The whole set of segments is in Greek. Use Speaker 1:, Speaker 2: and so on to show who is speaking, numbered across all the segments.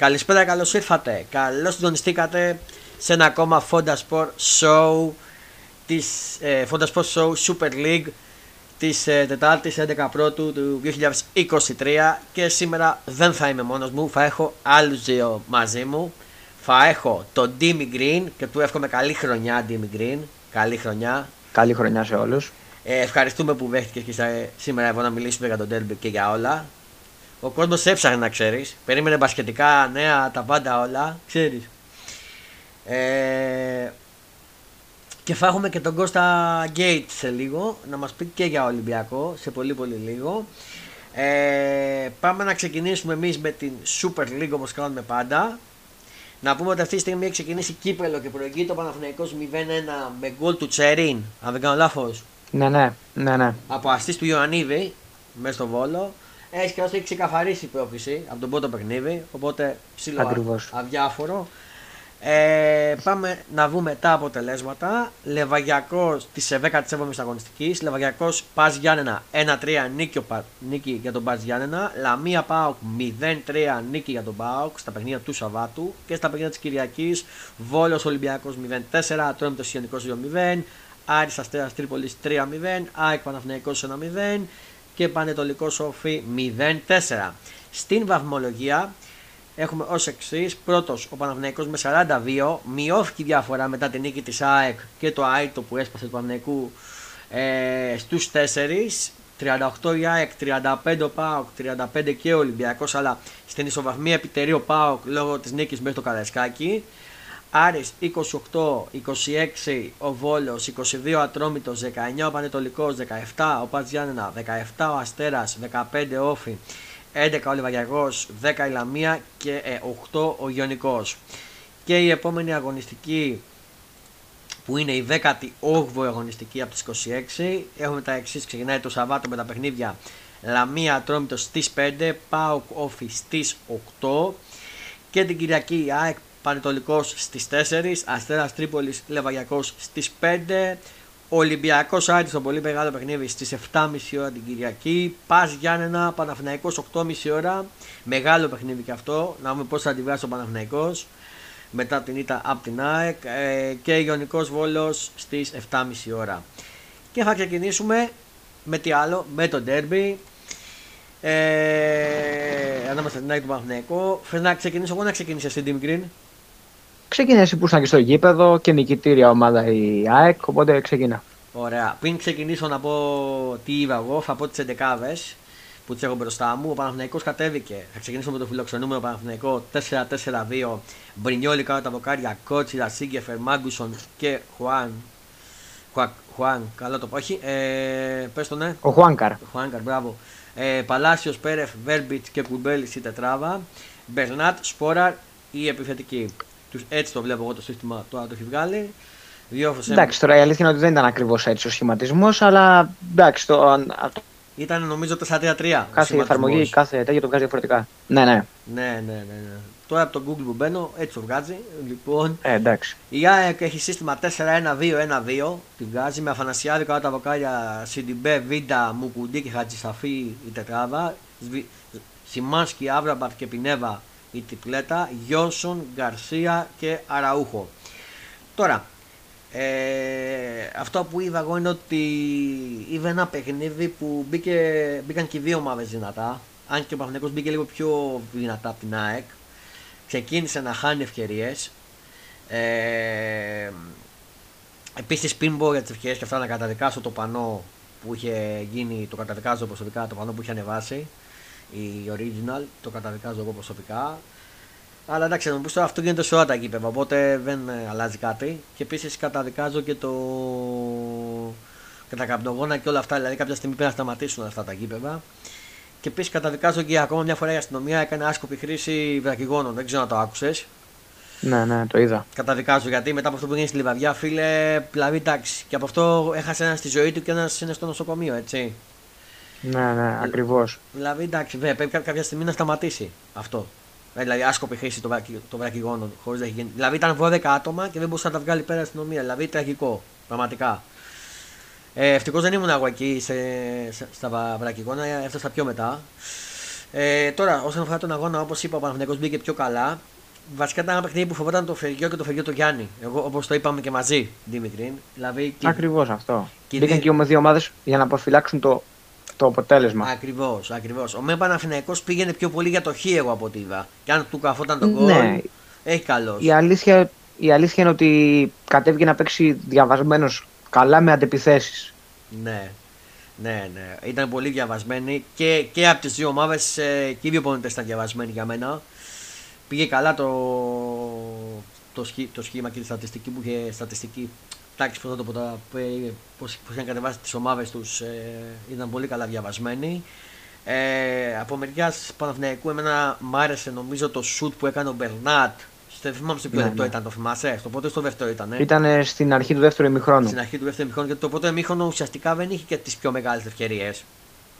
Speaker 1: Καλησπέρα, καλώς ήρθατε. Καλώς συντονιστήκατε σε ένα ακόμα Fonda Sport Show της ε, Fonda Sport Show Super League της ε, Τετάρτης 11 Πρώτου του 2023 και σήμερα δεν θα είμαι μόνος μου, θα έχω άλλους δύο μαζί μου. Θα έχω τον Dimi Green και του εύχομαι καλή χρονιά Dimi Green. Καλή χρονιά.
Speaker 2: Καλή χρονιά σε όλους.
Speaker 1: Ε, ευχαριστούμε που δέχτηκες και σήμερα εδώ να μιλήσουμε για τον Derby και για όλα. Ο κόσμος έψαχνε να ξέρεις. Περίμενε μπασκετικά νέα, τα πάντα όλα. Ξέρεις. Ε, και θα έχουμε και τον Κώστα Γκέιτς σε λίγο να μας πει και για Ολυμπιακό σε πολύ πολύ λίγο. Ε, πάμε να ξεκινήσουμε εμείς με την Super League όπως κάνουμε πάντα. Να πούμε ότι αυτή τη στιγμή έχει ξεκινήσει κύπελο και προηγείται ο Παναθηναϊκός 0-1 με γκολ του Τσερίν, αν δεν κάνω λάθος.
Speaker 2: Ναι, ναι, ναι, ναι.
Speaker 1: Από αστής του Ιωαννίδη, μέσα στο Βόλο. Έχεις και έχει ξεκαθαρίσει η πρόκληση από τον πρώτο παιχνίδι, οπότε ψηλό αδιάφορο. Ε, πάμε να δούμε τα αποτελέσματα. Λεβαγιακός της 17η αγωνιστικής. Λεβαγιακός Πας Γιάννενα 1-3 νίκη, νίκη για τον Πας Γιάννενα. Λαμία Πάοκ 0-3 νίκη για τον Πάοκ στα παιχνίδια του Σαββάτου. Και στα παιχνίδια της Κυριακής Βόλος Ολυμπιακός 0-4. Ατρόμητος Ιωνικός 2-0. Άρης Αστέρας Τρίπολης 3-0. ΑΕΚ Παναθηναϊκός 1-0 και Πανετολικός Σοφή 0-4. Στην βαθμολογία έχουμε ως εξής. Πρώτος ο Παναθηναϊκός με 42. Μειώθηκε η διαφορά μετά την νίκη της ΑΕΚ και το ΑΕΤΟ που έσπασε του Παναθηναϊκού ε, στους 4. 38 η ΑΕΚ, 35 ο ΠΑΟΚ, 35 και ο Ολυμπιακός αλλά στην ισοβαθμία επιτερεί ο ΠΑΟΚ λόγω της νίκης μέχρι το Καραϊσκάκι Άρης 28-26 ο Βόλος, 22 Ατρόμητος, 19 ο Πανετολικός, 17 ο Πατζιάννενα, 17 ο Αστέρας, 15 Όφη, 11 ο Λιβαγιακός, 10 η Λαμία και 8 ε, ο Γιονικός. Και η επόμενη αγωνιστική που είναι η 18η αγωνιστική από τις 26 έχουμε τα εξής, ξεκινάει το Σαββάτο με τα παιχνίδια Λαμία Ατρόμητος στις 5, ΠΑΟΚ Όφη στις 8 και την Κυριακή ΑΕΚ Πανετολικός στις 4, Αστέρας Τρίπολης Λεβαγιακός στις 5, Ολυμπιακός Άρη στο πολύ μεγάλο παιχνίδι στις 7.30 ώρα την Κυριακή, Πας Γιάννενα Παναθυναϊκό 8.30 ώρα, μεγάλο παιχνίδι και αυτό, να δούμε πώς θα αντιδράσει ο Παναθυναϊκό μετά την ήττα από την ΑΕΚ ε, και Ιωνικός Βόλος στις 7.30 ώρα. Και θα ξεκινήσουμε με τι άλλο, με το Derby. Ε, ανάμεσα στην ΑΕΚ του Παναθηναϊκού. Θες να ξεκινήσω εγώ να ξεκινήσω στην Team Green.
Speaker 2: Ξεκίνησε που ήσουν και στο γήπεδο και νικητήρια ομάδα η ΑΕΚ, οπότε ξεκινά.
Speaker 1: Ωραία. Πριν ξεκινήσω να πω τι είδα εγώ, θα πω τις 11 που τις έχω μπροστά μου. Ο Παναθυναϊκό κατέβηκε. Θα ξεκινήσω με το φιλοξενούμενο Παναθηναϊκό 4-4-2. Μπρινιόλι κάτω τα βοκάρια, Κότσιρα, Σίγκεφερ, Μάγκουσον και Χουάν. Χουάν, καλό το πω. Όχι, ε, πες το ναι.
Speaker 2: Ο Χουάνκαρ.
Speaker 1: Χουάνκαρ, μπράβο. Ε, Παλάσιος, Πέρεφ, Βέρμπιτς και Κουμπέλης η τετράβα. Μπερνάτ, Σπόρα η επιθετική. Τους, έτσι το βλέπω εγώ το σύστημα, τώρα το έχει βγάλει.
Speaker 2: Διόφωσε... Εντάξει, τώρα η αλήθεια είναι ότι δεν ήταν ακριβώς έτσι ο σχηματισμός, αλλά εντάξει. Το,
Speaker 1: ήταν νομίζω 4-3-3.
Speaker 2: Κάθε εφαρμογή, κάθε τέτοιο το βγάζει διαφορετικά. Ναι, ναι.
Speaker 1: Ναι, ναι, ναι. ναι. Τώρα από το Google που μπαίνω έτσι το βγάζει. Λοιπόν,
Speaker 2: ε, εντάξει.
Speaker 1: Η ΑΕΚ έχει σύστημα 4-1-2-1-2. Τη βγάζει με Αθανασιάδη κάτω από τα δοκάρια Σιντιμπέ, Βίντα, Μουκουντή και Χατζησαφή η τετράδα. Σιμάνσκι, Άμραμπατ και Πινέδα η τριπλέτα Γιόνσον, Γκαρσία και Αραούχο. Τώρα, ε, αυτό που είδα εγώ είναι ότι είδα ένα παιχνίδι που μπήκε, μπήκαν και οι δύο ομάδες δυνατά. Αν και ο Παναθηναϊκός μπήκε λίγο πιο δυνατά από την ΑΕΚ. Ξεκίνησε να χάνει ευκαιρίες. Ε, Επίσης, πριν μπω για τις ευκαιρίες και αυτά να καταδικάσω το πανό που είχε γίνει, το καταδικάζω προσωπικά, το πανό που είχε ανεβάσει η original, το καταδικάζω εγώ προσωπικά. Αλλά εντάξει, να μου τώρα αυτό γίνεται σε όλα τα γήπεδα, οπότε δεν ε, αλλάζει κάτι. Και επίσης καταδικάζω και το. και τα καπνογόνα και όλα αυτά. Δηλαδή, κάποια στιγμή πρέπει να σταματήσουν αυτά τα γήπεδα. Και επίσης καταδικάζω και ακόμα μια φορά η αστυνομία έκανε άσκοπη χρήση βρακιγόνων. Δεν ξέρω αν το άκουσες.
Speaker 2: Ναι, ναι, το είδα.
Speaker 1: Καταδικάζω γιατί μετά από αυτό που έγινε στη Λιβαδιά, φίλε, δηλαδή εντάξει. Και από αυτό έχασε ένα στη ζωή του και ένας είναι στο νοσοκομείο, έτσι.
Speaker 2: Ναι, ναι, ακριβώς.
Speaker 1: Δηλαδή εντάξει, βέβαια, πρέπει κάποια στιγμή να σταματήσει αυτό. Ε, δηλαδή, άσκοπη χρήση των το βρακιγόνων χωρίς να έχει γίνει. Δηλαδή, ήταν 12 άτομα και δεν μπορούσε να τα βγάλει πέρα αστυνομία. Δηλαδή, τραγικό. Πραγματικά. Ε, Ευτυχώς δεν ήμουν εγώ εκεί σε, σε, στα βρακικόνα, έφτασα πιο μετά. Ε, τώρα, όσον αφορά τον αγώνα, όπως είπα, ο Παναθηναϊκός μπήκε πιο καλά. Βασικά ήταν ένα παιχνίδι που φοβόταν το Φεργιό και το Φεργιό του Γιάννη. Εγώ, όπως το είπαμε και μαζί, Δημητρή. Δηλαδή,
Speaker 2: Ακριβώς αυτό. Και Μπήκαν και οι δύο ομάδες για να αποφυλάξουν το, το αποτέλεσμα.
Speaker 1: Ακριβώς, ακριβώς. Ο Μεν Παναθυναϊκό πήγαινε πιο πολύ για το χ, εγώ από ό,τι είδα. Και αν του καφόταν τον κόλ,
Speaker 2: ναι.
Speaker 1: έχει καλός.
Speaker 2: Η αλήθεια, η αλήθεια είναι ότι κατέβηκε να παίξει διαβασμένος καλά με αντεπιθέσεις.
Speaker 1: Ναι. Ναι, ναι. Ήταν πολύ διαβασμένοι και, και από τις δύο ομάδες ε, και οι δύο πόντε ήταν διαβασμένοι για μένα. Πήγε καλά το, το, το σχήμα και τη στατιστική που είχε στατιστική τάξη πώ το πω πώς είχαν κατεβάσει τις ομάδες τους, ε, ήταν πολύ καλά διαβασμένοι. Ε, από μεριάς Παναθηναϊκού, εμένα μου άρεσε νομίζω το shoot που έκανε ο Μπερνάτ. Δεν θυμάμαι σε ποιο ναι, λεπτό ναι. ήταν, το θυμάσαι; Στο πρώτο ή στο δεύτερο ήταν.
Speaker 2: Ήταν στην αρχή του δεύτερου ημιχρόνου.
Speaker 1: Στην αρχή του δεύτερου ημιχρόνου, γιατί το πρώτο ημίχρονο ουσιαστικά δεν είχε και τις πιο μεγάλες ευκαιρίες.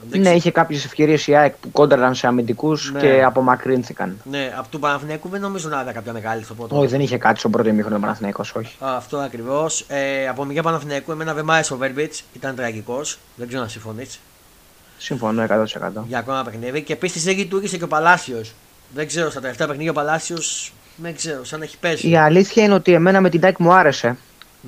Speaker 2: Ναι, είχε κάποιες ευκαιρίες η ΑΕΚ που κόντραν σε αμυντικούς ναι. και απομακρύνθηκαν.
Speaker 1: Ναι, από του Παναθηναϊκού δεν νομίζω να είδα κάποια μεγάλη στο πρώτο.
Speaker 2: Όχι, δεν είχε κάτι στο πρώτο ημίχρονο ο Παναθηναϊκός, όχι.
Speaker 1: Α, αυτό ακριβώς. Ε, από μεριά Παναθηναϊκού, εμένα δεν μ' άρεσε ο Βέρμπιτς, ήταν τραγικός. Δεν ξέρω να συμφωνείς.
Speaker 2: Συμφωνώ 100%.
Speaker 1: Για ακόμα παιχνίδι. Και επίσης δεν λειτουργήσε και ο Παλάσιος. Δεν ξέρω, στα τελευταία παιχνίδια ο Παλάσιος δεν ξέρω, σαν να έχει πέσει.
Speaker 2: Η αλήθεια είναι ότι εμένα με την Τάκ μου άρεσε.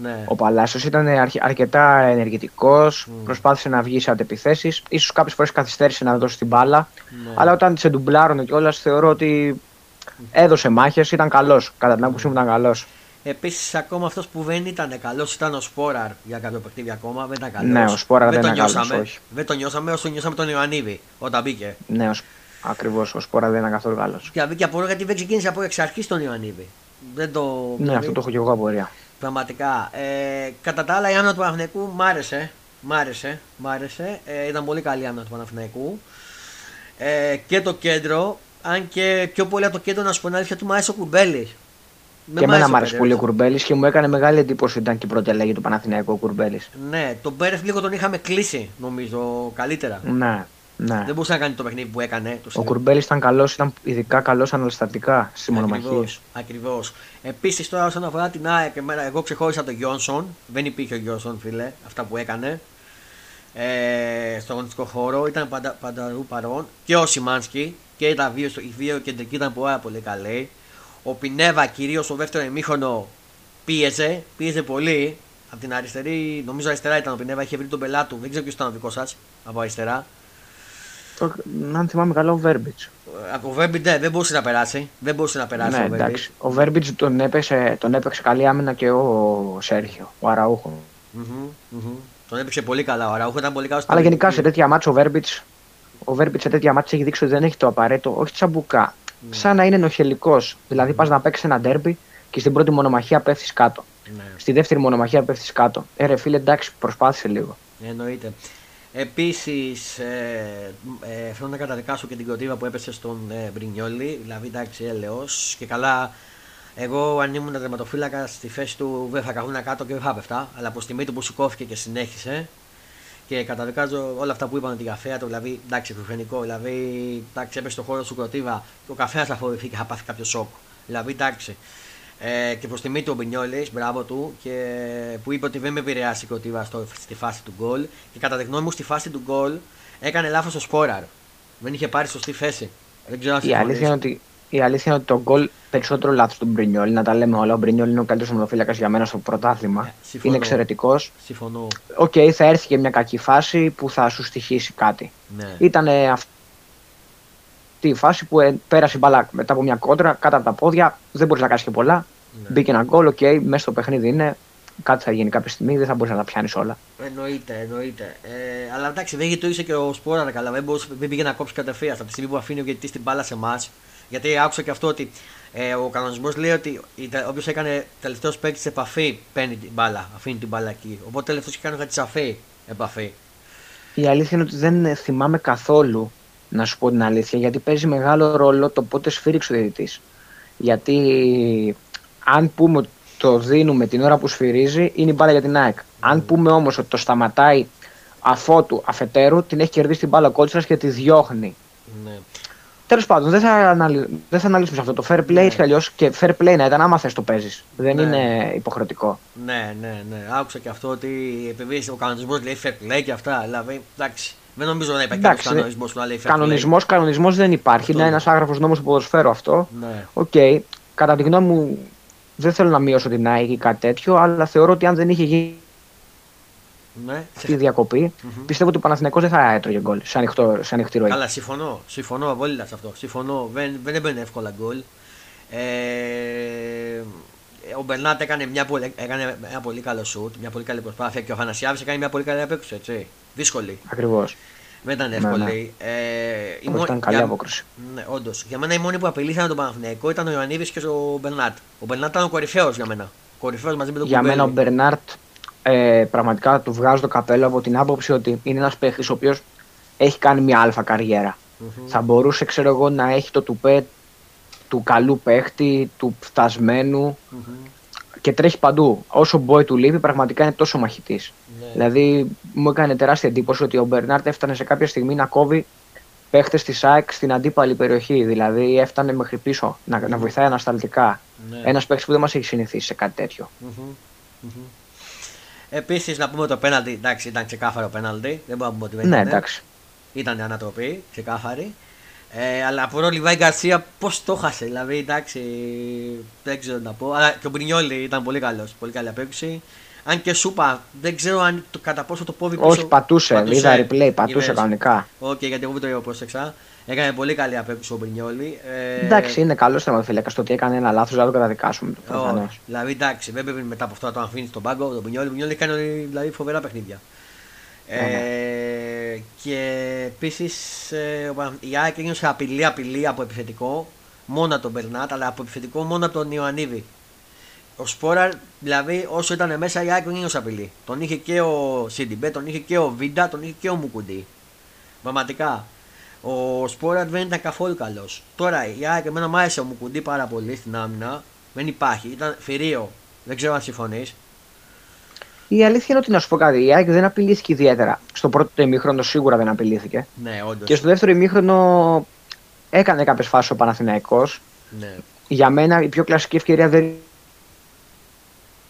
Speaker 2: Ναι. Ο Παλάσιος ήταν αρκετά ενεργητικός, mm. προσπάθησε να βγει σε αντεπιθέσεις. σω κάποιες φορές καθυστέρησε να δώσει την μπάλα. Ναι. Αλλά όταν σε ντουμπλάρωνε κιόλας, θεωρώ ότι έδωσε μάχες, ήταν καλός. Κατά την άποψή μου ήταν καλός.
Speaker 1: Επίσης, ακόμα αυτός που δεν ήταν καλός ήταν ο Σπόραρ για κάποιο παιχνίδι ακόμα. Δεν ήταν καλός.
Speaker 2: Ναι, ο Σπόραρ δεν, δεν ήταν καλός.
Speaker 1: Δεν το νιώσαμε όσο νιώσαμε τον Ιωαννίδη όταν μπήκε.
Speaker 2: Ναι, ακριβώς. Ο Σπόραρ δεν ήταν καθόλου καλός.
Speaker 1: Και μπήκε από γιατί δεν ξεκίνησε από εξ αρχής τον Ιωαννίδη. Δεν το...
Speaker 2: Ναι, αυτό το έχω και εγώ απορία.
Speaker 1: Πραγματικά. Ε, κατά τα άλλα, η άμυνα του Παναθηναϊκού μ' άρεσε. Μ' άρεσε. Μ άρεσε. Ε, ήταν πολύ καλή η άμυνα του Παναθηναϊκού. Ε, και το κέντρο. Αν και πιο πολύ από το κέντρο, να σου πω την αλήθεια, του μ' άρεσε ο Κουρμπέλη.
Speaker 2: Και εμένα μου άρεσε πολύ ο Κουρμπέλης και μου έκανε μεγάλη εντύπωση ήταν και η πρώτη αλλαγή του Παναθηναϊκού ο Κουρμπέλης.
Speaker 1: Ναι, τον Μπέρεφ λίγο τον είχαμε κλείσει νομίζω καλύτερα.
Speaker 2: Ναι. Ναι.
Speaker 1: Δεν μπορούσε να κάνει το παιχνίδι που έκανε. Το
Speaker 2: ο Κουρμπέλης ήταν καλός, ήταν ειδικά καλός αναλυστατικά στι μονομαχίε.
Speaker 1: Ακριβώς. Επίσης τώρα όσον αφορά την ΑΕΚ, εγώ ξεχώρισα τον Γιόνσον. Δεν υπήρχε ο Γιόνσον, φίλε, αυτά που έκανε. Ε, στο αγωνιστικό χώρο ήταν παντα, πανταρού παρόν και ο Σιμάνσκι και τα δύο, οι δύο κεντρικοί ήταν πάρα πολύ καλοί. Ο Πινέβα κυρίως στο δεύτερο ημίχρονο πίεζε, πίεζε πολύ. Από την αριστερή, νομίζω αριστερά ήταν ο Πινέβα, είχε βρει τον πελάτου. Δεν ξέρω ποιος ήταν ο δικός σας από αριστερά.
Speaker 2: Το, αν θυμάμαι καλά, ο Βέρμπιτς.
Speaker 1: Ο Βέρμπιτς ναι, δεν μπορούσε να περάσει. Δεν μπορούσε να περάσει ναι, ο Βέρμπιτς.
Speaker 2: Ο Βέρμπιτς τον, έπαιξε, τον έπαιξε καλή άμυνα και ο Σέρχιο, ο αραουχο
Speaker 1: mm-hmm, mm-hmm. Τον έπαιξε πολύ καλά. Ο Αραούχο ήταν πολύ καλός.
Speaker 2: Αλλά γενικά σε τέτοια μάτσα ο Βέρμπιτς ο Βέρμπιτς σε τέτοια μάτσα έχει δείξει ότι δεν έχει το απαραίτητο, όχι τσαμπουκά. Mm. Σαν να είναι ενοχελικό. Δηλαδή mm. πας να παίξεις ένα ντέρμπι και στην πρώτη μονομαχία πέφτεις κάτω. Ναι. Στη δεύτερη μονομαχία πέφτεις κάτω. Ε, φίλε, εντάξει, προσπάθησε λίγο.
Speaker 1: Εννοείται. Επίσης, ε, ε, θέλω να καταδικάσω και την κοτίβα που έπεσε στον ε, Μπρινιόλη. Δηλαδή, εντάξει, έλεος. Και καλά, εγώ αν ήμουν τερματοφύλακα στη θέση του δεν θα καθόμουν κάτω και δεν θα πέφτα. Αλλά από τη στιγμή του που σηκώθηκε και συνέχισε. Και καταδικάζω όλα αυτά που είπαν την καφέα του, δηλαδή εντάξει, εκφρενικό. Δηλαδή, εντάξει, έπεσε στο χώρο σου κροτίδα και ο καφέα θα φοβηθεί και θα πάθει κάποιο σοκ. Δηλαδή, εντάξει, ε, και προς τιμή του ο Μπρινιόλι, μπράβο του, και που είπε ότι δεν με επηρέασε τίποτα στη φάση του γκολ. Και κατά τη γνώμη μου, στη φάση του γκολ έκανε λάθος ο Σπόραρ. Δεν είχε πάρει σωστή θέση. Δεν ξέρω αν
Speaker 2: η αλήθεια, είναι ότι, η αλήθεια είναι ότι το γκολ περισσότερο λάθος του Μπρινιόλι. Να τα λέμε όλα. Ο Μπρινιόλι είναι ο καλύτερος τερματοφύλακας για μένα στο πρωτάθλημα. Ε, είναι εξαιρετικός.
Speaker 1: Συμφωνώ.
Speaker 2: OK, okay, θα έρθει και μια κακή φάση που θα σου στοιχίσει κάτι. Ναι. Ήταν αυτή η φάση που ε, πέρασε η μπάλα μετά από μια κόντρα κάτω από τα πόδια. Δεν μπορείς να κάνεις και πολλά. Ναι. Μπήκε ένα γκολ, OK, okay, μέσα στο παιχνίδι είναι. Κάτι θα γίνει κάποια στιγμή, δεν θα μπορείς να τα πιάνεις όλα.
Speaker 1: Εννοείται, εννοείται. Ε, αλλά εντάξει, δεν γειτονίσε και ο Σπόραρ καλά. Δεν, μπορούσε, δεν πήγε να κόψει κατευθείαν από τη στιγμή που αφήνει ο γιατί την μπάλα σε εμάς. Γιατί άκουσα και αυτό ότι ε, ο κανονισμός λέει ότι όποιος έκανε τελευταίος παίκτη σε επαφή παίρνει την μπάλα, αφήνει την μπάλα εκεί. Οπότε τελευταίος είχε κάνει κάτι σαφή επαφή.
Speaker 2: Η αλήθεια είναι ότι δεν θυμάμαι καθόλου να σου πω την αλήθεια, γιατί παίζει μεγάλο ρόλο το πότε σφύριξε ο διαιτητής. Γιατί αν πούμε ότι το δίνουμε την ώρα που σφυρίζει, είναι η μπάλα για την ΑΕΚ. Αν ναι. πούμε όμως ότι το σταματάει αφότου αφετέρου, την έχει κερδίσει την μπάλα κότσιρα και τη διώχνει.
Speaker 1: Ναι.
Speaker 2: Τέλος πάντων, δεν θα, αναλυ... δεν θα αναλύσουμε σε αυτό. Το fair play ναι. έτσι αλλιώς και fair play να ήταν άμα θες το παίζεις. Δεν ναι. είναι υποχρεωτικό.
Speaker 1: Ναι, ναι, ναι. Άκουσα και αυτό ότι επειδή ο κανονισμός λέει fair play και αυτά. Δηλαδή, εντάξει. Δεν νομίζω να υπάρχει κάποιος κανονισμός που να λέει fair
Speaker 2: κανονισμό, play. Κανονισμός δεν υπάρχει. Αυτό. Είναι ένας άγραφος νόμος του ποδοσφαίρου αυτό.
Speaker 1: Ναι.
Speaker 2: Okay. Κατά τη γνώμη μου, δεν θέλω να μειώσω την ΑΕΚ ή κάτι τέτοιο, αλλά θεωρώ ότι αν δεν είχε γίνει
Speaker 1: ναι.
Speaker 2: τη διακοπή, mm-hmm. πιστεύω ότι ο Παναθηναϊκός δεν θα έτρωγε γκολ σε, ανοιχτό, σε ανοιχτή ροή.
Speaker 1: Καλά, συμφωνώ. Συμφωνώ απόλυτα σε αυτό. Συμφωνώ. Δεν, δεν έμπαινε εύκολα γκολ. Ε, ο Μπερνάτ έκανε, μια πολύ, έκανε ένα πολύ καλό σουτ, μια πολύ καλή προσπάθεια και ο Φανασιάβη έκανε μια πολύ καλή απέκτηση. Έτσι. Δύσκολη.
Speaker 2: Ακριβώς.
Speaker 1: Δεν ήταν εύκολη. Ναι, ναι.
Speaker 2: Ε, ήταν καλή για... απόκριση.
Speaker 1: Ναι, όντως. Για μένα οι μόνοι που απειλήσαν τον Παναθηναϊκό ήταν ο Ιωαννίδης και ο Μπερνάτ. Ο Μπερνάτ ήταν ο κορυφαίος για μένα. Κορυφαίος μαζί με τον
Speaker 2: Για κουμπέλη. μένα ο Μπερνάρτ ε, πραγματικά του βγάζω το καπέλο από την άποψη ότι είναι ένας παίχτης ο οποίος έχει κάνει μια αλφα καριέρα. Mm-hmm. Θα μπορούσε, ξέρω εγώ, να έχει το τουπέ του καλού παίχτη, του φτασμένου mm-hmm. και τρέχει παντού. Όσο μπορεί του λείπει, πραγματικά είναι τόσο μαχητής. Ναι. Δηλαδή, μου έκανε τεράστια εντύπωση ότι ο Μπερνάρτ έφτανε σε κάποια στιγμή να κόβει παίχτες της ΑΕΚ στην αντίπαλη περιοχή. Δηλαδή, έφτανε μέχρι πίσω να, να βοηθάει ανασταλτικά. Ναι. Ένας παίχτης που δεν μας έχει συνηθίσει σε κάτι τέτοιο. Mm-hmm.
Speaker 1: Επίσης, να πούμε το πέναλτι. Εντάξει, ήταν ξεκάθαρο πέναλτι. Δεν μπορούμε να πούμε ότι δεν
Speaker 2: ναι, ήταν. Εντάξει.
Speaker 1: Ήταν ανατροπή, ξεκάθαρη. Ε, αλλά ο Λιβάι Γκαρσία πώς το 'χασε. Δηλαδή, εντάξει, δεν ξέρω να πω. Αλλά και ο Μπρινιόλι ήταν πολύ καλός. Πολύ καλή απόκρουση. Αν και σου είπα, δεν ξέρω αν το, κατά πόσο το πόδι
Speaker 2: πίσω. Όχι, πατούσε. πατούσε. Είδα replay, πατούσε κανονικά.
Speaker 1: OK, okay, γιατί εγώ δεν το πρόσεξα. Έκανε πολύ καλή απόκρουση ο Μπρινιόλι.
Speaker 2: Ε... Εντάξει, είναι καλός τερματοφύλακας. Το ότι έκανε ένα λάθος, δεν το καταδικάσουμε.
Speaker 1: Oh, δηλαδή, εντάξει, δεν πρέπει μετά από αυτό να το αφήνεις στον πάγκο. Ο Μπρινιόλι, Μπρινιόλι κάνει δηλαδή, φοβερά παιχνίδια. Ε, ναι. και επίσης ε, η ΑΕΚ ένιωσε απειλή, απειλή από επιθετικό μόνο τον Μπερνάτ, αλλά από επιθετικό μόνο τον Ιωαννίδη. Ο Σπόραρ, δηλαδή, όσο ήταν μέσα, η ΑΕΚ δεν ένιωσε απειλή. Τον είχε και ο Σιντιμπέ, τον είχε και ο Βίντα, τον είχε και ο Μουκουντή. Πραγματικά. Ο Σπόραρ δεν ήταν καθόλου καλός. Τώρα η ΑΕΚ εμένα μου άρεσε ο Μουκουντή πάρα πολύ στην άμυνα. Δεν υπάρχει. Ήταν φυρίο. Δεν ξέρω αν συμφωνείς.
Speaker 2: Η αλήθεια είναι ότι να σου πω κάτι. Η ΑΕΚ δεν απειλήθηκε ιδιαίτερα. Στο πρώτο ημίχρονο σίγουρα δεν απειλήθηκε.
Speaker 1: Ναι, όντως.
Speaker 2: Και στο δεύτερο ημίχρονο έκανε κάποιες φάσεις ο Παναθηναϊκός.
Speaker 1: Ναι.
Speaker 2: Για μένα η πιο κλασική ευκαιρία δεν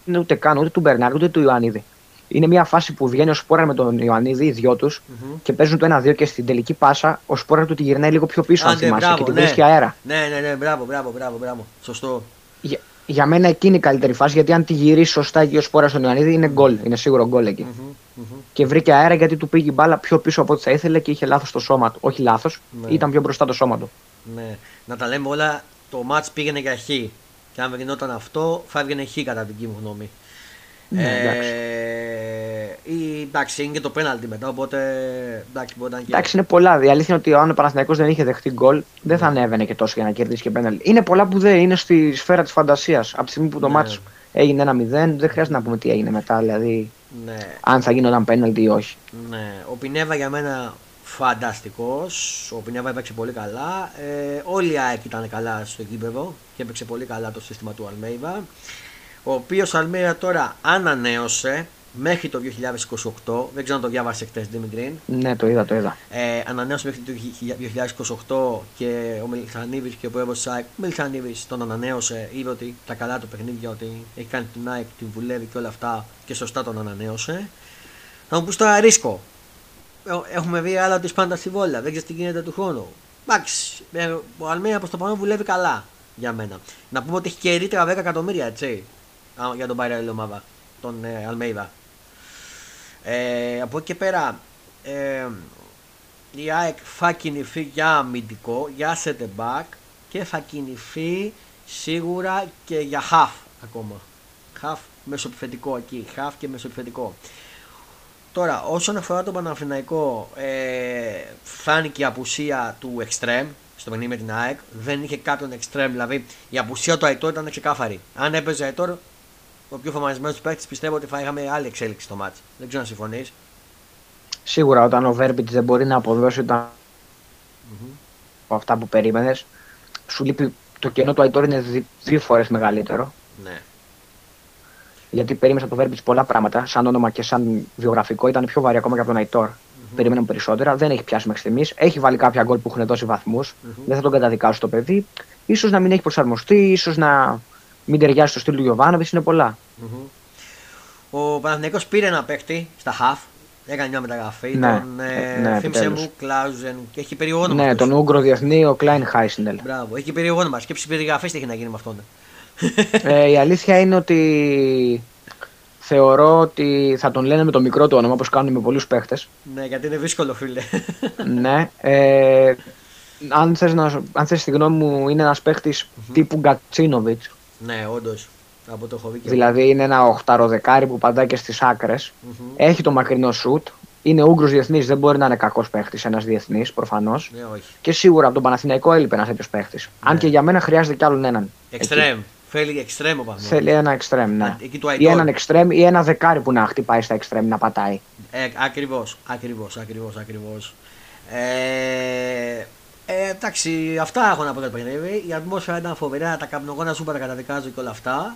Speaker 2: είναι ούτε καν ούτε του Μπερνάρ ούτε του Ιωαννίδη. Είναι μια φάση που βγαίνει ο Σπόρα με τον Ιωαννίδη, οι δυο τους, mm-hmm. και παίζουν το 1-2 και στην τελική πάσα ο Σπόρα του τη γυρνάει λίγο πιο πίσω, αν ναι, θυμάσαι, και την ναι. βρίσκει αέρα.
Speaker 1: Ναι, ναι, ναι, μπράβο, μπράβο, μπράβο, μπράβο. Σωστό.
Speaker 2: Για, για μένα εκείνη η καλύτερη φάση, γιατί αν τη γυρίσει σωστά εκεί ο Σπόρα στον Ιωαννίδη είναι γκολ, είναι σίγουρο γκολ εκεί. Mm-hmm, mm-hmm. Και βρήκε αέρα γιατί του πήγε η μπάλα πιο πίσω από ό,τι θα ήθελε και είχε λάθος το σώμα του. Όχι λάθος, ναι. ήταν πιο μπροστά το σώμα του.
Speaker 1: Ναι. Να τα λέμε όλα, το match πήγαινε για χ. Και αν γινόταν αυτό, θα έβγαινε χ κατά την μου γνώμη. Ναι, εντάξει. Ε, εντάξει, είναι και το πέναλτι μετά, οπότε εντάξει, μπορεί να είναι.
Speaker 2: Εντάξει, είναι πολλά. Η αλήθεια είναι ότι αν ο Παναθηναϊκός δεν είχε δεχτεί γκολ, δεν θα ναι. ανέβαινε και τόσο για να κερδίσει και πέναλτι. Είναι πολλά που δεν είναι στη σφαίρα της φαντασίας. Από τη στιγμή που το ναι. μάτσο έγινε ένα 0, δεν χρειάζεται να πούμε τι έγινε μετά. Δηλαδή, ναι. αν θα γίνονταν πέναλτι ή όχι.
Speaker 1: Ναι. Ο Πινέβα για μένα φανταστικός. Ο Πινέβα έπαιξε πολύ καλά. Ε, όλοι οι ΑΕΚ ήταν καλά στο γήπεδο και έπαιξε πολύ καλά το σύστημα του Αλμέιβα ο οποίος Αλμέιδα τώρα ανανέωσε μέχρι το 2028, δεν ξέρω αν το διάβασες χτες Δημητρή.
Speaker 2: Ναι, το είδα, το είδα.
Speaker 1: Ε, ανανέωσε μέχρι το 2028 και ο Μελισανίβης και ο πρόεδρος της ΑΕΚ, ο Μελισανίβης τον ανανέωσε, είδε ότι τα καλά του παιχνίδια, ότι έχει κάνει την ΑΕΚ, την βουλεύει και όλα αυτά και σωστά τον ανανέωσε. Θα μου πεις τώρα ρίσκο. Ε, έχουμε δει άλλα ότι σπάντα στη βόλα, δεν ξέρεις τι γίνεται του χρόνου. Εντάξει, ε, ο Αλμέιδα προς το παρόν βουλεύει καλά για μένα. Να πούμε ότι έχει και ρήτρα 10 εκατομμύρια, έτσι για τον Μπάιρα ομάδα, τον ε, Αλμέιδα. Ε, από εκεί και πέρα, ε, η ΑΕΚ θα κινηθεί για αμυντικό, για set back και θα κινηθεί σίγουρα και για half ακόμα. Half μεσοπιθετικό εκεί, half και μεσοπιθετικό. Τώρα, όσον αφορά τον Παναθηναϊκό, ε, φάνηκε η απουσία του Extreme στο παιχνίδι με την ΑΕΚ. Δεν είχε κάποιον Extreme, δηλαδή η απουσία του Αϊτόρ ήταν ξεκάθαρη. Αν έπαιζε Αϊτόρ, ο πιο φαμαρισμένο παίκτης πιστεύω ότι θα είχαμε άλλη εξέλιξη στο μάτι. Δεν ξέρω αν συμφωνείς.
Speaker 2: Σίγουρα όταν ο Βέρμπιτς δεν μπορεί να αποδώσει όταν... mm-hmm. από αυτά που περίμενες, σου λείπει το κενό του Αϊτόρ είναι δι... δύο φορές μεγαλύτερο.
Speaker 1: Ναι.
Speaker 2: Γιατί περίμενε από το Βέρμπιτ πολλά πράγματα, σαν όνομα και σαν βιογραφικό, ήταν πιο βαρύ ακόμα και από τον Αϊτόρ. Περιμέναμε περισσότερα. Δεν έχει πιάσει μέχρι στιγμής. Έχει βάλει κάποια γκολ που έχουν δώσει Δεν θα τον καταδικάσω το παιδί. σω να μην έχει προσαρμοστεί, ίσως να μην ταιριάζει στο στυλ του Γιωβάνοβιτς. Είναι πολλά.
Speaker 1: Ο Παναθηναϊκός πήρε ένα παίχτη στα χαφ. Έκανε μια μεταγραφή. Ναι, τον ε, ναι, Θύμσε μου Κλάουζεν και έχει περίεργο όνομα.
Speaker 2: Ναι, τον Ούγκρο διεθνή, ο Κλάιν Χάισνελ.
Speaker 1: Μπράβο, έχει περίεργο όνομα. Σκέψη περιγραφή τι έχει να γίνει με αυτόν.
Speaker 2: Ε, η αλήθεια είναι ότι θεωρώ ότι θα τον λένε με το μικρό του όνομα όπως κάνουν με πολλούς παίχτες.
Speaker 1: Ναι, γιατί είναι δύσκολο, φίλε.
Speaker 2: ναι. Ε, αν θες, να, αν θες τη γνώμη μου, είναι ένας παίχτης τύπου Γκατσίνοβιτς.
Speaker 1: Ναι, όντως. Από το
Speaker 2: Δηλαδή είναι ένα οχταροδεκάρι που παντάει και στις ακρε Έχει το μακρινό σουτ. Είναι Ούγκρο διεθνής, δεν μπορεί να είναι κακός παίχτης ένας διεθνής προφανώς.
Speaker 1: Ναι,
Speaker 2: και σίγουρα από τον Παναθηναϊκό έλειπε ένας τέτοιος παίχτης. Ναι. Αν και για μένα χρειάζεται κι άλλον έναν.
Speaker 1: Εξτρέμ. Θέλει εξτρέμ ο
Speaker 2: Θέλει ένα εξτρέμ, ναι. ή έναν εξτρέμ ή ένα δεκάρι που να χτυπάει στα εξτρέμ να πατάει.
Speaker 1: Ε, ακριβώς, ακριβώς, ακριβώς, ακριβώς. Ε, ε, εντάξει, αυτά έχω να πω για το παιχνίδι. Η ατμόσφαιρα ήταν φοβερά, τα καπνογόνα σου τα καταδικάζω και όλα αυτά.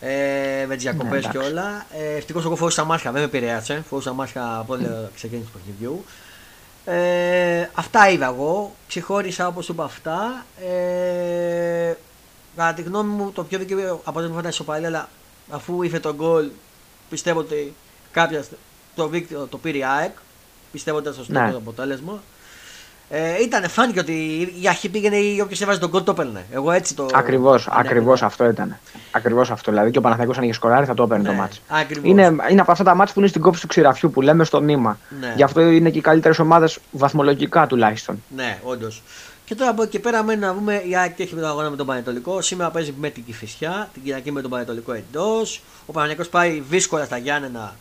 Speaker 1: Ε, με τις διακοπές ναι, και όλα. Ε, Ευτυχώς εγώ φόρησα μάσκα, δεν με επηρέασε. Φόρησα μάσκα από όλη ξεκίνηση του παιχνιδιού. Ε, αυτά είδα εγώ. Ξεχώρισα όπως είπα αυτά. Ε, κατά τη γνώμη μου, το πιο δικαιό αποτέλεσμα ήταν ισοπαλία, αλλά αφού ήρθε το γκολ, πιστεύω ότι κάποια το, το πήρε η ΑΕΚ. Πιστεύω ότι ήταν σωστό ναι. το αποτέλεσμα. Ε, ήταν, φάνηκε ότι η αρχή πήγαινε ή όποιος έβαζε τον κόλ το έπαιρνε. Εγώ έτσι το.
Speaker 2: Ακριβώς, ακριβώς αυτό ήταν. Ακριβώς αυτό. Δηλαδή και ο Παναθαϊκό αν είχε σκοράρει θα το έπαιρνε ναι, το μάτσο. Είναι, είναι από αυτά τα μάτια που είναι στην κόψη του ξηραφιού που λέμε στο νήμα. Ναι. Γι' αυτό είναι και οι καλύτερες ομάδες βαθμολογικά τουλάχιστον.
Speaker 1: Ναι, όντως. Και τώρα από εκεί πέρα μένει να δούμε η ΑΕΚ έχει τον αγώνα με τον Πανετολικό. Σήμερα παίζει με την Κυφυσιά, την Κυριακή με τον Πανετολικό εντός. Ο Παναγιακό πάει δύσκολα στα Γιάννενα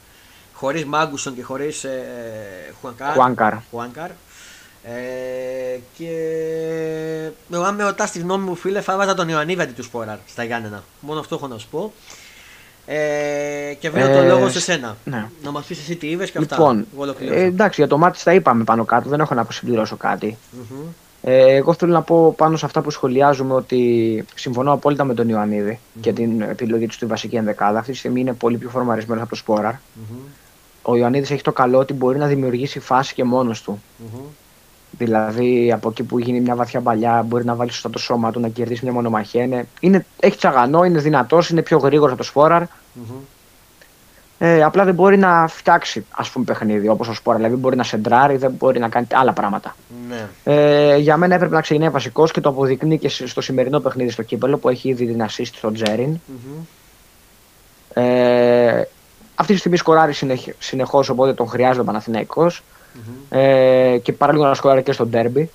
Speaker 1: χωρίς Μάγκουσον και χωρίς ε, Χουάνκαρ. Ε, και εγώ αν με ρωτάς τη γνώμη μου φίλε θα βάζα τον Ιωαννίδη αντί του Σπόραρ στα Γιάννενα. Μόνο αυτό έχω να σου πω. Ε, και βρω ε, το λόγο σε σένα.
Speaker 2: Ναι.
Speaker 1: Να μας πεις εσύ τι είδες και
Speaker 2: αυτά. Λοιπόν, ε, εντάξει, για το μάτι τα είπαμε πάνω κάτω, δεν έχω να συμπληρώσω κάτι. Mm-hmm. Ε, εγώ θέλω να πω πάνω σε αυτά που σχολιάζουμε ότι συμφωνώ απόλυτα με τον Ιωαννίδη mm-hmm. και την επιλογή του στη βασική ενδεκάδα. Αυτή τη στιγμή είναι πολύ πιο φορμαρισμένος από το Σπόραρ. Mm-hmm. Ο Ιωαννίδης έχει το καλό ότι μπορεί να δημιουργήσει φάση και μόνος του. Δηλαδή από εκεί που γίνει μια βαθιά παλιά μπορεί να βάλει σωστά το σώμα του, να κερδίσει μια μονομαχία. Είναι, είναι, έχει τσαγανό, είναι δυνατός, είναι πιο γρήγορος από το Σπόραρ. Mm-hmm. Ε, απλά δεν μπορεί να φτιάξει ας πούμε, παιχνίδι όπως ο Σπόραρ. Δηλαδή μπορεί να σεντράρει, δεν μπορεί να κάνει άλλα πράγματα.
Speaker 1: Ναι.
Speaker 2: Ε, για μένα έπρεπε να ξεκινάει βασικός και το αποδεικνύει και στο σημερινό παιχνίδι στο κύπελο που έχει ήδη την assist στο Τζέριν. Mm-hmm. Ε, αυτή τη στιγμή σκοράρει συνεχώς, οπότε τον χρειάζεται ο Παναθηναϊκός. Mm-hmm. Ε, και παράλληλα να σκοράρει και στο ντέρμπι.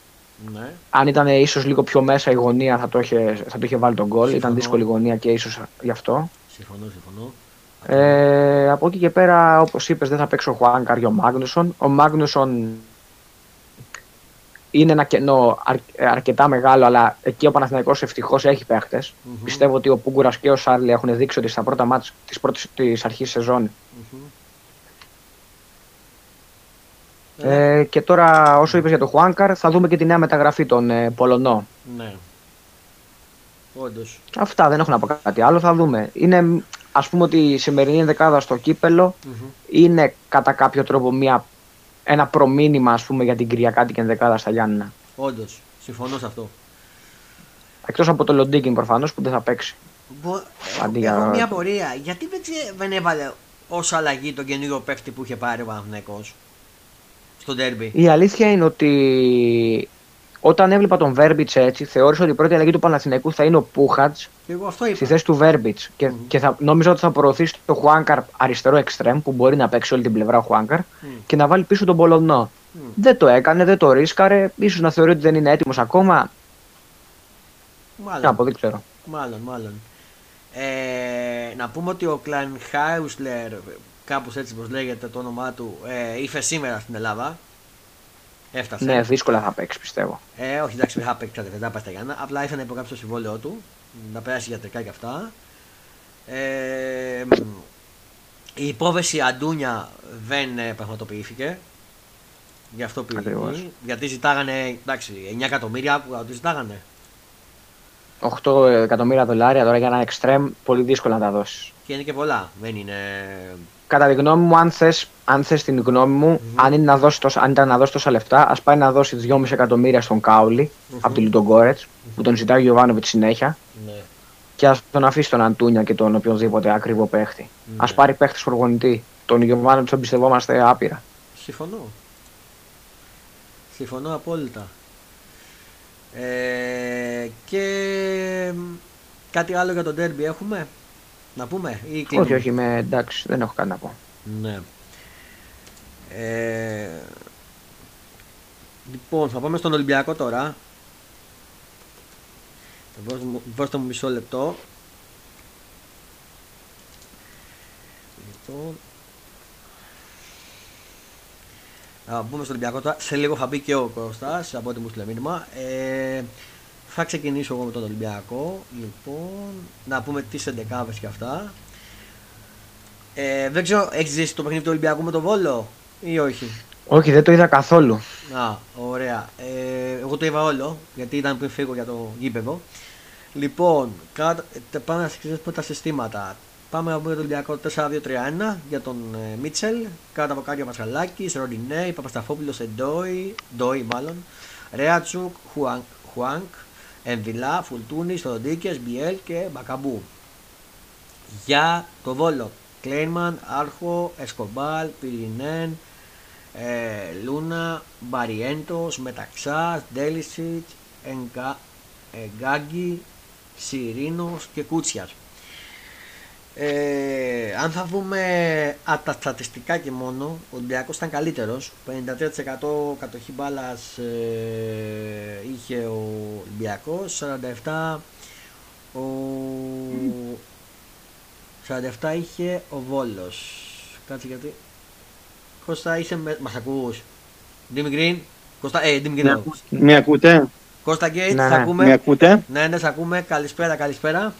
Speaker 1: Ναι.
Speaker 2: Αν ήταν ίσως λίγο πιο μέσα η γωνία θα το είχε, θα το είχε βάλει τον γκολ. Ήταν δύσκολη η γωνία και ίσως γι' αυτό.
Speaker 1: Συμφωνώ, συμφωνώ.
Speaker 2: Ε, από εκεί και πέρα, όπως είπες, δεν θα παίξει ο Χουάνκαρ και ο Μάγνουσον. Ο Μάγνουσον είναι ένα κενό αρκετά μεγάλο, αλλά εκεί ο Παναθηναϊκός ευτυχώς έχει παίχτες. Mm-hmm. Πιστεύω ότι ο Πούγκουρας και ο Σάρλι έχουν δείξει ότι στα πρώτα μάτια της αρχής σεζόν mm-hmm. Ε, και τώρα, όσο είπες για τον Χουάνκαρ, θα δούμε και τη νέα μεταγραφή των ε, Πολωνό.
Speaker 1: Ναι. Όντως.
Speaker 2: Αυτά δεν έχω να πω κάτι άλλο. Θα δούμε. Είναι, ας πούμε ότι η σημερινή δεκάδα στο κυπελο είναι κατά κάποιο τρόπο μια, ένα προμήνυμα ας πούμε, για την Κυριακάτικη ενδεκάδα στα Γιάννηνα.
Speaker 1: Όντως. Συμφωνώ σε αυτό.
Speaker 2: Εκτός από το Λοντίκιν προφανώς που δεν θα παίξει.
Speaker 1: Μπο... Έχω μια πορεία. Γιατί δεν έβαλε ως αλλαγή τον καινούριο παίκτη που είχε πάρει ο Παναθηναϊκός στο ντέρμπι;
Speaker 2: Η αλήθεια είναι ότι όταν έβλεπα τον Βέρμπιτς έτσι, θεώρησα ότι η πρώτη αλλαγή του Παναθηναϊκού θα είναι ο Πούχατς στη θέση του Βέρμπιτς. Και, mm-hmm. και θα, νόμιζα ότι θα προωθήσει το Χουάνκαρ αριστερό εξτρέμ που μπορεί να παίξει όλη την πλευρά ο Χουάνκαρ mm. και να βάλει πίσω τον Πολωνό. Mm. Δεν το έκανε, δεν το ρίσκαρε. σω να θεωρεί ότι δεν είναι έτοιμος ακόμα.
Speaker 1: Μάλλον. Να
Speaker 2: πω, δεν ξέρω.
Speaker 1: Μάλλον, μάλλον. Ε, να πούμε ότι ο Κλαν Χάουσλερ κάπως έτσι πως λέγεται το όνομά του, ε, ήρθε σήμερα στην Ελλάδα. Έφτασε.
Speaker 2: Ναι, δύσκολα θα παίξει πιστεύω.
Speaker 1: Ε, όχι, εντάξει, δεν θα παίξει δεν θα πάει στα Γιάννα. Απλά ήθελε να υπογράψει το συμβόλαιό του, να περάσει γιατρικά και αυτά. Ε, η υπόθεση Αντούνια δεν ε, πραγματοποιήθηκε. Γι' αυτό πήγε. Γιατί ζητάγανε, εντάξει, 9 εκατομμύρια που του ζητάγανε.
Speaker 2: 8 εκατομμύρια δολάρια τώρα για ένα εξτρέμ πολύ δύσκολο να τα δώσεις.
Speaker 1: Και είναι και πολλά. Δεν είναι.
Speaker 2: Κατά τη γνώμη μου, αν θες αν θες την γνώμη μου, mm-hmm. αν, είναι να δώσεις τόσα, αν ήταν να δώσεις τόσα λεφτά, ας πάει να δώσει 2,5 εκατομμύρια στον Κάουλι mm-hmm. από τη Λουτογκόρετ, mm-hmm. που τον ζητάει ο Γιωβάνοβιτς συνέχεια. Ναι. Και ας τον αφήσει τον Αντούνια και τον οποιοδήποτε ακριβό παίχτη. Ναι. Α πάρει παίχτης προπονητή. Τον Γιωβάνοβιτς τον εμπιστευόμαστε άπειρα.
Speaker 1: Συμφωνώ. Συμφωνώ απόλυτα. Ε, και κάτι άλλο για τον Derby έχουμε; Να πούμε ή
Speaker 2: Όχι, όχι, με, εντάξει, δεν έχω κάτι να πω.
Speaker 1: Ναι. Ε, λοιπόν, θα πάμε στον Ολυμπιακό τώρα. Δώστε μου μισό λεπτό. Λοιπόν. Θα πούμε στον Ολυμπιακό τώρα. Σε λίγο θα μπει και ο Κώστας από ό,τι μου στείλε μήνυμα. Ε, θα ξεκινήσω εγώ με τον Ολυμπιακό. Λοιπόν, να πούμε τις εντεκάβες και αυτά. Ε, δεν ξέρω, έχεις ζήσει το παιχνίδι του Ολυμπιακού με τον Βόλο ή όχι;
Speaker 2: Όχι, δεν το είδα καθόλου.
Speaker 1: Α, ωραία. Ε, εγώ το είδα όλο, γιατί ήταν πριν φύγω για το γήπεδο. Λοιπόν, πάμε να συζητήσουμε τα συστήματα. Πάμε από το Ολυμπιακό 4-2-3-1 για τον ε, Μίτσελ. Κάτω από Κάριο Μασχαλάκη, Ροντινέη, Παπασταφόπουλος, Εντόι, Ντόι μάλλον, Ρέατσουκ, Χουάνκ, Εμβιλά, Φουλτούνη, Στοδοντίκε, Μπιέλ και Μπακαμπού. Για το Βόλο Κλέινμαν, Άρχο, Εσκομπάλ, Πυρινέν, ε, Λούνα, Μπαριέντος, Μεταξάς, Ντέλισιτς, Εγκάγκη, Σιρίνος και Κούτσιας. Ε, αν θα δούμε από τα στατιστικά και μόνο, ο Ολυμπιακός ήταν καλύτερος. 53% κατοχή μπάλας ε, είχε ο Ολυμπιακός, 47% ο 47 είχε ο Βόλος. Κάτσε γιατί. Κώστα είσαι με... Μας ακούς. Ντίμι Γκριν. Κώστα, ε, Ντίμι Γκριν.
Speaker 3: Με ακούτε;
Speaker 1: Κώστα Γκέιτ, ναι, ναι. ακούμε.
Speaker 3: Με ακούτε;
Speaker 1: Ναι, ναι, σε ακούμε. Καλησπέρα, καλησπέρα.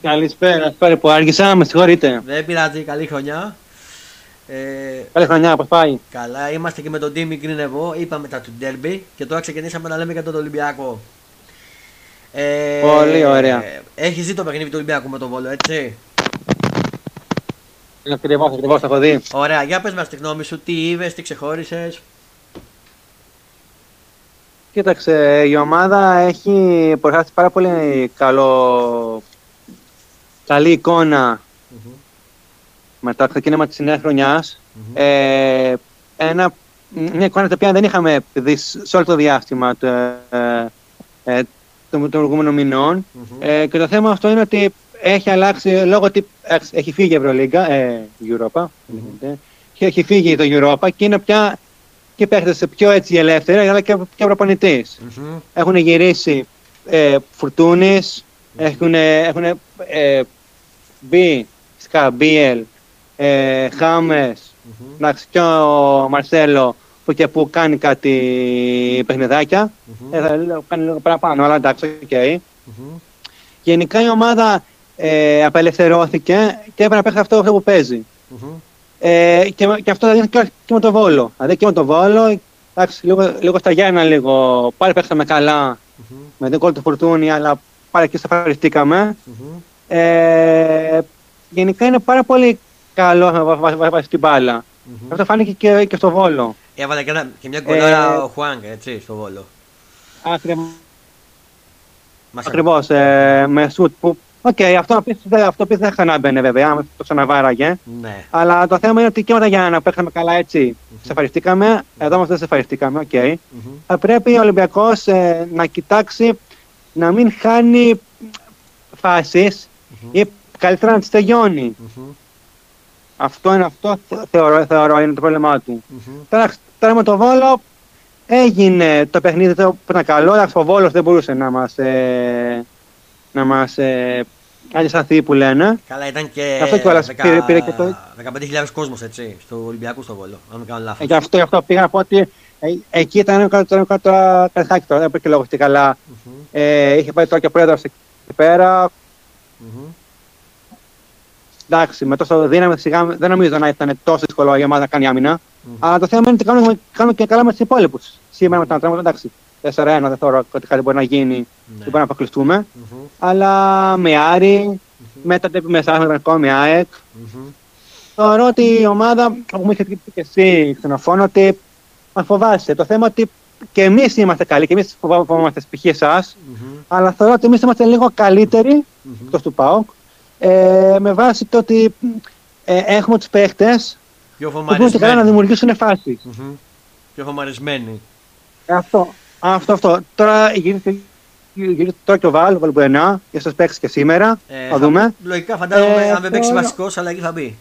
Speaker 3: Καλησπέρα, καλησπέρα που άργησα, με συγχωρείτε.
Speaker 1: Δεν πειράζει, καλή χρονιά.
Speaker 3: Ε, καλή χρονιά, πώς πάει;
Speaker 1: Καλά, είμαστε και με τον Ντίμι Γκριν εγώ, είπαμε τα του Ντέρμπι και τώρα ξεκινήσαμε να λέμε για τον Ολυμπιακό.
Speaker 3: Ε, Πολύ ωραία.
Speaker 1: Έχει δει το παιχνίδι του Ολυμπιακού με τον Βόλο, έτσι;
Speaker 3: Ακριβώς, ακριβώς το έχω δει.
Speaker 1: Ωραία, για πες μας τη γνώμη σου, τι είδες, τι ξεχώρισες;
Speaker 3: Κοίταξε, η ομάδα έχει προχάσει πάρα πολύ καλό, καλή εικόνα mm-hmm. μετά το ξεκίνημα της νέας χρονιάς. Mm-hmm. Ε, ένα, μια εικόνα την οποία δεν είχαμε δει σε όλο το διάστημα το, ε, ε, των προηγούμενων μηνών. Mm-hmm. Ε, και το θέμα αυτό είναι ότι έχει αλλάξει λόγω ότι έχει φύγει η Ευρωλίγκα, ε, Europa, mm-hmm. και έχει φύγει το Europa και είναι πια και παίχτες πιο έτσι ελεύθεροι αλλά και, και προπονητής. Mm-hmm. Έχουν γυρίσει ε, Φουρτούνης, mm-hmm. έχουν, έχουν ε, μπει Σκα, Μπίελ, ε, Χάμες, mm-hmm. και ο Μαρσέλο που και που κάνει κάτι παιχνιδάκια. Mm-hmm. Ε, κάνει λίγο παραπάνω, αλλά εντάξει, OK. Okay. Mm-hmm. Γενικά η ομάδα ε, απελευθερώθηκε και έπρεπε να παίξει αυτό που παίζει. Mm-hmm. Ε, και, και αυτό θα και, και με το Βόλο. Δηλαδή και με το Βόλο, εντάξει, λίγο, λίγο στα Γιάννα λίγο, πάλι παίξαμε καλά mm-hmm. με την κόλλη του Φορτούνη, αλλά πάλι και σταυριστήκαμε. Mm-hmm. Ε, γενικά είναι πάρα πολύ καλό να βάζει την μπάλα. Mm-hmm. Αυτό φάνηκε και, και στο Βόλο.
Speaker 1: Έβαλε και, και μια γκολάρα ε, ο Χουάνγκ, έτσι, στο Βόλο.
Speaker 3: Ακριβώς. ε, με σουτ που OK, okay, αυτό, αυτό δεν θα ξανάμπαινε βέβαια, αν το ξαναβάραγε. Ναι. Αλλά το θέμα είναι ότι και με τα Γιάννα παίξαμε καλά έτσι. Mm-hmm. Σε ευχαριστήκαμε, εδώ όμως δεν σε ευχαριστήκαμε. OK. Okay. Mm-hmm. Θα πρέπει ο Ολυμπιακός ε, να κοιτάξει να μην χάνει φάσεις mm-hmm. Ή καλύτερα να τις τελειώνει. Mm-hmm. Αυτό είναι αυτό, θεωρώ, θεωρώ είναι το πρόβλημά του. Mm-hmm. Τώρα, τώρα με το Βόλο έγινε το παιχνίδι που ήταν καλό, ο Βόλος δεν μπορούσε να μας. Ε, να μας ε, αντισταθεί που λένε.
Speaker 1: Καλά, ήταν και, αυτό και 10, πήρε, πήρε και το... 15.000 κόσμος έτσι, στο Ολυμπιακό στο Βόλο, αν δεν κάνω λάθος.
Speaker 3: Ε, γι' αυτό, αυτό πήγα να πω ότι ε, εκεί ήταν κάτω κάτω καρχάκι τώρα, δεν πήγε λόγο στη καλά. Mm-hmm. Ε, είχε πάει τώρα και πρόεδρος εκεί πέρα. Mm-hmm. Εντάξει, με τόσο δύναμη σιγά δεν νομίζω να ήταν τόσο δύσκολο για εμάς να κάνει άμυνα. Mm-hmm. Αλλά το θέμα είναι ότι κάνουμε, κάνουμε και καλά με τους υπόλοιπους. Σήμερα με τον Ατρέμο, εντάξει. 4-1 δεν θεωρώ ότι κάτι μπορεί να γίνει ναι. και μπορεί να αποκλειστούμε. Mm-hmm. Αλλά με Άρη, mm-hmm. μετά το μεσάγραφο με ΑΕΚ. Mm-hmm. Θεωρώ ότι η ομάδα, όπω μου είχε πει και εσύ, ξενοφώνω, ότι μα φοβάσαι. Το θέμα ότι και εμείς είμαστε καλοί και εμείς φοβόμαστε π.χ. εσά, αλλά θεωρώ ότι εμείς είμαστε λίγο καλύτεροι εκτός του ΠΑΟΚ ε, με βάση το ότι ε, έχουμε τους παίχτε που μπορούν καλά να δημιουργήσουν φάσεις. Mm-hmm.
Speaker 1: Πιο φομαρισμένοι.
Speaker 3: Αυτό, αυτό, αυτό. Τώρα γυρίζει τώρα και ο Βάλ, ο Βαλμπουενά, για σα παίξει και σήμερα. Ε, θα δούμε.
Speaker 1: Λογικά φαντάζομαι, ε, αν δεν παίξει βασικός, αλλά εκεί θα μπει.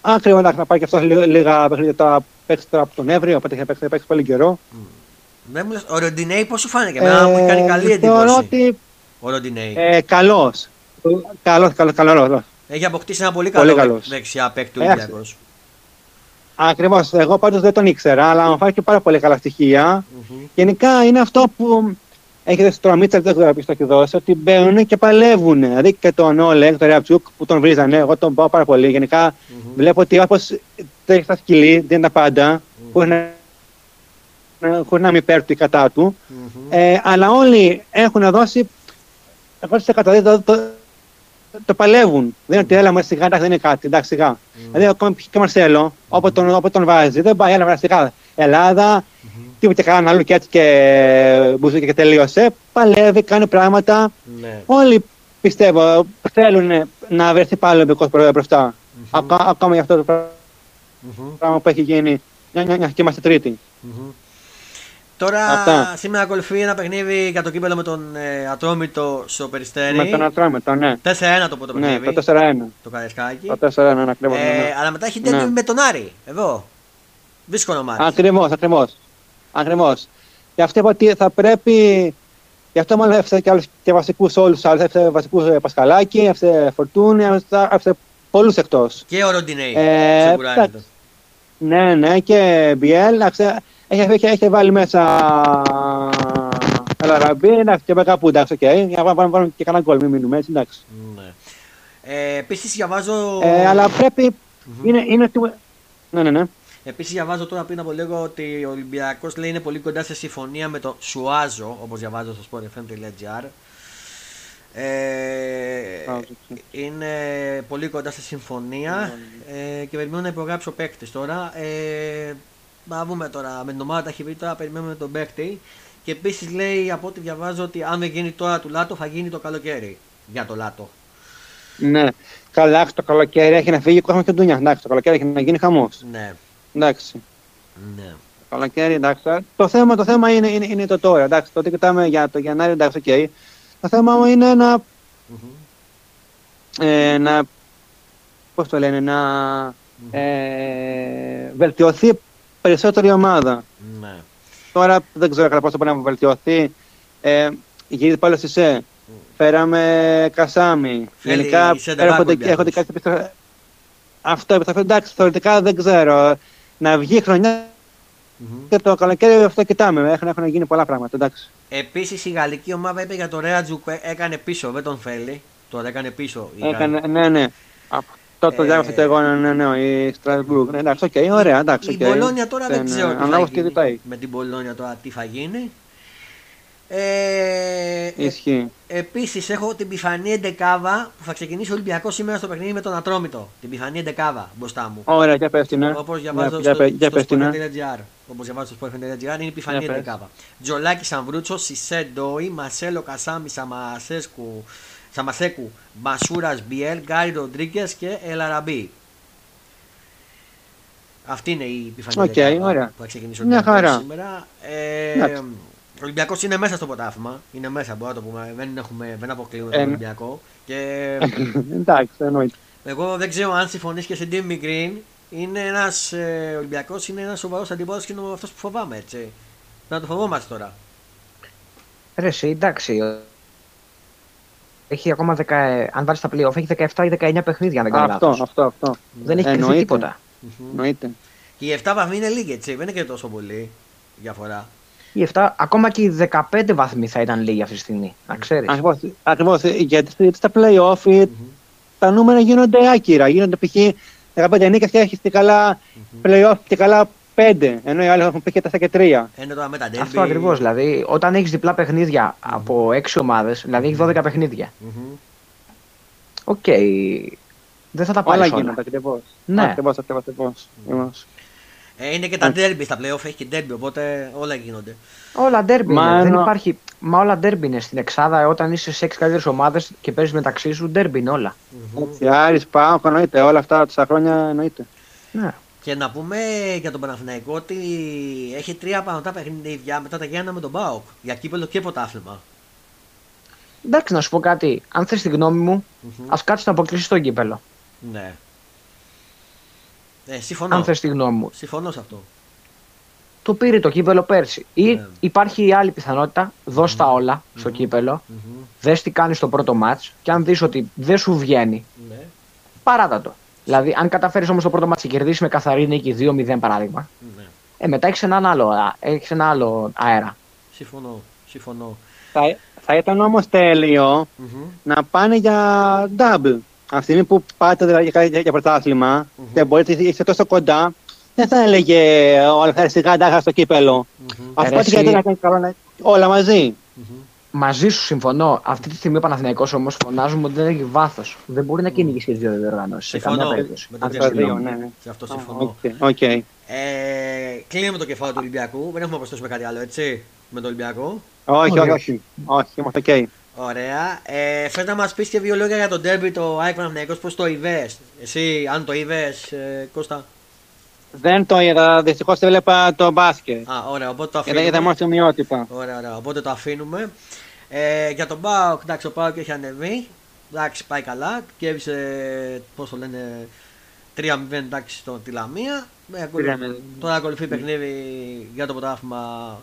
Speaker 3: Άκριβα να πάει και αυτός λίγα παιχνίδια τώρα παίξει τώρα από τον Εύριο, οπότε θα παίξει, θα παίξει πολύ καιρό.
Speaker 1: Δεν μου λες, ο Ροντινέη πώς σου φάνηκε, εμένα μου κάνει καλή εντύπωση. Ότι... Ο Ροντινέη.
Speaker 3: Ε, καλός. Καλός, καλός, καλός.
Speaker 1: Έχει αποκτήσει ένα πολύ καλό πολύ δεξιά παίκτη του Ολυμπιακός.
Speaker 3: Ακριβώς. Εγώ πάντως δεν τον ήξερα, αλλά μου φάνηκε πάρα πολύ καλά στοιχεία. Mm-hmm. Γενικά είναι αυτό που έχετε στο Μίτσελ, δεν ξέρω να πεις το έχει ότι μπαίνουν και παλεύουν. Δηλαδή και τον Όλεγ, τον Ρεαψούκ που τον βρίζανε, εγώ τον πάω πάρα πολύ. Γενικά mm-hmm. βλέπω ότι όπως τρέχει στα σκυλή, δεν είναι τα πάντα, mm-hmm. χωρί να, χωρίς να μην παίρνει η κατά του. Mm-hmm. Ε, αλλά όλοι έχουν δώσει. Εγώ σε καταδίδω το, το, το, παλεύουν. Δεν είναι ότι έλα μα σιγά, δεν είναι κάτι. Εντάξει, σιγά. Mm. Δηλαδή, ακόμα και ο Μαρσέλο, όπου τον, όπου τον βάζει, δεν πάει, έλα σιγά. Ελλάδα, mm-hmm. τίποτα κανένα άλλο και έτσι και μπουζούκι και τελείωσε. Παλεύει, κάνει πράγματα. Ναι. Όλοι πιστεύω θέλουν να βρεθεί πάλι ο Ολυμπιακός μπροστά. Mm-hmm. Ακόμα για αυτό το πράγμα που έχει γίνει. Μια, μια, μια, και είμαστε τρίτη. Mm-hmm.
Speaker 1: Τώρα Αυτά. σήμερα ακολουθεί ένα παιχνίδι για το κύπελο με τον ε, Ατρόμητο στο Περιστέρι.
Speaker 3: Με τον Ατρόμητο, ναι. 4-1
Speaker 1: το πρώτο
Speaker 3: ναι,
Speaker 1: παιχνίδι.
Speaker 3: Το 4-1.
Speaker 1: Το Καρεσκάκι.
Speaker 3: Το 4-1, ναι, ακριβώς. Ε, ναι.
Speaker 1: Αλλά μετά έχει τέλει ναι. με τον Άρη. Εδώ. Δύσκολο μάτι.
Speaker 3: Ακριβώς, ακριβώς. Ακριβώς. Γι' αυτό είπα ότι θα πρέπει. Γι' αυτό μάλλον έφτασε και, άλλους, και βασικούς όλους του άλλους. Έφτασε βασικούς ε, Πασκαλάκη, έφτασε Φορτούνη, έφτασε πολλούς εκτός.
Speaker 1: Και ο Ροντινέη. Ε,
Speaker 3: ναι, ναι, και Μπιέλ. Έχει, έχει, έχει βάλει μέσα Ελαραμπή, εντάξει, και κάπου εντάξει, okay. για να βάλουμε και κανένα γκολ, μην μείνουμε έτσι, εντάξει. Ναι.
Speaker 1: Ε, Επίσης διαβάζω.
Speaker 3: Ε, αλλά πρέπει. Mm-hmm. Είναι, είναι. Ναι, ναι, ναι.
Speaker 1: Επίσης, διαβάζω τώρα πριν από λίγο ότι ο Ολυμπιακός λέει είναι πολύ κοντά σε συμφωνία με το Σουάζο, όπως διαβάζω στο sportfm.gr. Ε, είναι πολύ κοντά σε συμφωνία ε, και περιμένω να υπογράψει ο παίκτης τώρα. Ε, να δούμε τώρα με την ομάδα ταχυβή τώρα περιμένουμε τον παίκτη. Και επίσης λέει από ό,τι διαβάζω ότι αν δεν γίνει τώρα του Λάτο θα γίνει το καλοκαίρι για το Λάτο.
Speaker 3: Ναι. Καλά, το καλοκαίρι έχει να φύγει ο κόσμος και ο ντουνιάς. Εντάξει, το καλοκαίρι έχει να γίνει χαμός.
Speaker 1: Ναι.
Speaker 3: Εντάξει.
Speaker 1: Ναι.
Speaker 3: Το καλοκαίρι, εντάξει. Το θέμα, το θέμα είναι, είναι, είναι το τώρα. Εντάξει, τότε κοιτάμε για το Γενάρη, εντάξει, OK. Okay. Το θέμα μου είναι να. Mm-hmm. Ε, να. Πώς το λένε, να. Mm-hmm. Ε, βελτιωθεί περισσότερη ομάδα. Ναι. Τώρα δεν ξέρω κατά πόσο μπορεί να βελτιωθεί. Ε, γυρίζει πάλι στη ΣΕ. Mm. Φέραμε Κασάμι. Γενικά έρχονται, έρχονται κάτι επιστροφέ. Αυτό επιστροφέ. Εντάξει, θεωρητικά δεν ξέρω. Να βγει χρονιά mm-hmm. και το καλοκαίρι αυτό κοιτάμε. Έχουν, έχουν γίνει πολλά πράγματα. Εντάξει.
Speaker 1: Επίσης η γαλλική ομάδα είπε για το Ρέατζουκ έκανε πίσω, δεν τον θέλει. Τώρα έκανε πίσω.
Speaker 3: Έκανε, ναι, ναι. Αυτό το διάβασα και εγώ, ναι, ναι, ναι, η Στρασβούργ. Ναι, εντάξει, οκ, ωραία, εντάξει.
Speaker 1: Η Μπολόνια τώρα δεν ξέρω τι θα γίνει. Με την Μπολόνια τώρα τι θα γίνει. Ε,
Speaker 3: Ισχύει.
Speaker 1: Ε, Επίσης έχω την πιθανή εντεκάδα που θα ξεκινήσει ο Ολυμπιακός σήμερα στο παιχνίδι με τον Ατρόμητο. Την πιθανή εντεκάδα μπροστά μου.
Speaker 3: Ωραία, για πες την.
Speaker 1: Όπως διαβάζω για, στο, για, στο sport.gr. Όπως διαβάζω στο sport.gr είναι η πιθανή εντεκάβα. Τζολάκη Σαμβρούτσο, Σισέ Ντόι, Μασέλο Κασάμι Σαμασέσκου Σαμασέκου, Μασούρα Μπιέλ, Γκάρι Ροντρίγκες και Ελαραμπή. Αυτή είναι η επιφανή
Speaker 3: okay, που
Speaker 1: θα ξεκινήσει ο Ολυμπιακός σήμερα. Ε, ο Ολυμπιακός είναι μέσα στο ποτάφημα. Είναι μέσα, μπορούμε να το πούμε. Δεν, έχουμε, δεν αποκλείουμε τον Ολυμπιακό. Και...
Speaker 3: Εντάξει, εννοείται.
Speaker 1: Εγώ δεν ξέρω αν συμφωνείς και σε Ντίμι Γκριν. Είναι ένας ε, Ολυμπιακός, είναι ένας σοβαρός αντιπόδο και είναι αυτός που φοβάμαι έτσι. Να το φοβόμαστε τώρα.
Speaker 2: Ρε, εντάξει, έχει ακόμα 10, αν βάλεις τα playoff, έχει 17 ή 19 παιχνίδια, αν δεν κάνω
Speaker 3: Αυτό, αυτό, αυτό.
Speaker 2: Δεν έχει κρυφτεί τίποτα.
Speaker 3: Εννοείται.
Speaker 1: Και οι 7 βαθμοί είναι λίγοι, έτσι. Δεν είναι και τόσο πολύ διαφορά.
Speaker 2: Οι 7, ακόμα και οι 15 βαθμοί θα ήταν λίγοι αυτή τη στιγμή, να ξέρεις.
Speaker 3: Ακριβώς. Γιατί στα playoff mm-hmm. τα νούμερα γίνονται άκυρα. Γίνονται π.χ. 15 νίκες και έχεις και καλά playoff και καλά πέντε, ενώ οι άλλοι έχουν πει και 4 και 3.
Speaker 1: Ενώ τώρα με τα
Speaker 2: Αυτό ακριβώς. Δηλαδή, όταν έχεις διπλά παιχνίδια mm-hmm. από 6 ομάδες, δηλαδή έχεις 12 παιχνίδια. OK. Mm-hmm. Okay. Δεν θα τα πάρεις
Speaker 3: όλα. Όλα γίνονται ακριβώς.
Speaker 2: Ναι.
Speaker 3: Ακριβώς, ακριβώς.
Speaker 1: Ε, είναι και τα derby στα playoff, έχει και derby, οπότε όλα γίνονται.
Speaker 2: Όλα derby Μα, είναι. Δεν υπάρχει... Μα όλα derby είναι στην Εξάδα. Όταν είσαι σε 6 καλύτερες ομάδες και παίζεις μεταξύ σου, derby είναι όλα.
Speaker 3: Mm-hmm. Άρης, πάω, εννοείται. Όλα αυτά τα χρόνια εννοείται.
Speaker 2: Ναι.
Speaker 1: Και να πούμε για τον Παναθηναϊκό ότι έχει τρία πανωτά παιχνίδια μετά τα Γιάννα με τον Μπάουκ. Για κύπελο και ποτάθλημα.
Speaker 2: Εντάξει, να σου πω κάτι. Αν θες τη γνώμη μου, mm-hmm. ας κάτσει να αποκλείσει το κύπελο.
Speaker 1: Ναι. Ε, συμφωνώ.
Speaker 2: Αν θες τη γνώμη μου.
Speaker 1: Συμφωνώ σε αυτό.
Speaker 2: Το πήρε το κύπελο πέρσι. Ή ναι. υπάρχει η άλλη πιθανότητα, δώσ' τα όλα στο κύπελο, mm-hmm. δες τι κάνεις στο πρώτο μάτς και αν δεις ότι δεν σου βγαίνει, ναι. παράτα το. Δηλαδή, αν καταφέρεις όμως το πρώτο μάτι και κερδίσεις με καθαρή νίκη 2-0 παράδειγμα, ναι. ε, μετά έχεις ένα, άλλο, έχεις ένα άλλο αέρα.
Speaker 1: Συμφωνώ. Συμφωνώ.
Speaker 3: Θα, θα ήταν όμως να πάνε για double. Αυτή τη στιγμή που πάτε δηλαδή, για, για πρωτάθλημα mm-hmm. και μπορείτε να είστε τόσο κοντά, δεν θα έλεγε ο Αλφαίρη σιγά στο κύπελο. Mm-hmm. Αυτό γιατί να κάνει καλό όλα μαζί. Mm-hmm.
Speaker 2: Μαζί σου συμφωνώ. Αυτή τη στιγμή ο Παναθηναϊκός όμως φωνάζουμε ότι δεν έχει βάθος. Δεν μπορεί να κυνηγήσει και τις δύο διοργανώσεις. Σε καμία περίπτωση.
Speaker 1: Με το δύο, ναι, ναι. Σε αυτό συμφωνώ.
Speaker 3: Okay.
Speaker 1: Ε, κλείνουμε το κεφάλαιο του Ολυμπιακού. Δεν έχουμε να προσθέσουμε κάτι άλλο, έτσι. Με το Ολυμπιακό.
Speaker 3: Όχι, όχι, όχι. Όχι, είμαστε οκ.
Speaker 1: Ωραία. Ε, Φέρνει να μας πεις και δύο λόγια για τον Derby το ΑΕΚ Παναθηναϊκός, πώς το είδες; Εσύ, αν το είδες, ε, Κώστα;
Speaker 3: Δεν το είδα, δυστυχώς έβλεπα το μπάσκετ.
Speaker 1: Α, ωραία, οπότε το αφήνουμε.
Speaker 3: Είδα μόνο σημειότυπα.
Speaker 1: Ωραία, ωραία, οπότε το αφήνουμε. Ε, για τον Μπάουκ, εντάξει, ο Μπάουκ έχει ανεβεί. Εντάξει, πάει καλά. Κέβησε, πώς το λένε, 3-0 εντάξει στον Τιλαμία. Ε, τώρα ακολουθεί παιχνίδι για το πρωτάθλημα.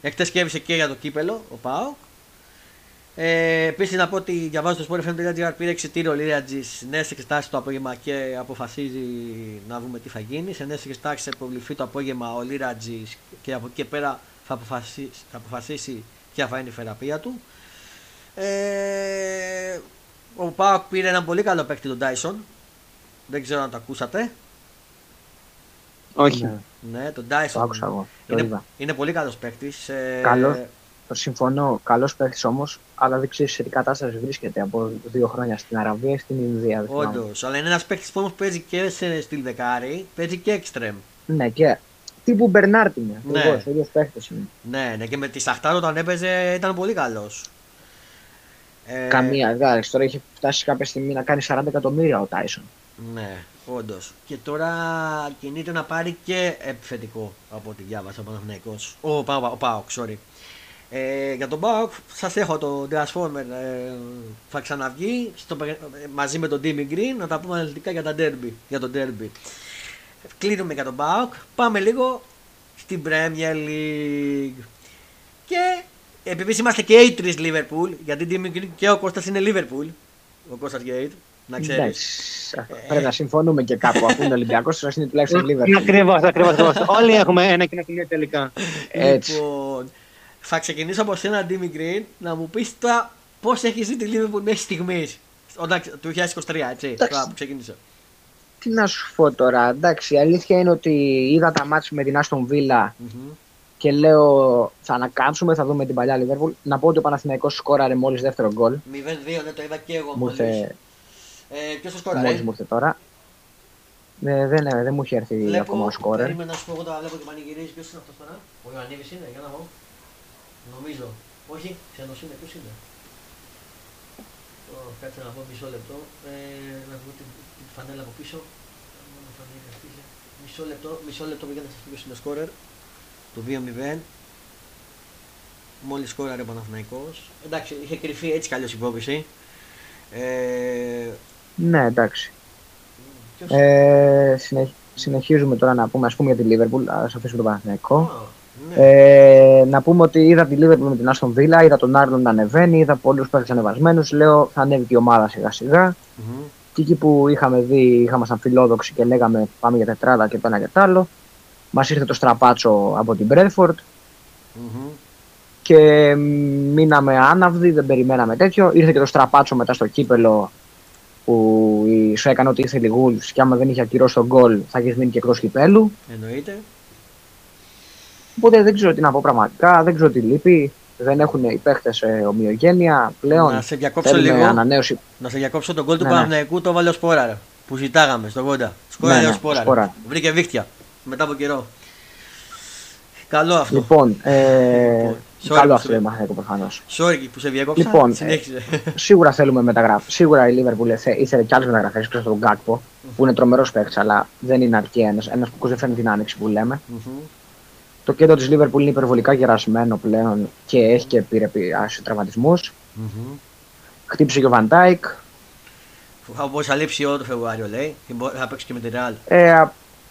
Speaker 1: Εχθές κέβησε και για το κύπελο ο Πάοκ. Ε, Επίσης να πω ότι διαβάζω το sportfm.gr πήρε εξητήριο Λίρατζη σε νέε εξετάσει το απόγευμα και αποφασίζει να δούμε τι θα γίνει. Σε νέε εξετάσει θα υποβληθεί το απόγευμα ο Λίρατζη και από εκεί και πέρα θα αποφασίσει, θα αποφασίσει ποια θα είναι η θεραπεία του. Ε, ο Πάοκ πήρε έναν πολύ καλό παίκτη τον Dyson. Δεν ξέρω αν το ακούσατε.
Speaker 3: Όχι.
Speaker 2: Ναι,
Speaker 1: ναι τον Dyson.
Speaker 2: Το
Speaker 1: είναι, είναι πολύ καλός παίκτης.
Speaker 2: Ε, καλός. Το συμφωνώ. Καλός παίκτης όμως, αλλά δεν ξέρει σε τι κατάσταση βρίσκεται από δύο χρόνια στην Αραβία ή στην Ινδία.
Speaker 1: Όντως. Αλλά είναι ένας παίκτης που όμως παίζει και σε στυλ δεκάρι, παίζει και εξτρεμ.
Speaker 2: Ναι, και τύπου Μπερνάρτ είναι. Ναι. Ο ίδιος παίκτης είναι.
Speaker 1: Ναι, ναι, και με τη Σαχτάρ όταν έπαιζε ήταν πολύ καλός.
Speaker 2: Ε... Καμία, εντάξει. Τώρα έχει φτάσει κάποια στιγμή να κάνει 40 εκατομμύρια ο Τάισον.
Speaker 1: Ναι, όντως. Και τώρα κινείται να πάρει και επιθετικό από ό,τι διάβασα ο Παναθηναϊκός. Ο, ο, ο Πάοκ, sorry. Ε, για τον Πάοκ σας έχω το Transformer ε, θα ξαναβγεί στο, μαζί με τον Timmy Green να τα πούμε αναλυτικά για, τα derby, για τον Derby. Κλείνουμε για τον Πάοκ. Πάμε λίγο στην Premier League. Και επειδή είμαστε και οι τρει Liverpool, γιατί Timmy Green και ο Κώστας είναι Liverpool, ο Κώστας Γκέιτ, να ξέρεις.
Speaker 2: Πρέπει να συμφωνούμε και κάπου. Αφού είναι Ολυμπιακός, θα είναι τουλάχιστον Liverpool.
Speaker 3: Ακριβώς, ακριβώς. Όλοι έχουμε ένα κοινό σημείο τελικά.
Speaker 2: Έτσι.
Speaker 1: Λοιπόν, θα ξεκινήσω από σένα, Ντίμι Γκριν, να μου πεις τώρα πώς έχεις ζει τη Liverpool μέχρι στιγμής. Όταν του 2023, έτσι. Τώρα που ξεκίνησε.
Speaker 2: Τι να σου πω τώρα, εντάξει, η αλήθεια είναι ότι είδα τα μάτια με την Άστον Βίλα mm-hmm. και λέω θα ανακάμψουμε, θα δούμε την παλιά Liverpool. Να πω ότι ο Παναθηναϊκός σκόραρε μόλις δεύτερο γκολ. 0-2,
Speaker 1: δεν το είδα και εγώ
Speaker 2: μόλις.
Speaker 1: Ε, Ποιος το σκόραρε;
Speaker 2: Μόλις μου ήρθε τώρα. Ε, δεν, ε, δεν μου έχει έρθει βλέπω, ακόμα ο σκόρερ.
Speaker 1: Περίμενα να σου πω εγώ τώρα βλέπω και πανηγυρίζει. Ποιος είναι αυτός τώρα; Ο Ιωαννίδης είναι, για να δω. Νομίζω. Όχι, ξένος είναι, ποιος είναι; Oh, κάτσε να πω μισό λεπτό. Ε, να δω την, την φανέλα από πίσω. Μισό λεπτό, μισό λεπτό για να σας πω ποιος είναι ο σκόρερ. Το 2-0. Μόλις σκόραρε ο Παναθηναϊκός. Εντάξει, είχε κρυφεί έτσι καλώς υπόψη.
Speaker 2: Ε... Ναι, εντάξει. Ε, συνεχ... Συνεχίζουμε τώρα να πούμε, ας πούμε για τη Λίβερπουλ, ας αφήσουμε τον Παναθηναϊκό. Oh. Ναι. Ε, να πούμε ότι είδα τη Liverpool με την Άστον Βίλα, είδα τον Άρλον να ανεβαίνει, είδα πολλούς παίκτες ανεβασμένους. Λέω θα ανέβει και η ομάδα σιγά σιγά. Mm-hmm. Και εκεί που είχαμε δει, είχαμε σαν φιλόδοξοι και λέγαμε πάμε για τετράδα και το ένα και το άλλο. Μας ήρθε το στραπάτσο από την Μπρέντφορντ. Mm-hmm. Και μείναμε άναυδοι, δεν περιμέναμε τέτοιο. Ήρθε και το στραπάτσο μετά στο κύπελο που σου έκανε ότι ήθελε γούλ και άμα δεν είχε ακυρώσει τον γκολ θα είχε μείνει και εκτός κυπέλου.
Speaker 1: Εννοείται.
Speaker 2: Οπότε δεν ξέρω τι να πω πραγματικά, δεν ξέρω τι λείπει. Δεν έχουν οι παίχτες ε, ομοιογένεια πλέον.
Speaker 1: Να σε διακόψω λίγο.
Speaker 2: Ανανέωση.
Speaker 1: Να σε διακόψω τον κόλ του ναι, ναι. Παναθηναϊκού, το βάλε ο Σπόρα που ζητάγαμε στον κόντα. Σκόρα ναι, ναι, Σπόρα. Βρήκε δίχτυα μετά από καιρό. Καλό αυτό.
Speaker 2: Λοιπόν, ε, λοιπόν, καλό αυτό είναι μαθαίνω προφανώς.
Speaker 1: Sorry που σε διέκοψα.
Speaker 2: Λοιπόν, ε, σίγουρα θέλουμε μεταγράφη. Σίγουρα η Liverpool ήθελε κι άλλε μεταγραφές εκτός από τον Γκάκπο, που είναι τρομερός παίκτης, αλλά δεν είναι αρκεί ένας. Ένας που δεν φέρνει την άνοιξη που λέμε. Το κέντρο της Liverpool είναι υπερβολικά γερασμένο πλέον και έχει και πήρε τραυματισμούς. Mm-hmm. Χτύπησε και ο Βαντάικ.
Speaker 1: Όπω θα λείψει όλο το Φεβρουάριο, λέει. Θα παίξει και με την Real.
Speaker 2: Ε,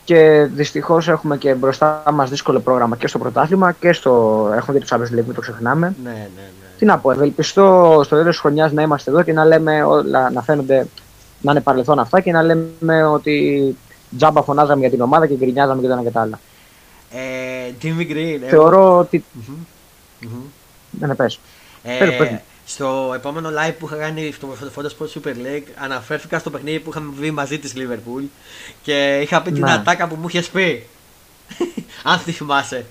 Speaker 2: και δυστυχώς έχουμε και μπροστά μας δύσκολο πρόγραμμα και στο πρωτάθλημα και στο. Έχουμε δει το Champions League, μην το ξεχνάμε.
Speaker 1: Ναι, ναι, ναι.
Speaker 2: Τι να πω, ευελπιστώ στο τέλος της χρονιάς να είμαστε εδώ και να λέμε όλα, να φαίνονται να είναι παρελθόν αυτά και να λέμε ότι τζάμπα φωνάζαμε για την ομάδα και γκρινιάζαμε και το ένα και τα άλλα.
Speaker 1: Ε, Jimmy Green.
Speaker 2: Θεωρώ ότι. Mm-hmm. Mm-hmm. Ναι, ναι, πες.
Speaker 1: Ε, στο επόμενο live που είχα κάνει στο Photo Sports Super League αναφέρθηκα στο παιχνίδι που είχαμε βγει μαζί της Liverpool και είχα πει την ναι. ατάκα που μου είχες πει. Αν τη θυμάσαι.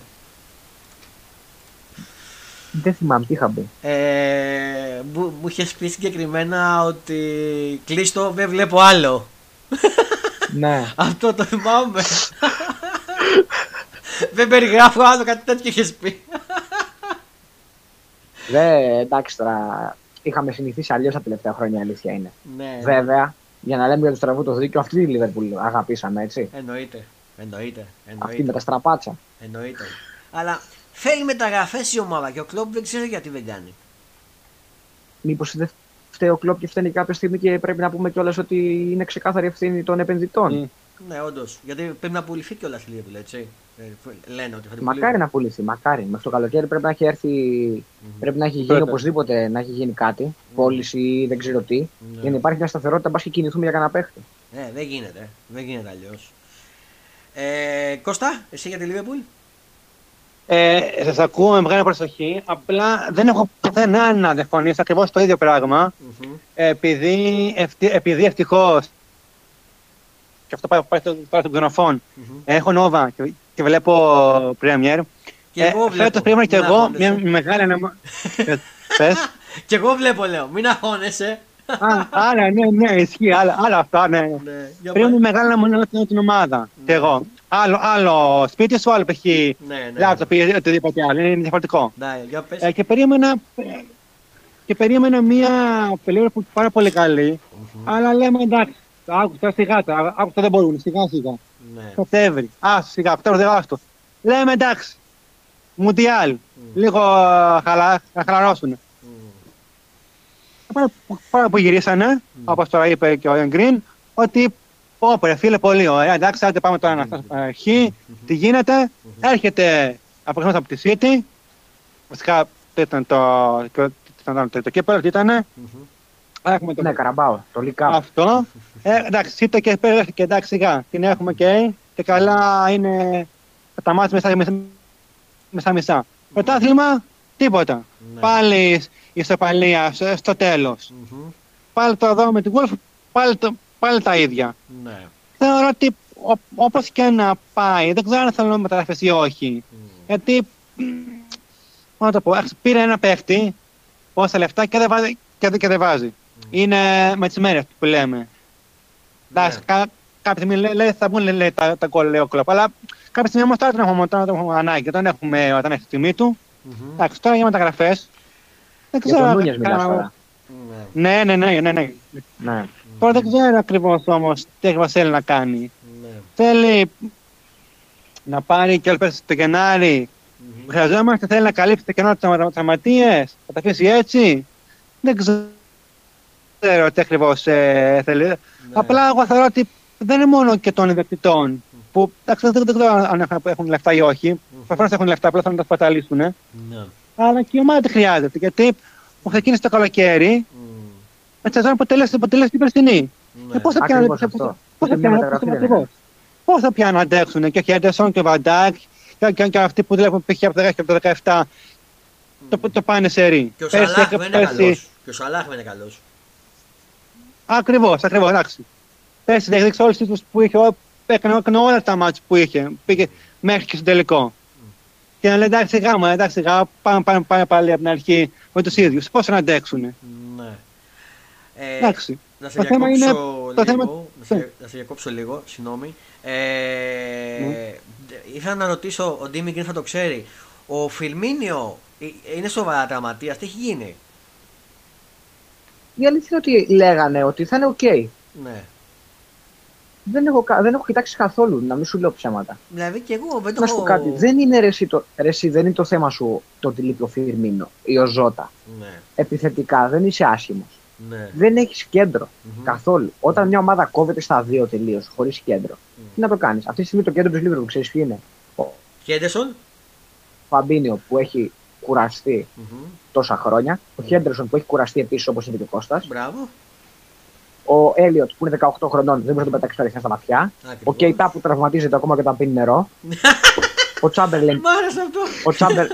Speaker 2: Δεν θυμάμαι, τι είχα πει.
Speaker 1: Ε, μου, μου είχες πει συγκεκριμένα ότι κλείστο, δεν βλέπω άλλο.
Speaker 2: Ναι.
Speaker 1: Αυτό το θυμάμαι. δεν περιγράφω άλλο κάτι τέτοιο είχες πει.
Speaker 2: Δε, εντάξει τώρα, είχαμε συνηθίσει αλλιώς τα τελευταία χρόνια, η αλήθεια είναι.
Speaker 1: Ναι,
Speaker 2: Βέβαια, για να λέμε για το στραβούς το δίκιο, αυτή τη Λίβερπουλ αγαπήσαμε, έτσι.
Speaker 1: Εννοείται. Εννοείται. Εννοείται.
Speaker 2: Αυτή με τα στραπάτσα.
Speaker 1: Εννοείται. Αλλά θέλει μεταγραφές η ομάδα και ο κλοπ δεν ξέρει γιατί δεν κάνει.
Speaker 2: Μήπως δεν φταίει ο κλοπ και φταίνει κάποια στιγμή και πρέπει να πούμε κιόλας ότι είναι ξεκάθαρη ευθύνη των επενδυτών. Mm.
Speaker 1: Ναι, όντως. Γιατί πρέπει να πουληθεί κιόλας η Λίβερπουλ, έτσι. Ε, λένε ότι θα την
Speaker 2: Μακάρι να πουλήσει, μακάρι. Μέχρι το καλοκαίρι πρέπει να έχει έρθει, mm-hmm. πρέπει να έχει γίνει οπωσδήποτε να έχει γίνει κάτι, mm-hmm. πώληση ή δεν ξέρω τι, mm-hmm. για να υπάρχει μια σταθερότητα, πας και κινηθούμε για κανένα παίχτη.
Speaker 1: Ναι, δεν γίνεται. Δεν γίνεται αλλιώς. Ε, Κώστα, εσύ για τη Λίβερπουλ;
Speaker 3: Ε, Σας ακούω με μεγάλη προσοχή. Απλά δεν έχω πουθενά να διαφωνήσω ακριβώς το ίδιο πράγμα. Mm-hmm. Επειδή, επειδή ευτυχώς και αυτό πάει, πάει, πάει στον ξενοφόν. Mm-hmm. Έχω Νόβα και, και βλέπω Πρέμιερ.
Speaker 1: Και ε, εγώ βλέπω.
Speaker 3: πρέπει και εγώ μια μεγάλη αναμα...
Speaker 1: Πες. Και εγώ βλέπω, λέω. Μην αγχώνεσαι.
Speaker 3: Α, ναι, ναι, ναι, ισχύει. Άλλο αυτά, ναι. ναι Πρέπει μια μεγάλη αναμονή την ομάδα. Και εγώ. Άλλο, άλλο σπίτι σου, άλλο π.χ. Ναι, ναι. ή οτιδήποτε άλλο. Είναι διαφορετικό.
Speaker 1: Ναι, για πες.
Speaker 3: Ε, και περίμενα, και περίμενα μια περίοδο που πάρα πολύ καλή, mm-hmm. αλλά λέμε εντάξει, Άκουσα σιγά, άκουσα δεν μπορούν, σιγά σιγά. Ναι. Σεπτέμβρη, άσου σιγά, Οκτώβριο δεν άστο. Λέμε εντάξει, Μουντιάλ, mm. λίγο χαλα, να χαλαρώσουν. Mm. Πάρα που γυρίσανε, mm. όπως τώρα είπε και ο Ιαν Γκριν, ότι πω ρε φίλε πολύ ωραία, εντάξει, άντε πάμε τώρα να φτάσουμε αρχή, τι γίνεται, έρχεται από από τη City, βασικά ήταν το, το, το, το, το κύπελο, τι ήτανε,
Speaker 2: Έχουμε το... Ναι, καραμπάω, το λικά.
Speaker 3: Αυτό. Ε, εντάξει, είτε και πέρα και εντάξει, σιγά. Την έχουμε και, και καλά είναι τα μάτια μέσα, μέσα, μέσα μισά. Πρωτάθλημα, τίποτα. Ναι. Πάλι η ισοπαλία στο τέλος. Mm-hmm. Πάλι το εδώ με την Wolf, πάλι, το, πάλι τα ίδια.
Speaker 1: Ναι.
Speaker 3: Θεωρώ ότι όπως και να πάει, δεν ξέρω αν θέλω να μεταγραφεί ή όχι. Mm. Γιατί, να το πω, πήρε ένα παίχτη, πόσα λεφτά και δεν βάζει. Και, και δεν βάζει είναι με τις μέρες που λέμε. Εντάξει, ναι. κάποια στιγμή λέει, θα μπουν λέει, τα, τα κόλλα, λέει ο κλοπ. Αλλά κάποια στιγμή όμως τώρα δεν έχουμε, τώρα, έχουμε ανάγκη. Όταν έχουμε όταν έχει τη τιμή του. Mm-hmm. Εντάξει, τώρα για μεταγραφές.
Speaker 2: Δεν ξέρω.
Speaker 3: Ναι, ναι, ναι, ναι, ναι. ναι. Τώρα δεν ξέρω ακριβώς όμως τι ακριβώ θέλει να κάνει. Ναι. Θέλει να πάρει και όλες το Γενάρη. Mm-hmm. Χρειαζόμαστε, θέλει να καλύψει το κενό της τραυματίε. Θα τα αφήσει έτσι. Δεν ξέρω ξέρω τι ακριβώς ε, θέλει. Ναι. Απλά εγώ θεωρώ ότι δεν είναι μόνο και των ιδιοκτητών. Που εντάξει, δεν, ξέρω αν έχουν λεφτά ή όχι. Προφανώς έχουν λεφτά, απλά θέλουν να τα σπαταλήσουν. Ναι. Αλλά και η ομάδα δεν χρειάζεται. Γιατί μου ξεκίνησε το καλοκαίρι με τη σεζόν αποτέλεσε την περσινή.
Speaker 2: Ναι. Πώ θα πιάνουν
Speaker 3: Πώ θα πιάνουν αντέξουν και ο Χέντερσον και ο Βαντάκ και, και, και αυτοί που δουλεύουν π.χ. από το 10 και από το 17 το, το πάνε σε ρί.
Speaker 1: Και ο Σαλάχ δεν είναι καλός. Και ο Σαλάχ δεν είναι καλός.
Speaker 3: Ακριβώς, ακριβώς, εντάξει. Πέρσι έδειξε όλου τους που είχε, έκανε, έκανε όλα τα μάτια που είχε. Πήγε μέχρι και στο τελικό. Και να λέει εντάξει γάμα, εντάξει γάμα, πάμε, πάμε, πάμε πάλι από την αρχή με τους ίδιους. Πώς να αντέξουν.
Speaker 1: Ναι.
Speaker 3: Ε, εντάξει.
Speaker 1: Να σε, διακόψω είναι, λίγο, το θέμα... να, σε, ναι. να σε διακόψω λίγο, συγγνώμη. Ε, ναι. Ήθελα να ρωτήσω, ο Ντίμι θα το ξέρει. Ο Φιρμίνο ε, είναι σοβαρά τραυματίας, τι έχει γίνει;
Speaker 2: Η αλήθεια είναι ότι λέγανε ότι θα είναι ok. Okay.
Speaker 1: Ναι.
Speaker 2: Δεν έχω, δεν έχω κοιτάξει καθόλου, να μην σου λέω ψέματα.
Speaker 1: Δηλαδή και εγώ δεν
Speaker 2: το Να σου πω κάτι, δεν είναι ρεσί, το, ρεσί, δεν είναι το θέμα σου το ότι λείπει ο Φιρμίνο ή ο Ζώτα.
Speaker 1: Ναι.
Speaker 2: Επιθετικά δεν είσαι άσχημος.
Speaker 1: Ναι.
Speaker 2: Δεν έχεις κέντρο mm-hmm. καθόλου. Όταν μια ομάδα κόβεται στα δύο τελείως, χωρίς κέντρο, mm. τι να το κάνεις; Αυτή τη στιγμή το κέντρο του που ξέρεις ποιο είναι; Ο
Speaker 1: Χέντερσον.
Speaker 2: Φαμπίνιο που έχει κουραστεί mm-hmm. τόσα χρόνια. Ο Χέντερσον που έχει κουραστεί επίσης όπως είπε και ο Κώστας.
Speaker 1: Μπράβο.
Speaker 2: Ο Έλιοτ που είναι 18 χρονών δεν μπορεί να τον πετάξει τα στα βαθιά. Ο Κέιτα που τραυματίζεται ακόμα και όταν πίνει νερό. ο Τσάμπερλεν.
Speaker 1: Μ' άρεσε αυτό.
Speaker 2: Ο Τσάμπερ,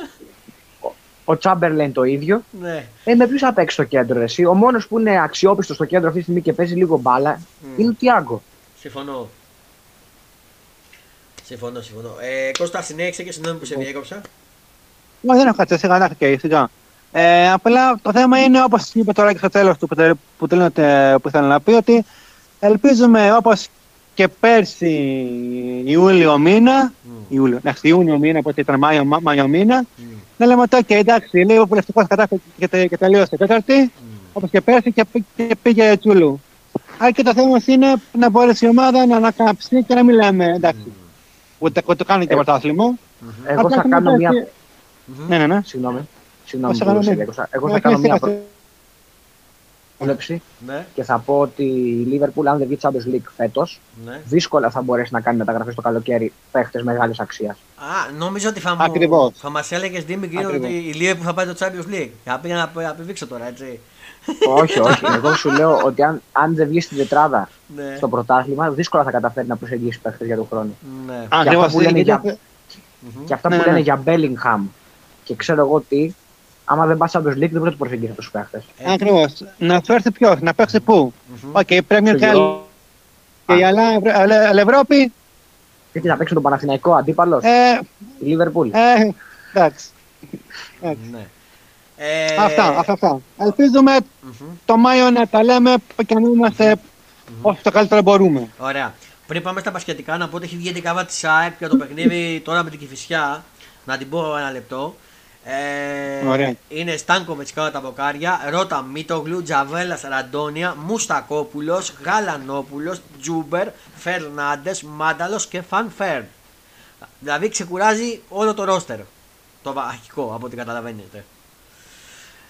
Speaker 2: ο Τσάμπερλεν το ίδιο.
Speaker 1: Ναι.
Speaker 2: Ε, με ποιους θα παίξει στο κέντρο, εσύ; Ο μόνος που είναι αξιόπιστος στο κέντρο αυτή τη στιγμή και παίζει λίγο μπάλα mm. είναι ο Τιάγκο.
Speaker 1: Συμφωνώ. Συμφωνώ, συμφωνώ. Ε, Κώστα, συνέχισε και συγγνώμη που σε διέκοψα.
Speaker 3: Μα δεν έχω κάτι, σιγά και σιγά. Ε, απλά το θέμα είναι όπως είπε τώρα και στο τέλος του που, που, που ήθελα να πει ότι ελπίζουμε όπως και πέρσι Ιούλιο μήνα, mm. Ιούλιο, εντάξει, Ιούνιο μήνα, οπότε ήταν Μάιο, Μάιο μήνα, mm. να λέμε ότι okay, εντάξει, λίγο που λεφτικό κατάφερε και, και, και τελείωσε τέταρτη, mm. όπως και πέρσι και, και πήγε Τσούλου. Αλλά και το θέμα είναι να μπορέσει η ομάδα να ανακάψει και να μην λέμε εντάξει, mm. ούτε, το κάνει και πρωτάθλημα.
Speaker 2: Εγώ θα κάνω μια.
Speaker 3: Ναι, ναι, ναι.
Speaker 2: Συγγνώμη. Συγγνώμη που σε Εγώ θα κάνω μια πρόβλεψη
Speaker 1: ναι.
Speaker 2: και θα πω ότι η Liverpool, αν δεν βγει Champions League φέτος,
Speaker 1: ναι.
Speaker 2: δύσκολα θα μπορέσει να κάνει μεταγραφή στο καλοκαίρι παίχτες μεγάλης αξίας.
Speaker 1: Α, νόμιζα ότι θα, μου, θα μας έλεγες Δήμη ότι η Liverpool θα πάει το Champions League. Θα πήγα να απεβήξω τώρα, έτσι.
Speaker 2: όχι, όχι. Εγώ σου λέω ότι αν, αν δεν βγει στην τετράδα ναι. στο πρωτάθλημα, δύσκολα θα καταφέρει να προσεγγίσει παίχτες για τον χρόνο.
Speaker 1: Ναι.
Speaker 2: Και αυτά που λένε για, και αυτά που ναι, λένε για Bellingham και ξέρω εγώ τι, άμα δεν πας Champions League, δεν μπορεί να του προσεγγίσει τους παίχτες.
Speaker 3: Ακριβώς. Να του έρθει ποιος, να παίξει πού. Οκ, πρέπει να κάνει. Και η άλλα Ευρώπη.
Speaker 2: Γιατί να παίξει τον Παναθηναϊκό αντίπαλος;
Speaker 3: Ε,
Speaker 2: η Λίβερπουλ;
Speaker 3: Ε, εντάξει.
Speaker 1: Ναι.
Speaker 3: Ε... Αυτά, αυτά, αυτά. Ελπίζουμε mm-hmm. το Μάιο να τα λέμε και να είμαστε mm-hmm. όσο το καλύτερο μπορούμε.
Speaker 1: Ωραία. Πριν πάμε στα πασχετικά, να πω ότι έχει βγει η κάβα της ΣΑΕΠ για το παιχνίδι τώρα με την Κυφυσιά. Να την πω ένα λεπτό. Ε, είναι Στάνκοβιτς κάτω τα μποκάρια. Ρότα Μίτογλου, Τζαβέλα Ραντόνια, Μουστακόπουλος, Γαλανόπουλος, Τζούμπερ, Φερνάντες, Μάνταλος και Φαν Δηλαδή ξεκουράζει όλο το ρόστερ. Το αρχικό από ό,τι καταλαβαίνετε.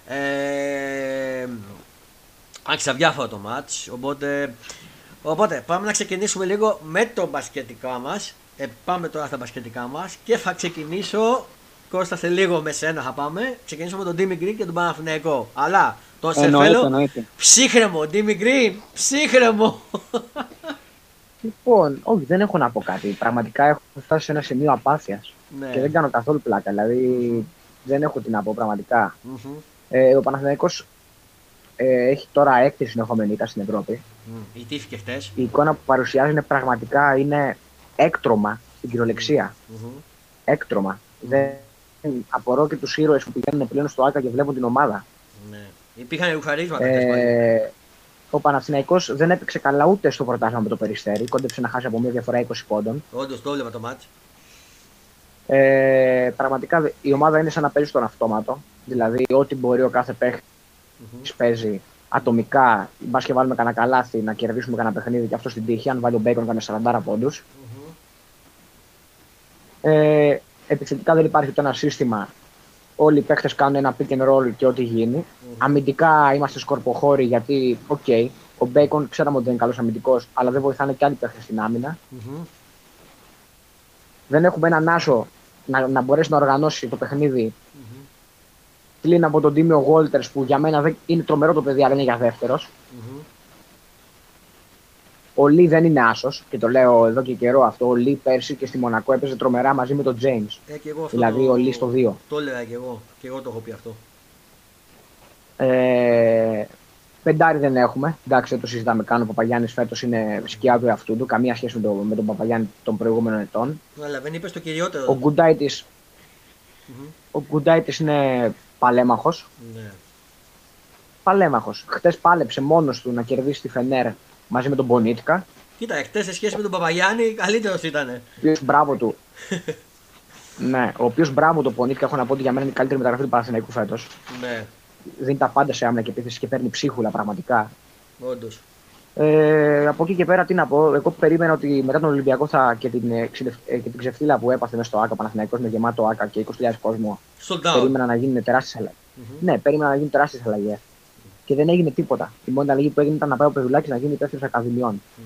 Speaker 1: Ε, άρχισε αδιάφορο το μάτς οπότε, οπότε πάμε να ξεκινήσουμε λίγο με το μπασκετικά μας ε, πάμε τώρα στα μπασκετικά μας και θα ξεκινήσω Κώστα σε λίγο με σένα θα πάμε. Ξεκινήσουμε με τον Ντίμι Γκριν και τον Παναθηναϊκό. Αλλά το σε θέλω ψύχρεμο, Ντίμι Γκριν, ψύχρεμο.
Speaker 2: Λοιπόν, όχι, δεν έχω να πω κάτι. Πραγματικά έχω φτάσει σε ένα σημείο απάθειας. Ναι. Και δεν κάνω καθόλου πλάκα. Δηλαδή, δεν έχω τι να πω πραγματικά. Mm-hmm. Ε, ο Παναθηναϊκός ε, έχει τώρα έκτη συνεχόμενη ήττα στην Ευρώπη.
Speaker 1: Mm. Η τύφη και χτες.
Speaker 2: Η εικόνα που παρουσιάζει είναι πραγματικά είναι έκτρωμα στην κυριολεξία. Mm-hmm. Έκτρωμα. Mm-hmm. Δεν απορώ και τους ήρωες που πηγαίνουν πλέον στο ΆΚΑ και βλέπουν την ομάδα.
Speaker 1: Ναι. Υπήρχαν ευγαρίσματα.
Speaker 2: Ε, ο Παναθηναϊκός δεν έπαιξε καλά ούτε στο πρωτάθλημα με το Περιστέρι. Κόντεψε να χάσει από μια διαφορά 20 πόντων.
Speaker 1: Όντως το έβλεπα το μάτι.
Speaker 2: Ε, πραγματικά η ομάδα είναι σαν να παίζει στον αυτόματο. Δηλαδή, ό,τι μπορεί ο κάθε παίχτης mm-hmm. παίζει ατομικά. Μπας και βάλουμε κανένα καλάθι να κερδίσουμε κανένα παιχνίδι και αυτό στην τύχη. Αν βάλει ο Μπέικον, κάνει 40 πόντους. Mm-hmm. Ε, επιθετικά δεν υπάρχει ούτε ένα σύστημα. Όλοι οι παίχτες κάνουν ένα pick and roll και ό,τι γίνει. Mm-hmm. Αμυντικά είμαστε σκορποχώροι γιατί, ok, okay, ο Μπέικον ξέραμε ότι δεν είναι καλός αμυντικός, αλλά δεν βοηθάνε και άλλοι παίχτες στην άμυνα. Mm-hmm. Δεν έχουμε έναν άσο να, να μπορέσει να οργανώσει το παιχνίδι. Mm-hmm. Πλην από τον Τίμι Γουόλτερς που για μένα δεν, είναι τρομερό το παιδί, αλλά είναι για δεύτερος. Mm-hmm. Ο Λί δεν είναι άσος και το λέω εδώ και καιρό αυτό. Ο Λί πέρσι και στη Μονακό έπαιζε τρομερά μαζί με τον Τζέιμς.
Speaker 1: Ε,
Speaker 2: δηλαδή
Speaker 1: το...
Speaker 2: ο Λί στο 2.
Speaker 1: Το έλεγα και εγώ. Και εγώ το έχω πει αυτό.
Speaker 2: Ε, πεντάρι δεν έχουμε. Εντάξει, το συζητάμε καν. Ο Παπαγιάννης φέτος είναι σκιά του εαυτού του. Καμία σχέση με, το, με τον Παπαγιάννη των προηγούμενων ετών.
Speaker 1: Αλλά δεν είπες το κυριότερο.
Speaker 2: Ο Γκουντάιτη. Ο Γκουντάιτης είναι παλέμαχος. Ναι. Παλέμαχος. Χτες πάλεψε μόνος του να κερδίσει τη Φενέρ μαζί με τον Μπονίτκα.
Speaker 1: Κοίτα, χτες σε σχέση με τον Παπαγιάννη καλύτερος ήταν.
Speaker 2: Μπράβο του. ναι, ο οποίος μπράβο το Πονίτκα έχω να πω ότι για μένα είναι η καλύτερη μεταγραφή του Παναθηναϊκού φέτος. Ναι. Δίνει τα πάντα σε άμυνα και επίθεση και παίρνει ψίχουλα πραγματικά.
Speaker 1: Όντως.
Speaker 2: Ε, από εκεί και πέρα, τι να πω. Εγώ περίμενα ότι μετά τον Ολυμπιακό θα, και, την, ε, και την ξεφτύλα που έπαθε μέσα στο ΑΚΑ Παναθηναϊκός με γεμάτο ΑΚΑ και 20.000 κόσμο. Περίμενα να γίνουν τεράστιες αλλαγέ. Mm-hmm. Ναι, περίμενα να γίνουν τεράστιες αλλαγές. Και δεν έγινε τίποτα. Η μόνη αλλαγή που έγινε ήταν να πάει ο Πεδουλάκη να γίνει υπεύθυνο ακαδημιών. Mm.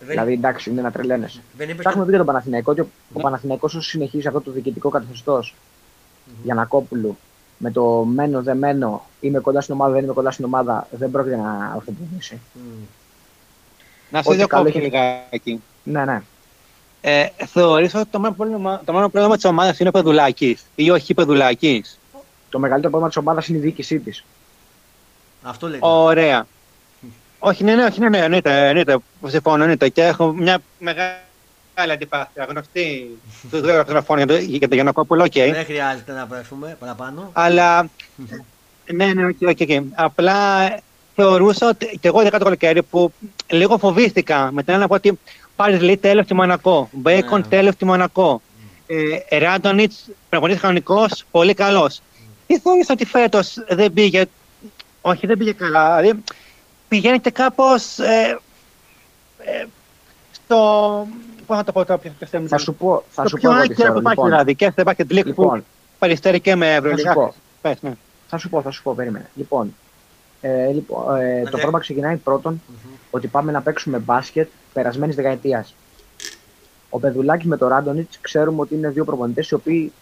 Speaker 2: Δηλαδή εντάξει, είναι να τρελαίνεσαι. Θα έχουμε πει για τον Παναθηναϊκό ότι ο ναι. Παναθηναϊκός όσο συνεχίζει αυτό το διοικητικό καθεστώς mm-hmm. Γιανακόπουλου με το μένω δεν μένω, είμαι κοντά στην ομάδα, δεν είμαι κοντά στην ομάδα, δεν πρόκειται να ορθοποδήσει. Mm.
Speaker 3: Να σε διακόψω λιγάκι.
Speaker 2: Ναι, ναι.
Speaker 3: Ε, θεωρείς ότι το μόνος πρόβλημα, το μόνος πρόβλημα της ομάδας είναι ο Πεδουλάκης ή όχι Πεδουλάκης;
Speaker 2: Το μεγαλύτερο πρόβλημα της ομάδας είναι η διοίκησή της.
Speaker 1: Αυτό λέει.
Speaker 3: Ωραία. όχι, ναι, ναι, όχι, ναι, ναι, εννοείται, εννοείται, συμφωνώ, εννοείται. Και έχω μια μεγάλη άλλη αντιπάθεια, γνωστή του δύο γραφών για το Γιανακόπουλο, οκ.
Speaker 1: Δεν χρειάζεται να πέφτουμε παραπάνω.
Speaker 3: Αλλά, ναι, ναι, ok, ok, ok. Απλά θεωρούσα ότι και εγώ είχα το καλοκαίρι που λίγο φοβήθηκα με την άλλη ότι πάρει λέει τέλος στη Μονακό, Μπέικον ναι. τέλος στη Μονακό. Ε, Ράντονιτ, πραγματικά κανονικός, πολύ καλός. Τι θεώρησα ότι φέτος δεν πήγε. Όχι, δεν πήγε καλά. Δηλαδή, πηγαίνει και κάπως ε, ε, στο Πώς να το πω τώρα,
Speaker 2: Θα σου πω. Θα
Speaker 3: σου πω. Πιο άκυρα που υπάρχει δηλαδή. Και στο μπάσκετ league που παριστέρει και με ευρωλίγα.
Speaker 2: Ναι. Θα σου πω, θα σου πω, περίμενε. Λοιπόν, ε, λοιπόν ε, το πρόβλημα ξεκινάει πρώτον ότι πάμε να παίξουμε μπάσκετ περασμένης δεκαετίας. Ο Πεδουλάκη με το Ράντονιτς ξέρουμε ότι είναι δύο προπονητές οι οποίοι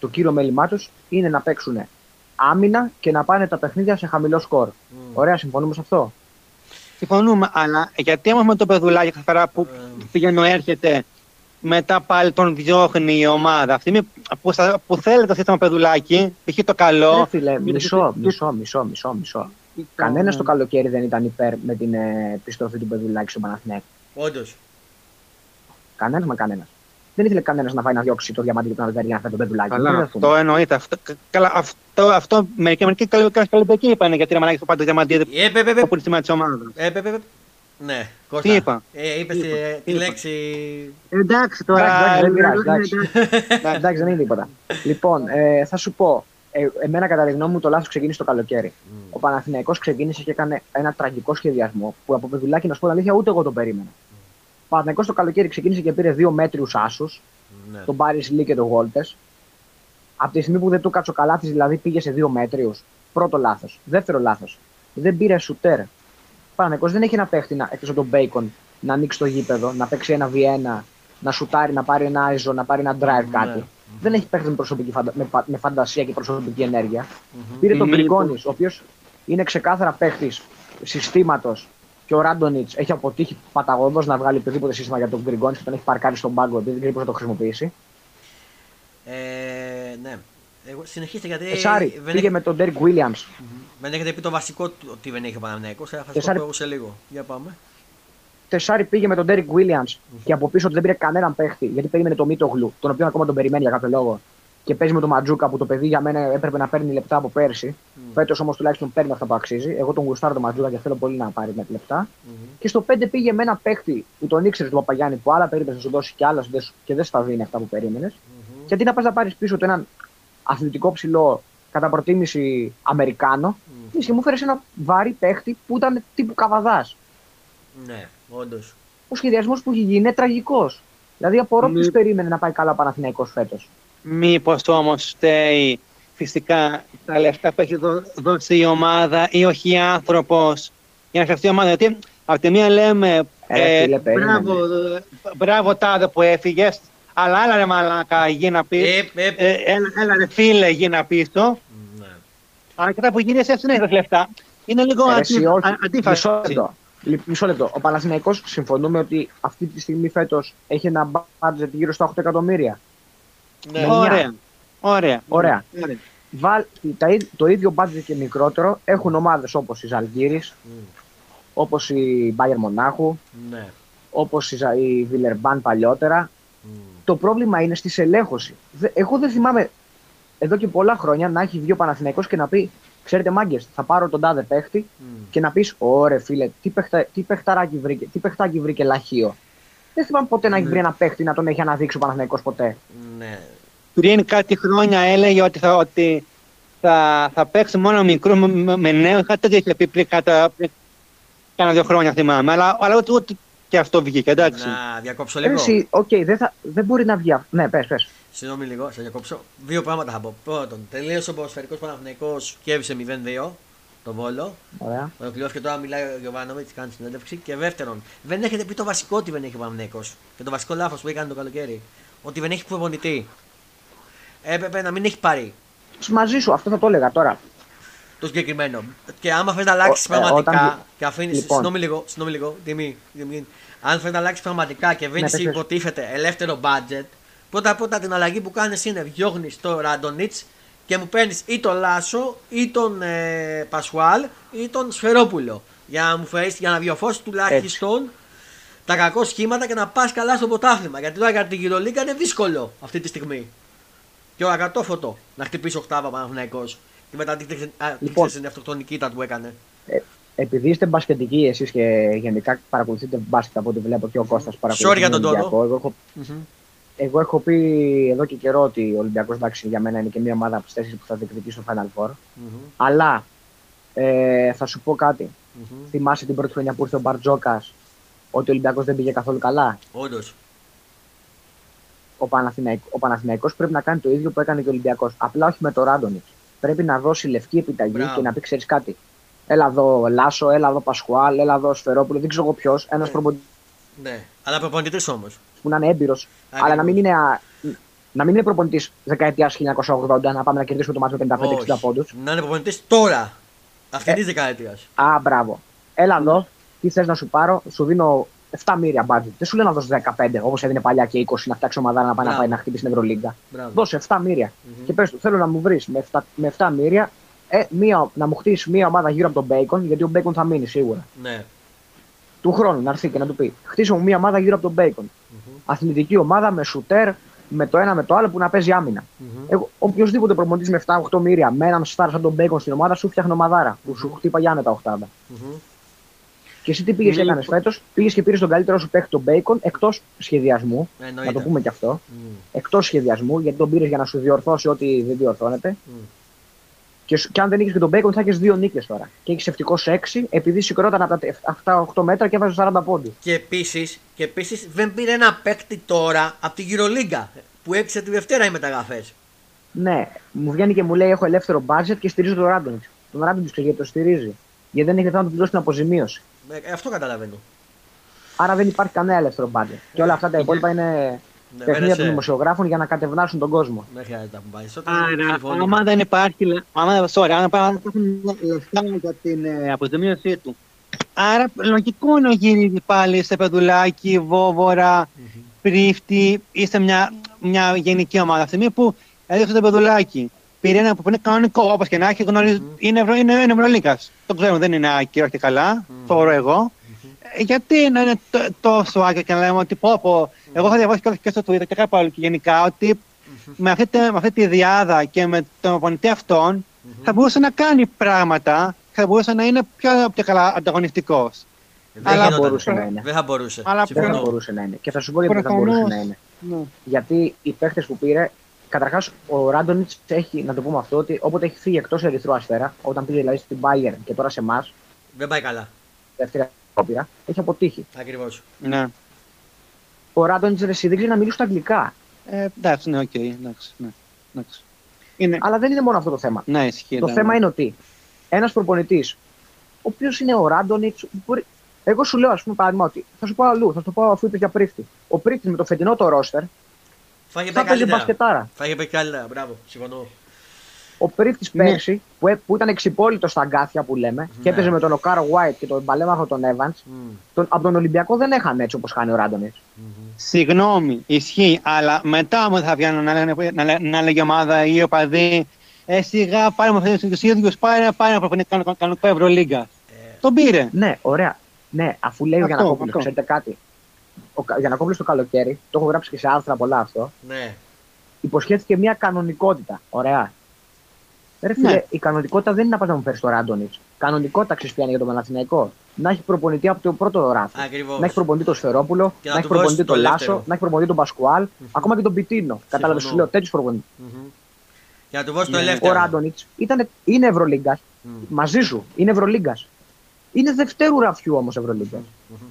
Speaker 2: το κύριο μέλημά τους είναι να παίξουν άμυνα και να πάνε τα παιχνίδια σε χαμηλό σκορ. Ωραία, συμφωνούμε σε αυτό.
Speaker 3: Συμφωνούμε, αλλά γιατί όμως με το παιδουλάκι κάθε φορά που ε. πηγαίνει έρχεται μετά πάλι τον διώχνει η ομάδα. Αυτή που, που θέλετε το σύστημα παιδουλάκι, π.χ. το καλό.
Speaker 2: Ναι, φίλε, μισό, μισό, μισό, μισό, μισό. Κανένας το καλοκαίρι δεν ήταν υπέρ με την ε, επιστροφή του παιδουλάκι στο Παναθηναϊκό.
Speaker 1: Όντως.
Speaker 2: Κανένας με κανένας. Δεν ήθελε κανένα να πάει να διώξει το διαμάντι και τον Αλβερία να φέρει τον παιδουλάκι.
Speaker 3: Καλά, αυτό εννοείται. Αυτό, καλά, αυτό, αυτό μερικοί μερικοί καλοπαικοί είπαν γιατί να μαλάκι το πάντο διαμάντι. Ε, από τη στιγμή τη ομάδα.
Speaker 1: Ε, ναι,
Speaker 3: Κώστα. Τι είπα.
Speaker 1: Ε, είπε τη, λέξη.
Speaker 3: Εντάξει τώρα.
Speaker 2: Εντάξει, δεν είναι τίποτα. Λοιπόν, ε, θα σου πω. Ε, εμένα κατά τη γνώμη μου το λάθο ξεκίνησε το καλοκαίρι. Mm. Ο Παναθηναϊκός ξεκίνησε και έκανε ένα τραγικό σχεδιασμό που από παιδουλάκι να σου πω την αλήθεια ούτε εγώ το περίμενα. Ο Παναθηναϊκός το καλοκαίρι ξεκίνησε και πήρε δύο μέτριους άσους. Ναι. Τον Πάρη Λί και τον Γόλτε. Από τη στιγμή που δεν του κάτσο καλά δηλαδή πήγε σε δύο μέτριους. Πρώτο λάθος. Δεύτερο λάθος. Δεν πήρε σουτέρ. Παναγικό δεν έχει ένα παίχτη εκτός από τον Μπέικον να ανοίξει το γήπεδο, να παίξει ένα Βιένα, να σουτάρει, να πάρει ένα Άιζο, να πάρει ένα drive ναι. κάτι. Δεν έχει παίχτη με, προσωπική φαντα... με, με φαντασία και προσωπική ενέργεια. Mm-hmm. Πήρε τον Γκριγκόνη, ο οποίος είναι ξεκάθαρα παίχτης συστήματος και ο Ράντονιτς έχει αποτύχει παταγωδώς να βγάλει οποιοδήποτε σύστημα για τον Γκριγκόνης και τον έχει παρκάρει στον πάγκο επειδή δεν ξέρει πώς θα το χρησιμοποιήσει.
Speaker 1: Ε, ναι. Εγώ συνεχίστε γιατί.
Speaker 2: Τεσάρι, πήγε με τον Ντέρικ Βίλιαμ.
Speaker 1: Δεν έχετε πει το βασικό ότι δεν έχει ο Παναθηναϊκός. Θα σας το πω σε λίγο. Για πάμε.
Speaker 2: Τεσάρι πήγε με τον Ντέρικ Βίλιαμ και από πίσω δεν πήρε κανέναν παίχτη γιατί περίμενε το Μίτογλου, τον οποίο ακόμα τον περιμένει για κάποιο λόγο. Και παίζει με τον Μαντζούκα που το παιδί για μένα έπρεπε να παίρνει λεπτά από πέρσι. Mm. Φέτος όμως τουλάχιστον παίρνει αυτά που αξίζει. Εγώ τον γουστάρω τον Μαντζούκα και θέλω πολύ να πάρει με λεπτά. Mm. Και στο 5 πήγε με ένα παίχτη που τον ήξερε του Παπαγιάννη που άλλα περίπτωση να σου δώσει κι άλλα και δεν στα δίνει αυτά που περίμενες. Mm-hmm. Και αντί να πας να πάρεις πίσω του έναν αθλητικό ψηλό κατά προτίμηση Αμερικάνο, mm. και μου φέρες ένα βάρη παίχτη που ήταν τύπου καβαδάς.
Speaker 1: Ναι, όντως.
Speaker 2: Ο σχεδιασμός που έχει γίνει είναι τραγικός. Δηλαδή απορώ Μη... ποιος περίμενε να πάει καλά ο Παναθηναϊκός φέτος.
Speaker 3: Μήπως όμως φταίει φυσικά τα λεφτά που έχει δώσει η ομάδα ή όχι άνθρωπος για να φτιαχτεί η ομάδα. Γιατί από τη μία λέμε ε, φίλε, μπράβο, μπράβο τάδε που έφυγες, αλλά άλλα ρε μαλάκα γη να πεις. Ε, ε, ε, έλα, έλα ρε φίλε γη να πεις το. Ναι. Αλλά και τα που γίνεσαι έτσι είναι λεφτά. Είναι λίγο αντίφαση.
Speaker 2: Μισό λεπτό. Ο Παναθηναϊκός συμφωνούμε ότι αυτή τη στιγμή φέτος έχει ένα budget γύρω στα 8 εκατομμύρια.
Speaker 3: Ναι. Ωραία. Ωραία.
Speaker 2: Ωραία. Ωραία. Βάλ, τα, το ίδιο budget και μικρότερο έχουν ομάδες όπως η Ζαλγκύρη, mm. όπως η Μπάγερ Μονάχου, ναι. όπως η, η Βιλερμπάν παλιότερα. Mm. Το πρόβλημα είναι στη σελέχωση. Εγώ δεν θυμάμαι εδώ και πολλά χρόνια να έχει βγει ο Παναθηναϊκός και να πει Ξέρετε, μάγκες, θα πάρω τον τάδε παίχτη mm. και να πεις: Ωρε φίλε, τι, παιχτα, τι, παιχταράκι βρήκε, τι παιχτάκι βρήκε λαχείο. Δεν θυμάμαι ποτέ να έχει βρει ένα παίχτη να τον έχει αναδείξει ο Παναθηναϊκός ποτέ.
Speaker 3: Ναι. Πριν κάτι χρόνια έλεγε ότι θα, ότι θα, θα παίξει μόνο μικρό με, με νέο. Κάτι τέτοιο είχε πει πριν κατά κάνα δύο χρόνια θυμάμαι. Αλλά, αλλά ούτε, ούτε και αυτό βγήκε, εντάξει.
Speaker 1: Να διακόψω λίγο.
Speaker 2: Εσύ, okay, δεν, θα, δεν μπορεί να βγει. Ναι, πες, πες.
Speaker 1: Συγγνώμη λίγο, θα διακόψω. Δύο πράγματα θα πω. Πρώτον, τελείωσε ο ποδοσφαιρικός Παναθυναϊκό και έβησε 0-2 τον Βόλο.
Speaker 2: Ωραία.
Speaker 1: Ολοκληρώθηκε τώρα, μιλάει ο Γιωβάνοβιτς, κάνει συνέντευξη. Και δεύτερον, δεν έχετε πει το βασικό ότι δεν έχει ο Παναθυναϊκό. Και το βασικό λάθος που έκανε το καλοκαίρι. Ότι δεν έχει προπονητή. Έπρεπε να μην έχει πάρει.
Speaker 2: Μαζί σου, αυτό θα το έλεγα τώρα.
Speaker 1: Το συγκεκριμένο. Και άμα θες να αλλάξεις ε, πραγματικά. Όταν... Και αφήνει. Λοιπόν. Συγγνώμη λίγο, συγγνώμη λίγο. Τιμή, τιμή. Αν θες να αλλάξεις πραγματικά και δεν ναι, υποτίθεται ελεύθερο budget, πρώτα πρώτα την αλλαγή που κάνεις είναι διώχνει το Ραντονίτς και μου παίρνεις ή τον Λάσο ή τον ε, Πασχουάλ ή τον Σφερόπουλο. Για να μου φέρεις, για να διορθώσεις τουλάχιστον τα κακό σχήματα και να πας καλά στο ποτάθλημα. Γιατί τώρα για την Γυρολίκα είναι δύσκολο αυτή τη στιγμή. Και ο Αγατόφωτο να χτυπήσει οκτάβα Παναθυναϊκό. Και μετά την λοιπόν, την αυτοκτονική ήταν που έκανε.
Speaker 2: Ε, επειδή είστε μπασκετικοί εσείς και γενικά παρακολουθείτε μπάσκετ από ό,τι βλέπω και ο Κώστας παρακολουθεί.
Speaker 1: Sorry για τον τόνο.
Speaker 2: Εγώ, έχω... Mm-hmm. εγώ έχω πει εδώ και καιρό ότι ο Ολυμπιακός εντάξει για μένα είναι και μια ομάδα από τις τέσσερις που θα διεκδικήσει στο Final Four. Mm-hmm. Αλλά ε, θα σου πω κάτι. Mm-hmm. Θυμάσαι την πρώτη χρονιά που ήρθε ο Μπαρτζόκας ότι ο Ολυμπιακός δεν πήγε καθόλου καλά;
Speaker 1: Όντως.
Speaker 2: Ο, Παναθηναϊκ, ο Παναθηναϊκός πρέπει να κάνει το ίδιο που έκανε και ο Ολυμπιακός. Απλά όχι με το Ράντονιτς. Πρέπει να δώσει λευκή επιταγή Μπράβο. και να πει: Ξέρεις κάτι. Έλα εδώ Λάσο, έλα εδώ Πασχουάλ, έλα εδώ Σφερόπουλο, δεν ξέρω εγώ ποιος. Ένας ναι. προπονητή.
Speaker 1: Ναι, αλλά προπονητής όμως.
Speaker 2: Που να είναι έμπειρος. Αλλά να μην είναι, να μην είναι προπονητής δεκαετίας 1980, να πάμε να κερδίσουμε το μάτι με 55-60 πόντους.
Speaker 1: Να είναι προπονητής τώρα, αυτή ε, τη δεκαετίας.
Speaker 2: Α, μπράβο. Έλα εδώ, τι θες να σου πάρω, σου δίνω 7 μοίρια μπάτζετ. Δεν σου λέω να δώσει 15 όπως έδινε παλιά και 20 να φτιάξει ομάδα να πάει να, πάει να χτυπήσει την Ευρωλίγκα. Δώσε 7 μοίρια. Mm-hmm. Και πες του, θέλω να μου βρεις με 7, με 7 μοίρια ε, μία, να μου χτίσει μία ομάδα γύρω από τον Bacon, γιατί ο Bacon θα μείνει σίγουρα.
Speaker 1: Ναι.
Speaker 2: Του χρόνου να έρθει και να του πει: Χτίσω μου μία ομάδα γύρω από τον Bacon. Mm-hmm. Αθλητική ομάδα με σουτέρ, με το ένα με το άλλο που να παίζει άμυνα. Mm-hmm. Οποιοδήποτε προμονητή με 7-8 μοίρια, με έναν στάρ σαν τον Bacon στην ομάδα σου φτιάχνει ομαδάρα που σου χτύπαγε άνετα 80. Mm-hmm. Και εσύ τι πήγες και έκανες φέτος, πήγες και πήρες τον καλύτερο σου παίχτη τον Bacon εκτός σχεδιασμού.
Speaker 1: Εννοείται.
Speaker 2: Να το πούμε και αυτό. Mm. Εκτός σχεδιασμού, γιατί τον πήρες για να σου διορθώσει ό,τι δεν διορθώνεται. Mm. Και, και αν δεν είχες και τον Bacon, θα έχεις δύο νίκες τώρα. Και έχεις ευτυχώς 6, επειδή σηκρώταν από τα 7-8 μέτρα και έβαζε 40 πόντους.
Speaker 1: Και επίσης και επίσης δεν πήρε ένα παίκτη τώρα από την Euroliga που έπεισε τη Δευτέρα οι μεταγραφές.
Speaker 2: Ναι, μου βγαίνει και μου λέει: Έχω ελεύθερο budget και στηρίζω τον Ράντονιτ. Τον Ράντονιτ γιατί το στηρίζει. Γιατί δεν έχει θέμα να του δώσει την αποζημίωση.
Speaker 1: Ε, αυτό καταλαβαίνω.
Speaker 2: Άρα δεν υπάρχει κανένα ελεύθερο budget. Και όλα αυτά τα υπόλοιπα είναι ναι, παιχνίδια των δημοσιογράφων για να κατευνάσουν τον κόσμο.
Speaker 1: Δεν χρειάζεται να πάει.
Speaker 3: Άρα, άμα δεν υπάρχει, άμα, sorry, αν υπάρχουν λεφτά για την ε, αποζημίωσή του. Άρα, λογικό είναι να γίνει πάλι σε παιδουλάκι, βόβορα, mm-hmm. πρίφτη ή σε μια, μια γενική ομάδα. Αυτή που έδωσε το παιδουλάκι. Πήρε ένα που είναι κανονικό, όπως και να έχει, γνωρίζει, mm-hmm. είναι, ευρω, είναι, είναι Ευρωλίκας. Το ξέρουμε, δεν είναι άκυρο και καλά, mm-hmm. θεωρώ εγώ. Mm-hmm. Γιατί να είναι τόσο άκυρο και να λέμε ότι πω, πω εγώ είχα διαβάσει και στο Twitter και κάπου άλλο και γενικά ότι με αυτή, με αυτή τη διάδα και με τον οπονητή αυτόν θα μπορούσε να κάνει πράγματα θα μπορούσε να είναι πιο, πιο καλά ανταγωνιστικός.
Speaker 2: Δεν αλλά μπορούσε να είναι.
Speaker 1: Δεν θα μπορούσε.
Speaker 2: Αλλά δεν θα μπορούσε να είναι. Και θα σου πω γιατί δεν θα μπορούσε να είναι. Ναι. Γιατί οι παίχτε που πήρε, καταρχάς ο Ράντονιτς έχει, να το πούμε αυτό, ότι όποτε έχει φύγει εκτός Ερυθρού Αστέρα, όταν πήγε δηλαδή στην Bayern και τώρα σε εμάς.
Speaker 1: Δεν πάει καλά.
Speaker 2: Δεύτερη απόπειρα, έχει αποτύχει.
Speaker 1: Ακριβώς.
Speaker 3: Ναι
Speaker 2: ο Ράντονιτς δεν ξέρει να μιλήσει στα αγγλικά.
Speaker 3: Ε, εντάξει, ναι, ok. Okay, εντάξει, ναι, εντάξει.
Speaker 2: Είναι... Αλλά δεν είναι μόνο αυτό το θέμα.
Speaker 3: Ναι, ισχύει.
Speaker 2: Το
Speaker 3: ναι,
Speaker 2: θέμα
Speaker 3: ναι.
Speaker 2: είναι ότι ένας προπονητής, ο οποίος είναι ο Ράντονιτς, μπορεί... εγώ σου λέω, ας πούμε, παράδειγμα, ότι θα σου πω αλλού, θα σου πω αφού είπε για Πρίφτη. Ο Πρίφτης με το φετινό το ρόστερ
Speaker 1: θα παίζει μπασκετάρα. Φάγε καλύτερα, μπράβο, συμφωνώ.
Speaker 2: Ο Πρίφτης ναι. πέρσι που, ε, που ήταν εξυπόλυτος στα αγκάθια που λέμε ναι. και έπαιζε με τον Οκάρο White και τον παλαίμαχο τον Evans, mm. τον, από τον Ολυμπιακό δεν έχανε έτσι όπως χάνει ο Ράντονιτς.
Speaker 3: Mm-hmm. Συγγνώμη, ισχύει, αλλά μετά μου θα βγαίνουν να, λένε, να, λένε, να λέγει ομάδα ή οπαδοί ε, σιγά πάρε με αυτού του ίδιου, πάρε, πάρε να προπονεί κανονικό Ευρωλίγκα. Ε. Τον πήρε.
Speaker 2: Ναι, ωραία. Ναι, αφού λέει αυτό, ο Γιανακόπουλο, ξέρετε κάτι. Ο Γιανακόπουλος το καλοκαίρι, το έχω γράψει και σε άρθρα πολλά αυτό.
Speaker 1: Ναι
Speaker 2: υποσχέθηκε μια κανονικότητα. Ωραία. Ρε φίλε, ναι. η κανονικότητα δεν είναι να πας να μου φέρεις το Ράντονιτς. Κανονικότητα ξέρεις για τον Παναθηναϊκό. Να έχει προπονητή από το πρώτο ράφι. Να έχει προπονητή το Σφερόπουλο, να, να έχει προπονητή το Λάσο, να έχει προπονητή τον Πασκουάλ, mm-hmm. ακόμα και τον Πιτίνο. Κατάλαβες, σου λέω τέτοιου προπονητή. Mm-hmm.
Speaker 1: Για να του δώσει το ναι. ελεύθερο.
Speaker 2: Ο Ράντονιτς είναι Ευρωλίγκας. Mm. Μαζί σου, είναι Ευρωλίγκας. Είναι δευτέρου ραφιού όμως Ευρωλίγκας. Mm-hmm.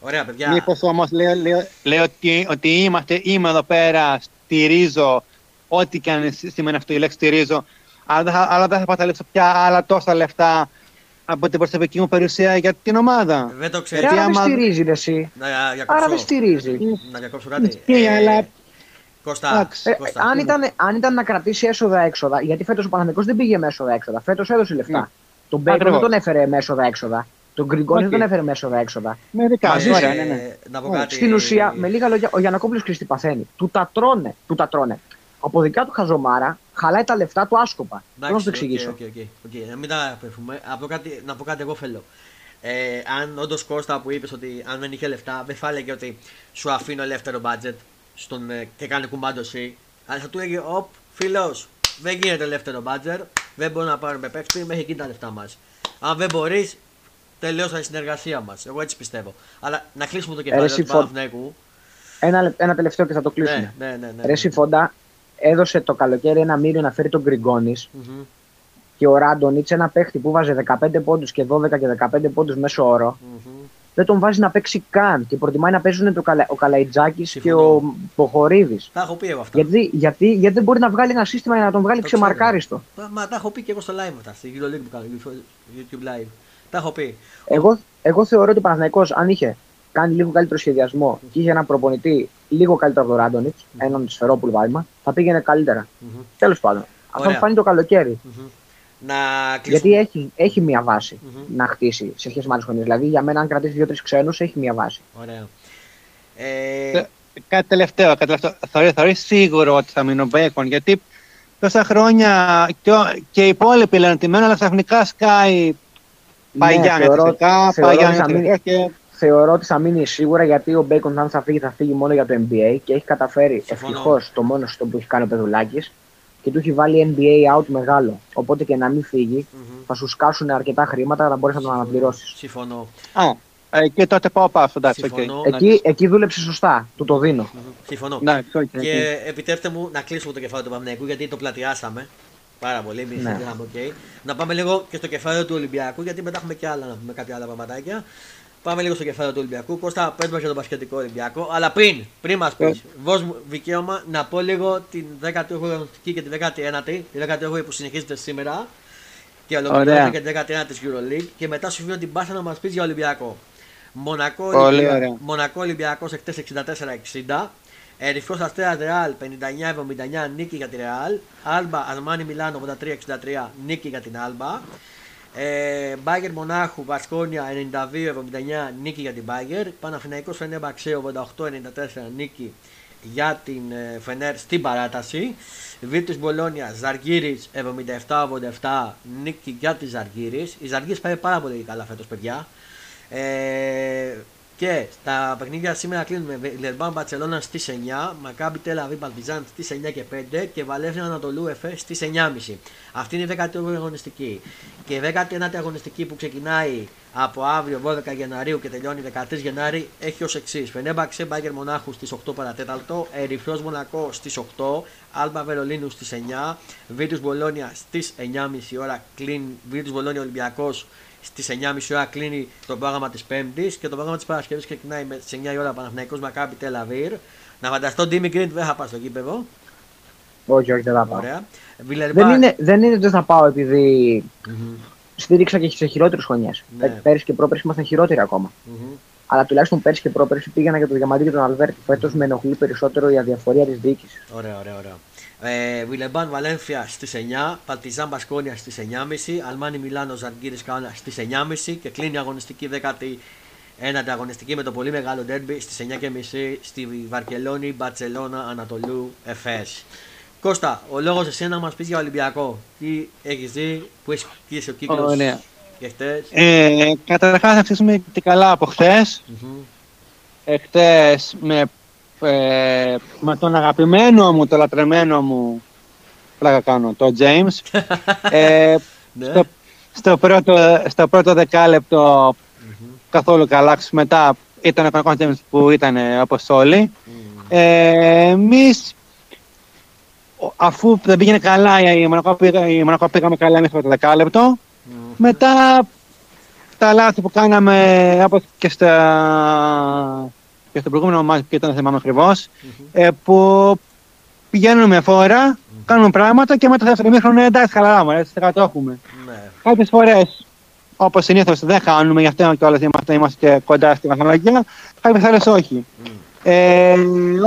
Speaker 1: Ωραία, παιδιά.
Speaker 3: Μήπως όμως λέω, λέω, λέω ότι, ότι είμαστε, είμαι εδώ πέρα, στηρίζω ό,τι και αν σημαίνει αυτό η λέξη στηρίζω, αλλά δεν θα, αλλά δεν θα παταλέψω πια άλλα τόσα λεφτά από την προσωπική μου περιουσία για την ομάδα.
Speaker 1: Δεν το ξέρει.
Speaker 2: Άρα δεν στηρίζεις εσύ.
Speaker 1: Να, για
Speaker 2: Άρα δεν στηρίζεις.
Speaker 1: Να διακόψω κάτι.
Speaker 3: Ναι, ε, αλλά...
Speaker 1: Κώστα,
Speaker 2: ε, Κώστα. Αν, ήταν, αν ήταν να κρατήσει έσοδα-έξοδα, γιατί φέτος ο Παναθηναϊκός δεν πήγε με έσοδα-έξοδα. Φέτος έδωσε λεφτά. Ναι. Τον Μπέικον δεν τον έφερε με έσοδα-έξοδα. Τον Γκριγκόνη δεν τον έφερε με έσοδα-έξοδα.
Speaker 3: Με δικά ναι, ναι, ναι.
Speaker 2: Στην ουσία, με λίγα λόγια, ο Γιανακόπουλο τι παθαίνει. Του τα τρώνε. Του τα τρώνε από δικά του χαζομάρα χαλάει τα λεφτά του άσκοπα. Πώ να σου το εξηγήσω.
Speaker 1: Okay, okay, okay. Να μην τα απέφουμε. Να πω κάτι, να πω κάτι εγώ θέλω. Ε, αν όντως Κώστα που είπες ότι αν δεν είχε λεφτά, δεν θα έλεγε ότι σου αφήνω ελεύθερο budget στον, ε, και κάνει κουμπάντο εσύ. Αλλά θα του έλεγε, Οπ, φίλος, δεν γίνεται ελεύθερο budget, δεν μπορούμε να πάρουμε παίξι μέχρι εκεί τα λεφτά μας. Αν δεν μπορείς, τελειώσαμε η συνεργασία μας. Εγώ έτσι πιστεύω. Αλλά να κλείσουμε το κεφάλι του Παναθηναϊκού.
Speaker 2: Ένα, ένα τελευταίο και θα το κλείσουμε.
Speaker 1: Ναι, ναι, ναι, ναι.
Speaker 2: Ρε Συμφωντα, έδωσε το καλοκαίρι ένα μύριο να φέρει τον γκριγκονη mm-hmm. και ο Ράντονιτ, ένα παίχτη που βάζει 15 πόντους και 12 και 15 πόντους μέσω όρο, mm-hmm. δεν τον βάζει να παίξει καν και προτιμάει να παίζουν το Καλα... ο Καλαϊτζάκης και ο Ποχορίδης.
Speaker 1: Τα έχω πει εγώ αυτά.
Speaker 2: Γιατί, γιατί, γιατί δεν μπορεί να βγάλει ένα σύστημα για να τον βγάλει ξεμαρκάριστο.
Speaker 1: Μα, μα τα έχω πει και εγώ στο live μετά, στη Euroleague που κάνω, YouTube live. Τα έχω πει.
Speaker 2: Εγώ, εγώ θεωρώ ότι ο Παναθηναϊκός αν είχε κάνει λίγο καλύτερο σχεδιασμό και είχε ένα προπονητή λίγο καλύτερο από τον Ράντονιτς, mm-hmm. έναν σφαιρόπουλο βάρημα, θα πήγαινε καλύτερα. Mm-hmm. Τέλος πάντων. Αυτό μου φάνηκε το καλοκαίρι. Mm-hmm.
Speaker 1: Να
Speaker 2: Γιατί έχει, έχει μία βάση mm-hmm. να χτίσει σε σχέση με άλλες χρονιές. Δηλαδή, για μένα, αν κρατήσει δύο-τρεις ξένους, έχει μία βάση.
Speaker 1: Ωραία. Ε...
Speaker 3: Κάτι τελευταίο. Κάτι τελευταίο. Θεωρεί σίγουρο ότι θα μείνει ο Μπέικον γιατί τόσα χρόνια και, και οι υπόλοιποι λένε ότι μένουν, αλλά ξαφνικά σκάει. Πάει ναι, Γιάννη, πάει Γιάννη και
Speaker 2: θεωρώ ότι θα μείνει σίγουρα γιατί ο Μπέικον, αν θα φύγει, θα φύγει μόνο για το NBA και έχει καταφέρει ευτυχώς το μόνο στο που έχει κάνει ο Πεδουλάκης και του έχει βάλει NBA out μεγάλο. Οπότε και να μην φύγει, mm-hmm. θα σου σκάσουν αρκετά χρήματα για να μπορείς να τον αναπληρώσεις.
Speaker 1: Συμφωνώ.
Speaker 3: Α, ε, και τότε πάω πάω εντάξει.
Speaker 2: Συμφωνώ, εκεί, εκεί δούλεψε σωστά. Του το δίνω.
Speaker 1: Mm-hmm. Συμφωνώ. Ναι, okay, και επιτρέψτε μου να κλείσουμε το κεφάλαιο του Παμνέκου γιατί το πλατιάσαμε. Πάρα πολύ, εμείς ναι. okay. Να πάμε λίγο και στο κεφάλαιο του Ολυμπιακού γιατί μετά έχουμε και άλλα να πούμε κάποια άλλα πραγματάκια. Πάμε λίγο στο κεφάλαιο του Ολυμπιακού. Κώστα, πες μας για τον Πασχετικό Ολυμπιακό. Αλλά πριν, πριν μας πεις, δώσ' μου δικαίωμα να πω λίγο την 18η αγωνιστική και την 19η. Την 18η που συνεχίζεται σήμερα. Και ολοκληρώνεται και την 19η Euroleague. Και μετά σου βγαίνω την πάσα να μας πεις για Ολυμπιακό. Μονακό, Ολυμπιακό, Μονακό Ολυμπιακός εκτέ 64-60. Ερυθρός Αστέρα Ρεάλ 59-79 νίκη για τη Ρεάλ. Άλμπα Αρμάνι Μιλάνο 83-63 νίκη για την Άλμπα. Ε, Μπάγκερ Μονάχου, Βασκόνια 92-79 νίκη για την Μπάγκερ. Παναθηναϊκός Φενέμπαξε 88-94 νίκη για την ε, Φενέρ στην παράταση. Βίτου Μπολόνια Ζαργύρη 77-87 νίκη για τη Ζαργύρη. Η Ζαργύρη πάει πάρα πολύ καλά φέτος, παιδιά. Ε, και τα παιχνίδια σήμερα κλείνουμε Λερμπάν Μπαρσελόνα στις 9, Μακάμπι Τέλα Βι Παλτιζάν στις 9 και 5 και Βαλέφια Ανατολού Εφέ στις 9.30. Αυτή είναι η 18η αγωνιστική. Και η 19η αγωνιστική που ξεκινάει από αύριο 12 Γεναρίου και τελειώνει 13 Γενάρη έχει ως εξής. Φενέμπαξε Μπάγκερ Μονάχου στις 8 παρατέταλτο, Ερυθρός Μονακό στις 8, Άλμπα Βερολίνου στις 9, Βίτου Μπολόνια στις 9.30 ώρα, κλείνει Βίτου Μπολόνια Ολυμπιακός Στις 9.30 ώρα κλείνει το πρόγραμμα της Πέμπτης και το πρόγραμμα της Παρασκευής ξεκινάει στι 9 ώρα Παναθυναϊκό Μακάμπι Τελαβίρ. Να φανταστώ Ντίμι Γκριντ δεν θα πάω στο κήπεδο.
Speaker 2: Όχι, όχι, δεν θα πάω. Δεν, είναι, δεν είναι ότι δεν θα πάω επειδή mm-hmm. στήριξα και σε χειρότερες χρονιές. Ναι. Πέρυσι και πρόπερσι ήμασταν χειρότεροι ακόμα. Mm-hmm. Αλλά τουλάχιστον πέρυσι και πρόπερσι πήγαινα για το Διαμαντή και τον Αλβέρτη. Φέτος με ενοχλεί περισσότερο η αδιαφορία της διοίκησης.
Speaker 1: Ωραία, ωραία, ωραία. Ε, Βιλεμπάν Βαλένθια στις 9, Παλτιζάν Μπασκόνια στις 9.30, Αλμάνι Μιλάνο Ζαργκύρης Κάνα στις 9.30 και κλείνει η αγωνιστική 19η αγωνιστική με το πολύ μεγάλο ντέρμπι στις 9.30 στη Βαρκελόνη, Μπαρσελόνα, Ανατολού, Εφές. Κώστα, ο λόγος εσένα να μας πεις για Ολυμπιακό. Τι έχεις δει, που έχει κλείσει ο κύκλος.
Speaker 3: Oh, ναι. Ε, Καταρχάς, θα αρχίσουμε και καλά από χθες. Mm-hmm. Εχθέ με ε, με τον αγαπημένο μου, το λατρεμένο μου, πλάκα κάνω, το James. ε, ναι. στο, στο, πρώτο, στο πρώτο δεκάλεπτο mm-hmm. καθόλου καλά, μετά ήταν ο κανονικός James που ήταν όπως όλοι. Mm. Ε, εμείς, αφού δεν πήγαινε καλά, η Μονακό, πήγαμε καλά μέχρι το δεκάλεπτο, mm-hmm. μετά τα λάθη που κάναμε όπως και στα και στο προηγούμενο μάτι που ήταν θυμάμαι ακριβώς, mm-hmm. ε, που πηγαίνουμε με φόρα, mm-hmm. κάνουμε πράγματα και μετά θα δεύτερο μήχρονο εντάξει, χαλαρά μου, έτσι θα το έχουμε. Ναι. Κάποιες φορές, όπως συνήθως δεν χάνουμε, γι' αυτό και όλα είμαστε, είμαστε κοντά στη βαθμολογία, κάποιες άλλε όχι. Mm. Ε,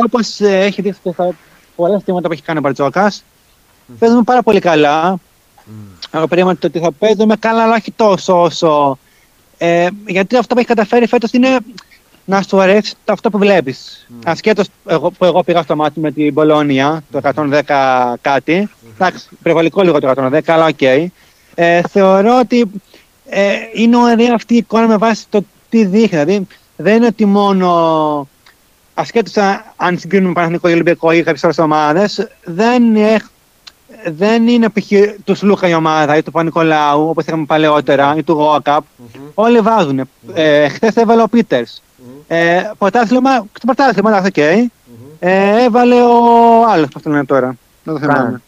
Speaker 3: όπως ε, έχει δείξει και στα πολλά στήματα που έχει κάνει ο Μπαρτζόκας, mm. παίζουμε πάρα πολύ καλά. Mm. Εγώ περίμενα ότι θα παίζουμε καλά, αλλά όχι τόσο όσο. Ε, γιατί αυτό που έχει καταφέρει φέτος είναι να σου αρέσει αυτό που βλέπεις. Mm. Ασχέτως που εγώ πήγα στο μάτι με την Μπολόνια, το 110 κάτι. Εντάξει, υπερβολικό λίγο το 110, αλλά ok. Okay. Ε, θεωρώ ότι ε, είναι ωραία αυτή η εικόνα με βάση το τι δείχνει. Δηλαδή, δεν είναι ότι μόνο ασχέτως αν συγκρίνουμε Παναθηναϊκό ή Ολυμπιακό ή κάποιες άλλες ομάδες, δεν, δεν είναι π.χ. του Σλούκα η ομάδα ή του Παπανικολάου, όπως είχαμε παλαιότερα, ή του Γουόκαπ. Mm-hmm. Όλοι βάζουν. Mm-hmm. Ε, Χθες έβαλε ο Πίτερς. Ε, πρωτάθλημα, το πρωτάθλημα, εντάξει, οκ. Ε, έβαλε ο άλλος, πώς το λένε τώρα. Δεν το θυμάμαι.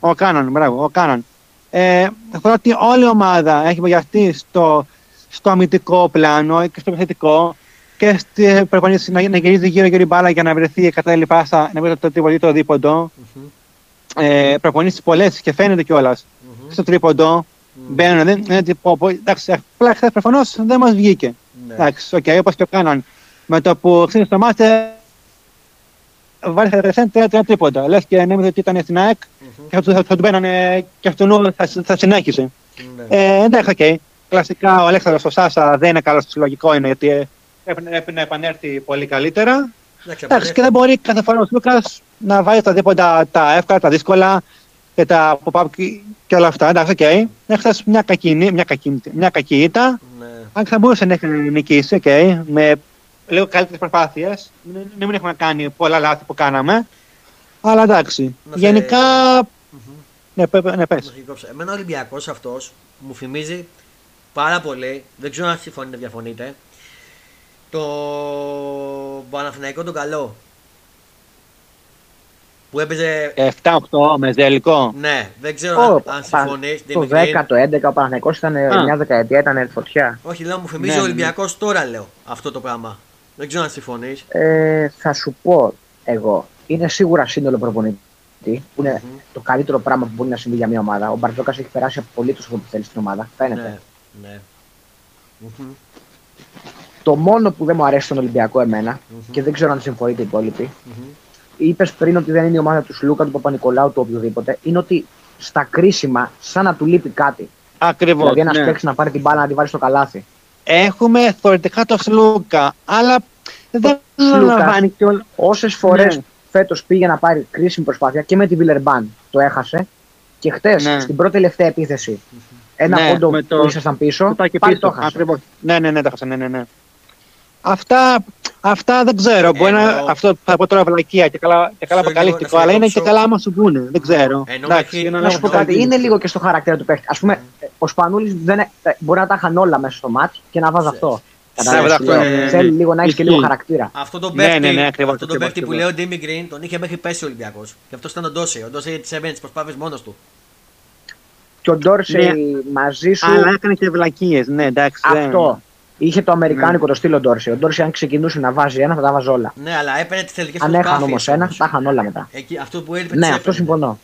Speaker 3: Ο Κάναν, μπράβο, ο Κάναν. Ε, θεωρώ ότι όλη η ομάδα έχει βοηθηθεί στο, στο αμυντικό πλάνο και στο επιθετικό και στη προπόνηση να, να γυρίζει γύρω-γύρω η μπάλα για να βρεθεί η κατάλληλη πάσα, να βρει το τρίποντο ή το δίποντο. Mm-hmm. Ε, προπονήσεις πολλές και φαίνεται κιόλας. Mm-hmm. Στο τρίποντο μπαίνουν. Δεν, δεν, εντάξει, απλά χθες προφανώς δεν μας βγήκε. Ναι. Εντάξει, οκ, okay, όπως και ο Κάναν με το που ξύνεις το μάτι, βάλεις ρεσέν τρία τρίποτα. Λες και νόμιζες ότι ήταν στην ΑΕΚ και θα, θα, θα του μπαίνανε και αυτόν θα, θα συνέχισε. Ναι. Ε, εντάξει, οκ. Okay. Κλασικά ο Αλέξανδρος ο Σάσα δεν είναι καλός συλλογικό είναι γιατί έπρεπε να επανέλθει πολύ καλύτερα. Εντάξει, και δεν μπορεί κάθε φορά ο Λούκας να βάλει τα δίποτα τα εύκολα, τα δύσκολα και τα pop-up και όλα αυτά. Εντάξει, ok. Okay. Έχασε μια κακή, μια κακή, μια κακή ήττα. Ναι. Αν θα μπορούσε να έχεις νικήσει, okay, με λίγο καλύτερες προσπάθειες. Δεν μην έχουμε κάνει πολλά λάθη που κάναμε. Αλλά εντάξει. Να Γενικά. Ναι, ναι, πες.
Speaker 1: Εμένα ο Ολυμπιακός αυτός μου θυμίζει πάρα πολύ. Δεν ξέρω αν συμφωνείτε, διαφωνείτε. Το Παναθηναϊκό τον καλό. Που έπαιζε.
Speaker 3: 7-8 με ζελικό.
Speaker 1: Ναι, δεν ξέρω αν συμφωνείς.
Speaker 2: Το 10, το 11 ο Παναθηναϊκός ήταν μια δεκαετία, ήταν φωτιά.
Speaker 1: Όχι, λέω μου θυμίζει ναι, ο Ολυμπιακός τώρα, λέω αυτό το πράγμα. Δεν ξέρω αν συμφωνείς.
Speaker 2: Ε, θα σου πω εγώ. Είναι σίγουρα σύνολο προπονητή. Που ειναι mm-hmm. το καλύτερο πράγμα που μπορεί να συμβεί για μια ομάδα. Ο Μπαρτζόκας έχει περάσει απολύτω αυτό που θέλεις στην ομάδα. Φαίνεται. Ναι, ναι. Mm-hmm. Το μόνο που δεν μου αρέσει στον Ολυμπιακό εμένα mm-hmm. και δεν ξέρω αν συμφωνείτε οι υπόλοιποι. Mm-hmm. Είπες πριν ότι δεν είναι η ομάδα του Σλούκα, του Παπα-Νικολάου, του οποιοδήποτε. Είναι ότι στα κρίσιμα, σαν να του λείπει κάτι.
Speaker 3: Ακριβώς.
Speaker 2: Δηλαδή ένας ναι. παίξει να πάρει την μπάλα να τη βάλει στο καλάθι.
Speaker 3: Έχουμε θεωρητικά το Σλούκα, αλλά δεν αναλαμβάνει κιόλα.
Speaker 2: Όσες φορές ναι. φέτος πήγε να πάρει κρίσιμη προσπάθεια και με τη Βιλερμπάν το έχασε. Και χτες ναι. στην πρώτη τελευταία επίθεση, ένα ναι, πόντο το... που ήσασταν πίσω, πάλι πίσω. το έχασε. Ακριβώς.
Speaker 3: Ναι, ναι, ναι, το έχασε, ναι, ναι, ναι. Αυτά, αυτά δεν ξέρω. Ε, Μπορεί να αυτό θα πω τώρα βλακεία και καλά, και καλά αποκαλύφτικο, αλλά είναι και καλά άμα σου πούνε. Δεν ξέρω.
Speaker 2: Εντάξει, να σου πω κάτι, είναι λίγο και στο χαρακτήρα του παίχτη. Α πούμε, ο Σπανούλης μπορεί να τα είχαν όλα μέσα στο μάτι και να βάζει αυτό. Θέλει λίγο να έχει και λίγο χαρακτήρα.
Speaker 1: Αυτό το παίχτη, ναι, ναι, ναι, αυτό το παίχτη που λέει ο Ντίμι Γκριν τον είχε μέχρι πέσει ο Ολυμπιακός. Και αυτός ήταν ο Ντόσε. Ο Ντόσε τη έβαινε τις προσπάθειες μόνος του.
Speaker 2: Και ο Ντόρσε ναι. μαζί σου.
Speaker 3: Αλλά έκανε και βλακίες, ναι, εντάξει.
Speaker 2: Αυτό. Είχε το αμερικάνικο το στήλο Ντόρση. Ο Ντόρση, αν ξεκινούσε να βάζει ένα, θα τα βάζει όλα.
Speaker 1: Ναι, αλλά έπαιρνε τι θετικέ
Speaker 2: Αν έχανε όμως ένα, τα είχαν όλα μετά.
Speaker 1: Εκεί, αυτό που έλειπε.
Speaker 2: Ναι, αυτό συμφωνώ.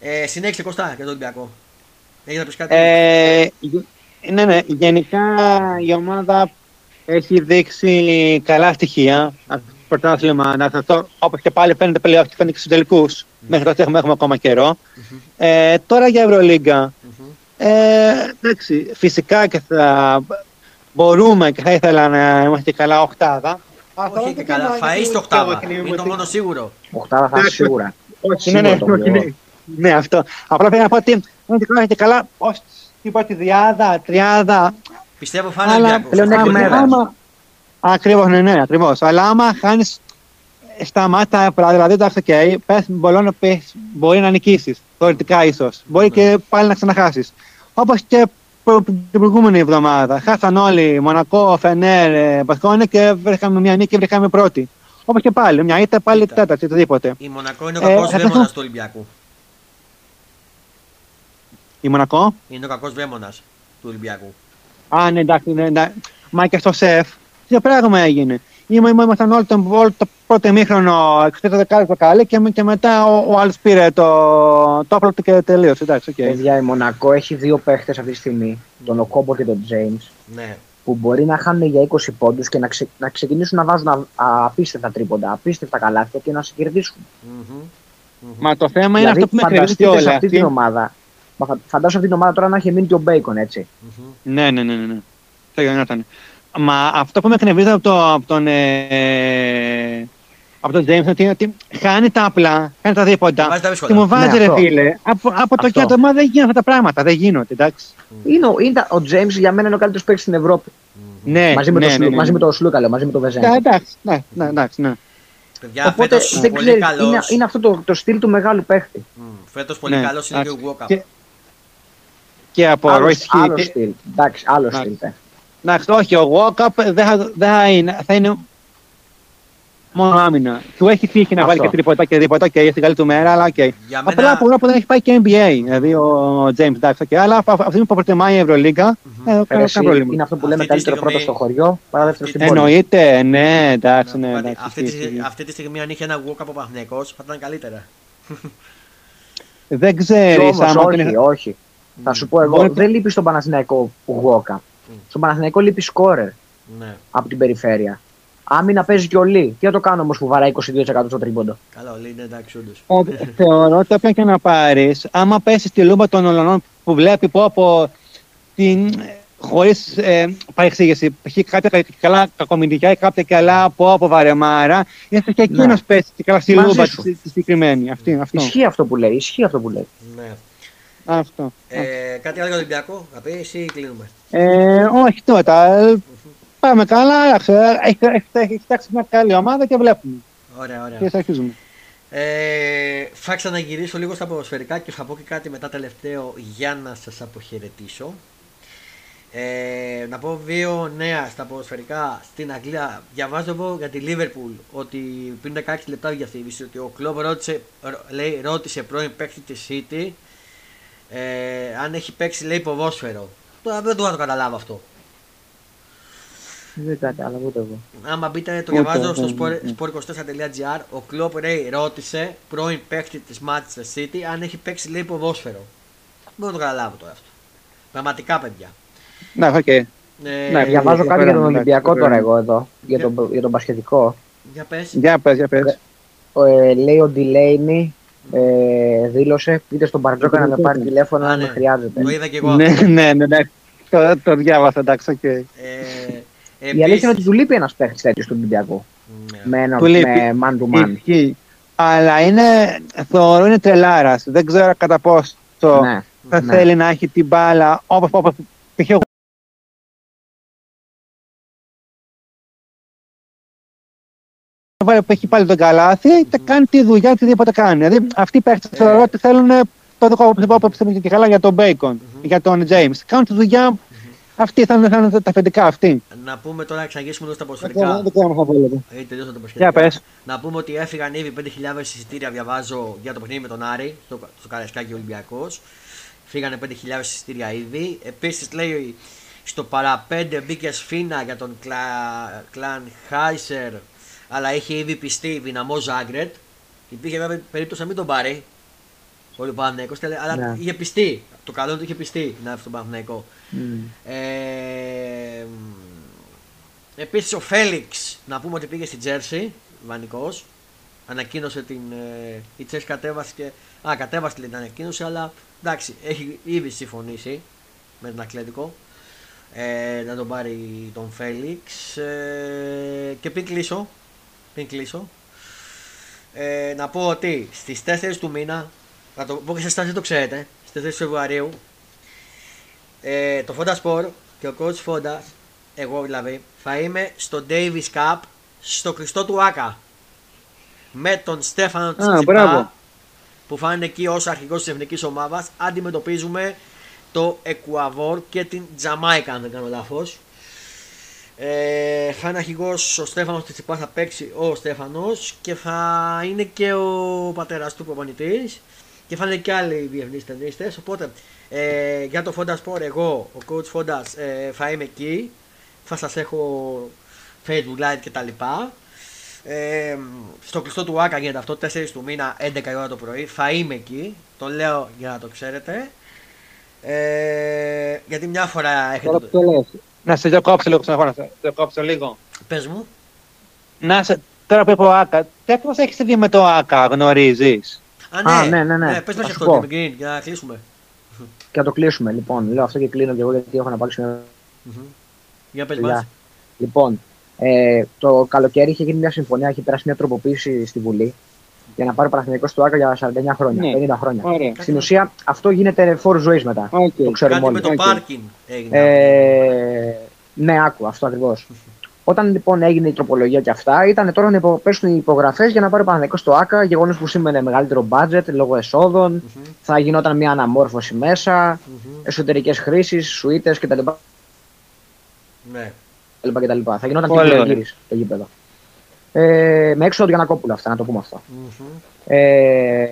Speaker 1: Ε, συνέχισε Κωστά για τον Ολυμπιακό. Έχεις να πεις κάτι;
Speaker 3: Ε, ναι, ναι. Γενικά η ομάδα έχει δείξει καλά στοιχεία. Πρωτάθλημα να αυτό, όπως και πάλι φαίνεται πλέον και φαίνεται στους τελικούς. Mm-hmm. Μέχρι τότε έχουμε, έχουμε ακόμα καιρό. Mm-hmm. Ε, τώρα για Ευρωλίγκα. Mm-hmm. Ε, εντάξει, φυσικά και θα μπορούμε και θα ήθελα να είμαστε καλά οχτάδα.
Speaker 1: Όχι και καλά, θα είστε οχτάδα. Είναι το μόνο σίγουρο.
Speaker 2: Οχτάδα θα είσαι σίγουρα.
Speaker 3: Όχι, ναι, ναι, ναι, ναι, αυτό. Απλά πρέπει να πω ότι είμαστε καλά ως είπα τη διάδα, τριάδα.
Speaker 1: Πιστεύω φάνε αλλά
Speaker 2: πλέον έχουμε
Speaker 3: Ακριβώς, ναι, ναι, ακριβώς. Αλλά άμα χάνεις σταμάτα, δηλαδή εντάξει, okay, πες, να πες, μπορεί να νικήσεις. Θεωρητικά ίσως. Μπορεί και ναι. πάλι να ξαναχάσεις. Όπως και την προηγούμενη εβδομάδα. Χάσαν όλοι Μονακό, Φενέρ, Μπασκόνε και βρήκαμε μια νίκη και βρήκαμε πρώτη. Όπως και πάλι, μια ήττα πάλι τέταρτη, οτιδήποτε.
Speaker 1: Η Μονακό είναι ο κακός ε, βέμονας του Ολυμπιακού.
Speaker 3: Η Μονακό;
Speaker 1: Είναι ο κακός βέμονας του Ολυμπιακού.
Speaker 3: Α, ναι, εντάξει, ναι, ναι. Μα και στο σεφ. Τι πράγμα έγινε. Ήμασταν όλο το, όλο το πρώτο ημίχρονο 60 δεκάλεπτο καλή και, και μετά ο, ο άλλος πήρε το, το όπλο του και τελείωσε. Εντάξει, okay.
Speaker 2: Παιδιά, η Μονακό έχει δύο παίχτες αυτή τη στιγμή, τον Οκόμπο και τον Τζέιμς.
Speaker 1: Ναι.
Speaker 2: Που μπορεί να χάνουν για 20 πόντους και να, ξε, να ξεκινήσουν να βάζουν α, απίστευτα τρίποντα, απίστευτα καλάθια και να σε κερδίσουν.
Speaker 3: Mm-hmm. Μα το θέμα είναι δηλαδή, αυτό που με κρυβεί όλα.
Speaker 2: Σε αυτή την ομάδα, φαντάζομαι αυτή την ομάδα τώρα να έχει μείνει και ο Μπέικον, έτσι.
Speaker 3: Mm-hmm. Ναι, ναι, ναι. ναι. ναι. Θα Μα αυτό που με εκνευρίζει από, το, από τον. Ε, από τον James είναι ότι χάνει τα απλά, χάνει τα δίποτα. Και μου βάζει ναι, ρε φίλε. Από, από το κέντρο δεν γίνονται αυτά τα πράγματα. Δεν γίνονται, εντάξει.
Speaker 2: Είναι, είναι, ο James για μένα είναι ο καλύτερος παίκτης στην Ευρώπη.
Speaker 3: Ναι,
Speaker 2: μαζί,
Speaker 3: με
Speaker 2: ναι,
Speaker 3: το, ναι,
Speaker 2: ναι, μαζί με το Σλούκαλο, μαζί με το Βεζέν.
Speaker 3: Ναι, εντάξει, ναι, ναι, εντάξει, ναι.
Speaker 1: Παιδιά, Οπότε δεν ξέρεις,
Speaker 2: είναι, είναι, αυτό το, το στυλ του μεγάλου παίκτη.
Speaker 1: Mm, φέτος πολύ ναι. καλός είναι και ο Walkup.
Speaker 3: Και, και από
Speaker 2: άλλο, άλλο στυλ. Εντάξει, άλλο στυλ.
Speaker 3: Εντάξει, όχι, ο Walkup δεν θα, θα, είναι, θα είναι μόνο άμυνα. Του έχει τύχει να βάλει και τρίποντα και δίποντα και στην καλή του μέρα, αλλά OK. Okay. Μένα... Απλά που δεν έχει πάει και NBA, δηλαδή ο James εντάξει, okay. αλλά αυτή που προτιμάει η Ευρωλίγκα,
Speaker 2: mm-hmm. ε, πρόβλημα. Είναι αυτό που λέμε καλύτερο πρώτο στο χωριό, παρά δεύτερο στην πόλη.
Speaker 3: Εννοείται, ναι, εντάξει, ναι.
Speaker 1: εντάξει, αυτή, τη, αυτή τη στιγμή αν είχε ένα Walkup ο Παναθηναϊκός θα ήταν καλύτερα.
Speaker 3: δεν ξέρεις.
Speaker 2: Όχι, όχι. Θα σου πω εγώ, δεν λείπει στον Παναθηναϊκό Γουόκα. Στον Παναθηναϊκό λείπει σκόρερ
Speaker 1: ναι.
Speaker 2: από την περιφέρεια. Άμυνα παίζει και ο Λί. Τι θα το κάνω όμως που βαράει 22% στο τρίποντο;
Speaker 1: Καλά, ο Λί είναι εντάξει,
Speaker 3: όντως. Θεωρώ ότι όποιον και να πάρεις, άμα πέσει στη λούμπα των Ολλανδών που βλέπει πω από την. Χωρίς ε, παρεξήγηση, έχει κάποια καλά κακομιλιά ή κάποια καλά από, από βαρεμάρα, ίσως και εκείνος ναι. πέσει και καλά στη λούμπα τη συγκεκριμένη. Αυτή, αυτό.
Speaker 2: Ισχύει αυτό που λέει. Ισχύει αυτό που λέει.
Speaker 1: Ναι.
Speaker 3: Αυτό.
Speaker 1: Ε, κάτι άλλο για Ολυμπιακό, θα πει ή κλείνουμε.
Speaker 3: Ε, όχι τώρα. Πάμε καλά. Έχει φτιάξει μια καλή ομάδα και βλέπουμε.
Speaker 1: Ωραία, ωραία.
Speaker 3: Και συνεχίζουμε.
Speaker 1: Ε, θα ξαναγυρίσω λίγο στα ποδοσφαιρικά και θα πω και κάτι μετά τελευταίο για να σας αποχαιρετήσω. Ε, να πω δύο νέα στα ποδοσφαιρικά στην Αγγλία. Διαβάζω εγώ για τη Liverpool ότι πριν 16 λεπτά διαφήμιση ότι ο Κλοπ ρώτησε, λέει, ρώτησε πρώην παίκτη της City ε, αν έχει παίξει λέει ποδόσφαιρο. Τώρα δεν το να το καταλάβω αυτό.
Speaker 2: Δεν κατάλαβα ούτε εγώ.
Speaker 1: Άμα μπείτε, το διαβάζω στο sport24.gr. Ο Κλοπ λέει ρώτησε πρώην παίκτη της Manchester City αν έχει παίξει λέει ποδόσφαιρο. Δεν το καταλάβω τώρα αυτό. Πραγματικά παιδιά.
Speaker 3: Ναι, OK. Okay.
Speaker 2: Ε, ναι, διαβάζω κάτι για τον Ολυμπιακό τώρα εγώ εδώ. Για τον, για τον μπασκετικό.
Speaker 1: Για πες.
Speaker 3: Για πες, για πες.
Speaker 2: Ε, λέει ο Ντιλέινι ε, δήλωσε, πείτε στον Μπαρτζώκα να με πάρει τηλέφωνο αν ναι. χρειάζεται.
Speaker 1: Το είδα και εγώ.
Speaker 3: ναι, ναι, ναι, ναι. Το, το διάβασα, εντάξει, OK. Okay.
Speaker 2: Ε, η αλήθεια είναι ότι του λείπει ένας παίχτης τέτοιος του Ολυμπιακού. Ναι. Με ένα με man to man.
Speaker 3: Αλλά είναι, θεωρώ είναι τρελάρας. Δεν ξέρω κατά πόσο ναι, θα ναι. θέλει να έχει την μπάλα όπω π.χ. που έχει πάλι τον καλάθι και κάνει τη δουλειά οτιδήποτε κάνει. Δηλαδή αυτοί οι παίχτε θεωρώ ότι θέλουν το δικό που και καλά για τον Μπέικον, για τον James. Κάνουν τη δουλειά αυτή θα είναι, θα είναι τα αφεντικά αυτή.
Speaker 1: Να πούμε τώρα, εξαγγίσουμε εδώ στα ποδοσφαιρικά.
Speaker 3: Δεν ξέρω αν
Speaker 1: θα τελειώσω τα Να πούμε ότι έφυγαν ήδη 5.000 εισιτήρια, διαβάζω για το παιχνίδι με τον Άρη, στο, στο Καραϊσκάκι Ολυμπιακός. Φύγανε 5.000 εισιτήρια ήδη. Επίσης λέει στο παραπέντε μπήκε σφίνα για τον Κλαν Χάισερ αλλά έχει ήδη πιστεί δυναμό Ζάγκρετ. Υπήρχε βέβαια περίπτωση να μην τον πάρει. Ο Παναθηναϊκός, αλλά ναι. είχε πιστεί. Το καλό του είχε πιστεί να έρθει στον Παναθηναϊκό. Mm. Ε, Επίσης ο Φέληξ, να πούμε ότι πήγε στην Τζέρσι, βανικός. Ανακοίνωσε την. Ε, η Τζέρσι κατέβασε και. Α, κατέβασε την ανακοίνωση, αλλά εντάξει, έχει ήδη συμφωνήσει με τον Ακλέτικο. Ε, να τον πάρει τον Φέληξ. Ε, και πριν κλείσω, πριν κλείσω. Ε, να πω ότι στις 4 του μήνα, να το πω και σε δεν το ξέρετε, στις 4 Φεβρουαρίου, ε, το Fonda Sport και ο coach Fonda, εγώ δηλαδή, θα είμαι στο Davis Cup στο Χριστό του Άκα. με τον Στέφανο Τσιτσιπά που θα είναι εκεί ως αρχηγός της εθνικής ομάδας αντιμετωπίζουμε το Εκουαβόρ και την Τζαμάικα αν δεν κάνω λάθος ε, θα είναι αρχηγός ο Στέφανος Τσιτσιπά, θα παίξει ο Στέφανος και θα είναι και ο πατέρας του προπονητής και θα είναι και άλλοι διεθνείς ταινίστες. Οπότε ε, για το Fonda Sport, εγώ, ο coach Fonda, ε, θα είμαι εκεί. Θα σας έχω Facebook Live κτλ. Ε, στο κλειστό του Άκα γίνεται αυτό 4 του μήνα 11 ώρα το πρωί. Θα είμαι εκεί. Το λέω για να το ξέρετε. Ε, γιατί μια φορά έχετε.
Speaker 3: το να σε διακόψω λίγο ξανά, να σε διακόψω λίγο.
Speaker 1: Πες μου.
Speaker 3: Να σε, τώρα που είπα ο Άκα, τι ακριβώς έχεις δει με το Άκα, γνωρίζεις;
Speaker 1: Α, ναι, Α, ναι, ναι. ναι. ναι πες μας αυτό, την Green, για να κλείσουμε.
Speaker 2: Και να το κλείσουμε, λοιπόν. Λέω αυτό και κλείνω και εγώ γιατί έχω να πάρω
Speaker 1: μια... Για πες μας.
Speaker 2: Λοιπόν, ε, το καλοκαίρι είχε γίνει μια συμφωνία, είχε περάσει μια τροποποίηση στη Βουλή για να πάρει ο Παναθηναϊκός στο Άκα για 49 χρόνια, ναι. 50 χρόνια. Ωραία. Στην ουσία αυτό γίνεται φόρο ζωή μετά.
Speaker 1: Okay. Το ξέρουμε Κάτι όλοι. με το πάρκινγκ
Speaker 2: έγινε. Ε, ναι, άκου, αυτό ακριβώς. Όταν λοιπόν έγινε η τροπολογία και αυτά, ήταν τώρα να πέσουν οι υπογραφές για να πάρει ο Παναθηναϊκός στο ΑΚΑ. Γεγονός που σήμαινε μεγαλύτερο budget λόγω εσόδων. Mm-hmm. Θα γινόταν μια αναμόρφωση μέσα, mm-hmm. εσωτερικές χρήσεις, σουίτε κτλ. Ναι. Θα γινόταν και το γήπεδο. Ε, με έξοδο Γιανακόπουλο αυτά, να το πούμε αυτό. Mm-hmm. Ε,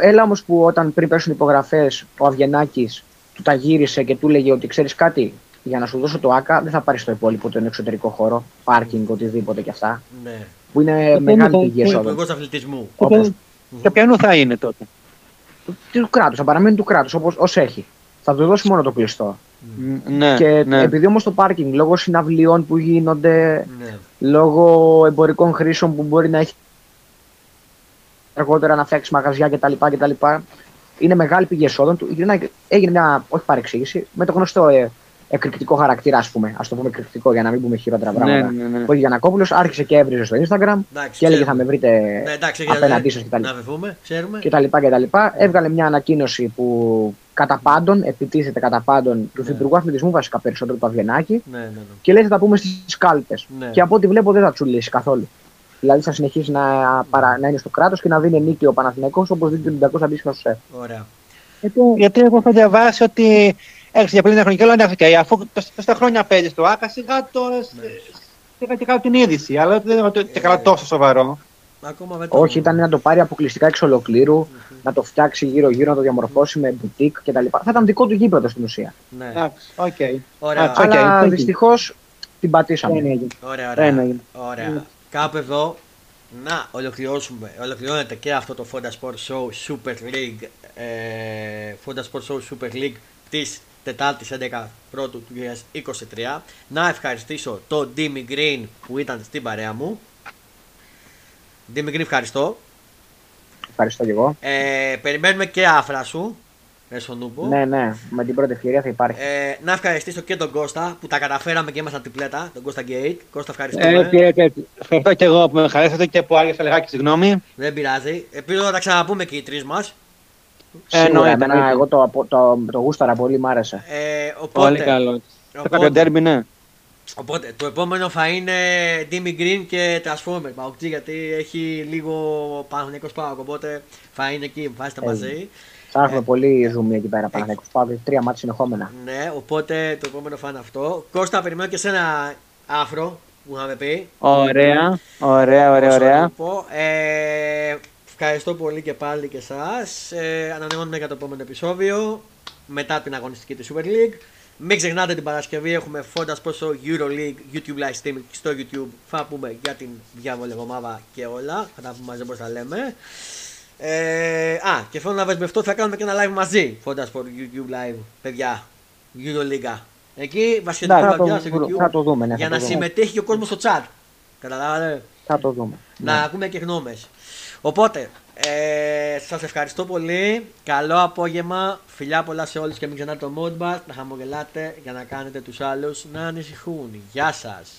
Speaker 2: έλα όμως που όταν πριν πέσουν υπογραφές ο Αβγενάκης του τα γύρισε και του έλεγε ότι ξέρεις κάτι, για να σου δώσω το ΑΚΑ δεν θα πάρεις το υπόλοιπο, τον εξωτερικό χώρο, πάρκινγκ, οτιδήποτε κι αυτά. Ναι. Που είναι ε, μεγάλη πηγή εσόδων.
Speaker 1: Εγώ αθλητισμού.
Speaker 3: Και ποιανού θα είναι τότε;
Speaker 2: Του κράτους, θα παραμείνει του κράτους όπως έχει. Θα του δώσει μόνο το κλειστό.
Speaker 3: Ναι,
Speaker 2: και
Speaker 3: ναι.
Speaker 2: επειδή όμως το πάρκινγκ λόγω συναυλιών που γίνονται, ναι. λόγω εμπορικών χρήσεων που μπορεί να έχει αργότερα να φτιάξει μαγαζιά κτλ. κτλ είναι μεγάλη πηγή εσόδων του. Έγινε μια, όχι παρεξήγηση, με το γνωστό ε, εκρηκτικό χαρακτήρα, ας πούμε. Α το πούμε εκρηκτικό για να μην πούμε χειρότερα ναι, πράγματα. Ναι, ναι, ναι. Ο Γιανακόπουλος άρχισε και έβριζε στο Instagram εντάξει, και έλεγε θα με βρείτε ναι, εντάξει, απέναντί σας κτλ.
Speaker 1: Να βεβούμε, ξέρουμε.
Speaker 2: Έβγαλε μια ανακοίνωση που κατά πάντων, επιτίθεται κατά πάντων τους ναι. Υπουργούς Αθλητισμού βασικά περισσότερο του Αβγενάκη ναι, ναι, ναι. και λέει θα τα πούμε στις κάλπες. Ναι. Και από ό,τι βλέπω δεν θα τσουλήσει καθόλου. Δηλαδή θα συνεχίσει να, παρα, να είναι στο κράτος και να δίνει νίκη ο Παναθηναϊκός όπως δίνει το Ολυμπιακό αντίστοιχα στο ΣΕΦ.
Speaker 1: Ωραία.
Speaker 3: Γιατί, γιατί εγώ έχω διαβάσει ότι Έξι για 50 χρόνια και λέω εντάξει, αφού τόσα χρόνια παίζει στο ΑΚΑ, σιγά το. Σιγά και κάνω την είδηση, αλλά δεν είναι και καλά τόσο σοβαρό.
Speaker 2: Όχι, ήταν να το πάρει αποκλειστικά εξ ολοκλήρου, να το φτιάξει γύρω-γύρω, να το διαμορφώσει με μπουτίκ κτλ. Θα ήταν δικό του γήπεδο στην ουσία.
Speaker 3: Ναι. οκ.
Speaker 2: Ωραία. Αλλά δυστυχώς την πατήσαμε.
Speaker 1: Ωραία, ωραία. ωραία. Κάπου εδώ να ολοκληρώσουμε. Ολοκληρώνεται και αυτό το Fonda Sport Show Super League. Ε, Fonda Sport Show Super League της Τετάρτης 11 πρώτου του 2023. Να ευχαριστήσω τον Ντίμι Green που ήταν στην παρέα μου. Ντίμι Green, ευχαριστώ.
Speaker 2: Ευχαριστώ και εγώ.
Speaker 1: Ε, περιμένουμε και άφρα σου.
Speaker 2: Ναι, ναι, με την πρώτη ευκαιρία θα υπάρχει.
Speaker 1: Ε, να ευχαριστήσω και τον Κώστα που τα καταφέραμε και ήμασταν τριπλέτα. Τον Κώστα Γκέιτ. Κώστα, ευχαριστώ.
Speaker 3: Ε, και, και, ευχαριστώ και εγώ που με χαρίσατε και που άγγισα λιγάκι συγγνώμη.
Speaker 1: Δεν πειράζει. Ελπίζω να τα ξαναπούμε και οι τρεις μας.
Speaker 2: Σίγουρα, εμένα, εγώ το, το, το, το γούσταρα πολύ, μ' άρεσε.
Speaker 1: Ε, οπότε,
Speaker 3: πολύ καλό. Οπότε, ντέρμπι, ναι.
Speaker 1: Οπότε το επόμενο θα είναι Dimi Green και Transformer Παοκτή γιατί έχει λίγο Παναγενικό Πάοκ. Οπότε θα είναι εκεί, βάζετε ε, μαζί.
Speaker 2: Θα έχουμε ε, πολύ ζουμί εκεί πέρα Παναγενικό Πάοκ. Τρία μάτια συνεχόμενα.
Speaker 1: Ναι, οπότε το επόμενο θα είναι αυτό. Κώστα, περιμένω και σε ένα άφρο που είχαμε πει.
Speaker 3: Ωραία, ωραία, ωραία. ωραία.
Speaker 1: Ε, Ευχαριστώ πολύ και πάλι και εσάς. Ε, ανανεώνουμε για το επόμενο επεισόδιο μετά την αγωνιστική της Super League. Μην ξεχνάτε την Παρασκευή έχουμε φόντας πόσο League YouTube live stream στο YouTube. Θα πούμε για την διάβολη εβδομάδα και όλα. Θα τα πούμε μαζί όπως τα λέμε. Ε, α, και θέλω να αυτό θα κάνουμε και ένα live μαζί. Φόντας στο YouTube live, παιδιά. League. Εκεί βασιλετικό
Speaker 2: θα, στο YouTube. Θα το δούμε, ναι,
Speaker 1: για να συμμετέχει και ο κόσμος στο chat. Καταλάβατε;
Speaker 2: Θα το δούμε.
Speaker 1: Να ναι. ακούμε και γνώμες. Οπότε, ε, σας ευχαριστώ πολύ. Καλό απόγευμα. Φιλιά πολλά σε όλους και μην ξεχνάτε το Modbus. Να χαμογελάτε για να κάνετε τους άλλους να ανησυχούν. Γεια σας.